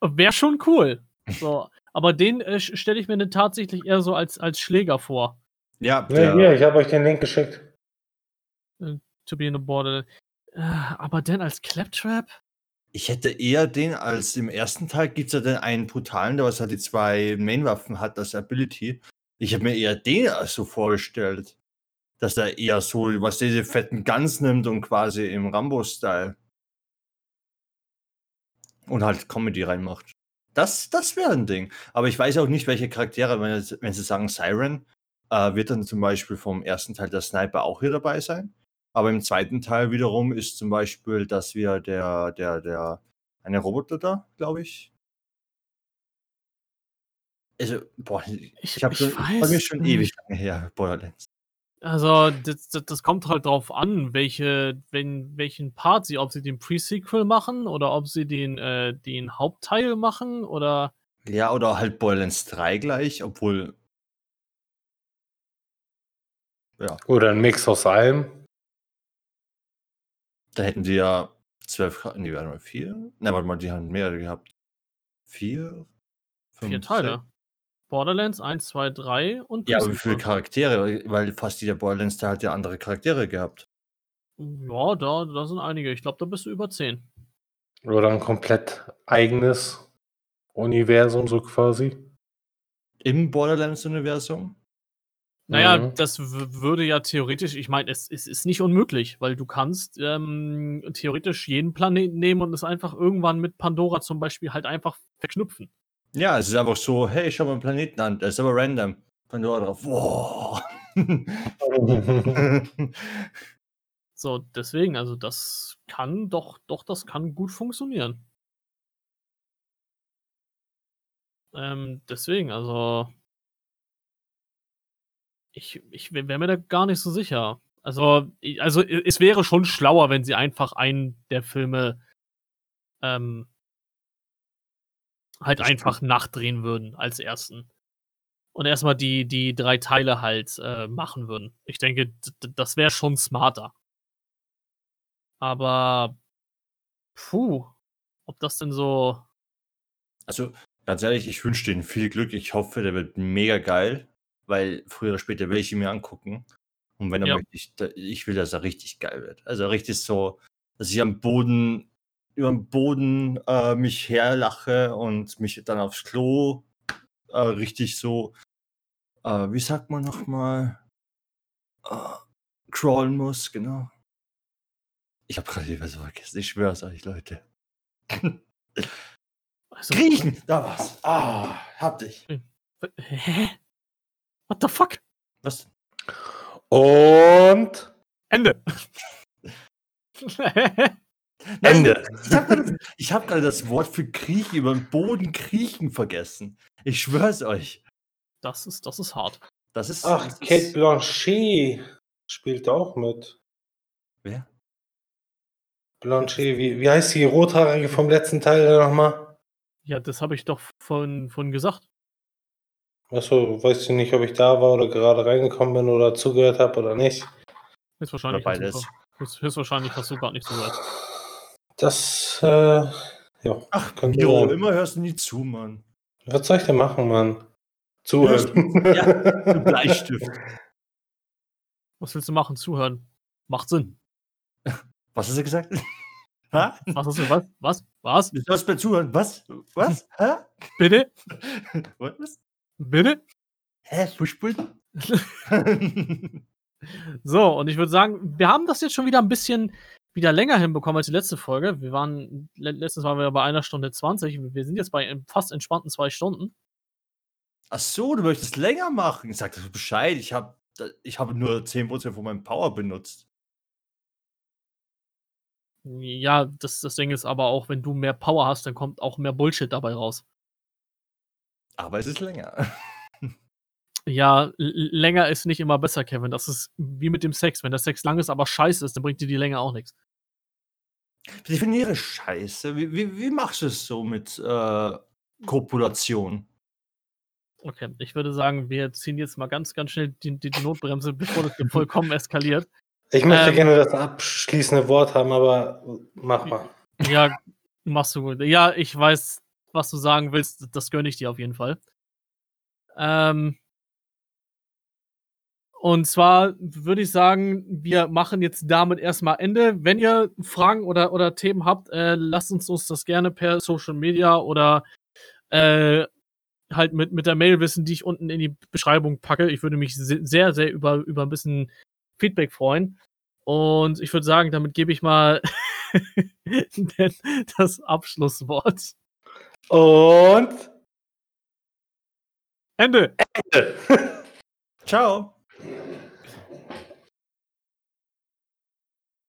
Wäre schon cool. So, aber den äh, stelle ich mir dann tatsächlich eher so als, als Schläger vor. Ja, der, hier, ich habe euch den Link geschickt. To be in the border. Äh, aber denn als Claptrap? ich hätte eher den als im ersten Teil gibt es ja den einen brutalen, der was halt die zwei Mainwaffen hat, das Ability. Ich habe mir eher den als so vorgestellt. Dass er eher so, was diese fetten Guns nimmt und quasi im Rambo-Style. Und halt Comedy reinmacht. Das, das wäre ein Ding. Aber ich weiß auch nicht, welche Charaktere, wenn, wenn sie sagen Siren, äh, wird dann zum Beispiel vom ersten Teil der Sniper auch hier dabei sein. Aber im zweiten Teil wiederum ist zum Beispiel, dass wir der, der, der, eine Roboter da, glaube ich. Also, boah, ich, Ich- habe schon, weiß mir schon ewig lange her, Borderlands. Also, das, das, das kommt halt drauf an, welche, wenn, welchen Part sie, ob sie den Pre-Sequel machen oder ob sie den, äh, den Hauptteil machen oder. Ja, oder halt Borderlands 3 gleich, obwohl, Oder ein Mix aus allem. da hätten die ja zwölf, nee, warte mal, vier? Na, warte mal, die haben mehrere gehabt. Vier? Vier Fünf, Teile. Borderlands 1, 2, 3 und Ja, aber wie viele. Charaktere? Weil fast jeder Borderlands-Teil hat ja andere Charaktere gehabt. Ja, da, da sind einige. Ich glaube, da bist du über 10. Oder ein komplett eigenes Universum, so quasi. Im Borderlands-Universum? Naja, Mhm. das würde ja theoretisch, ich meine, es, es ist nicht unmöglich, weil du kannst ähm, theoretisch jeden Planeten nehmen und es einfach irgendwann mit Pandora zum Beispiel halt einfach verknüpfen. Ja, es ist einfach so, hey, schau mal einen Planeten an, der ist aber random. Pandora drauf, wow. So, deswegen, also das kann doch, doch, das kann gut funktionieren. Ähm, deswegen, also ich, ich wäre mir da gar nicht so sicher. Also, i- also es wäre schon schlauer, wenn sie einfach einen der Filme ähm, halt einfach nachdrehen würden als ersten. Und erstmal die, die drei Teile halt äh, machen würden. Ich denke, das wäre schon smarter. Aber puh, ob das denn so. Also, ganz ehrlich, ich wünsche denen viel Glück. Ich hoffe, der wird mega geil, weil früher oder später will ich ihn mir angucken. Und wenn er Ja. möchte, ich, ich will, dass er richtig geil wird. Also richtig so, dass ich am Boden, über dem Boden äh, mich herlache und mich dann aufs Klo äh, richtig so, äh, wie sagt man nochmal, äh, crawlen muss, genau. Ich habe gerade was vergessen, ich schwör's euch, Leute. Also, Griechen, da war's. Ah, hab dich. Hä? What the fuck? Was? denn? Und Ende. Ende. Ich habe gerade ich hab gerade das Wort für Kriechen über den Boden kriechen vergessen. Ich schwör's euch. das ist, das ist hart. Das ist. Ach, das Kate ist, Blanchet spielt auch mit. Wer? Blanchet, wie, wie heißt die Rothaarige vom letzten Teil nochmal? Ja, das habe ich doch von, von gesagt. Achso, weiß ich nicht, ob ich da war oder gerade reingekommen bin oder zugehört habe oder nicht. Höchstwahrscheinlich, Oder hast du, beides. gar- höchstwahrscheinlich hast du gerade nicht zugehört. Das, äh, ja. Ach, Jo, sein. immer hörst du nie zu, Mann. Was soll ich denn machen, Mann? Zuhören. Ja, du Bleistift. Was willst du machen? Zuhören. Macht Sinn. Was hast du gesagt? Ha? Was hast du? Was? Was? Was? Du sollst mir zuhören. Was? Was? Hä? Bitte? Was? Bitte? Hä? Fußbullen? So, und ich würde sagen, wir haben das jetzt schon wieder ein bisschen wieder länger hinbekommen als die letzte Folge. Wir waren, le- letztes waren wir bei einer Stunde 20. Wir sind jetzt bei fast entspannten zwei Stunden. Ach so, du möchtest länger machen. Sag das Bescheid. Ich habe ich hab nur 10% von meinem Power benutzt. Ja, das, das Ding ist aber auch, wenn du mehr Power hast, dann kommt auch mehr Bullshit dabei raus. Aber es ist länger. Ja, länger ist nicht immer besser, Kevin. Das ist wie mit dem Sex. Wenn der Sex lang ist, aber scheiße ist, dann bringt dir die Länge auch nichts. Ich definiere Scheiße. Wie, wie, wie machst du es so mit äh, Kopulation? Okay, ich würde sagen, wir ziehen jetzt mal ganz, ganz schnell die, die, die Notbremse, bevor das vollkommen eskaliert. Ich möchte ähm, gerne das abschließende Wort haben, aber mach mal. Ja, machst du gut. Ja, ich weiß, was du sagen willst. Das gönne ich dir auf jeden Fall. Ähm, und zwar würde ich sagen, wir machen jetzt damit erstmal Ende. Wenn ihr Fragen oder, oder Themen habt, äh, lasst uns, uns das gerne per Social Media oder äh, halt mit, mit der Mail wissen, die ich unten in die Beschreibung packe. Ich würde mich sehr, sehr über, über ein bisschen Feedback freuen. Und ich würde sagen, damit gebe ich mal das Abschlusswort. Und Ende. Ende. Ciao.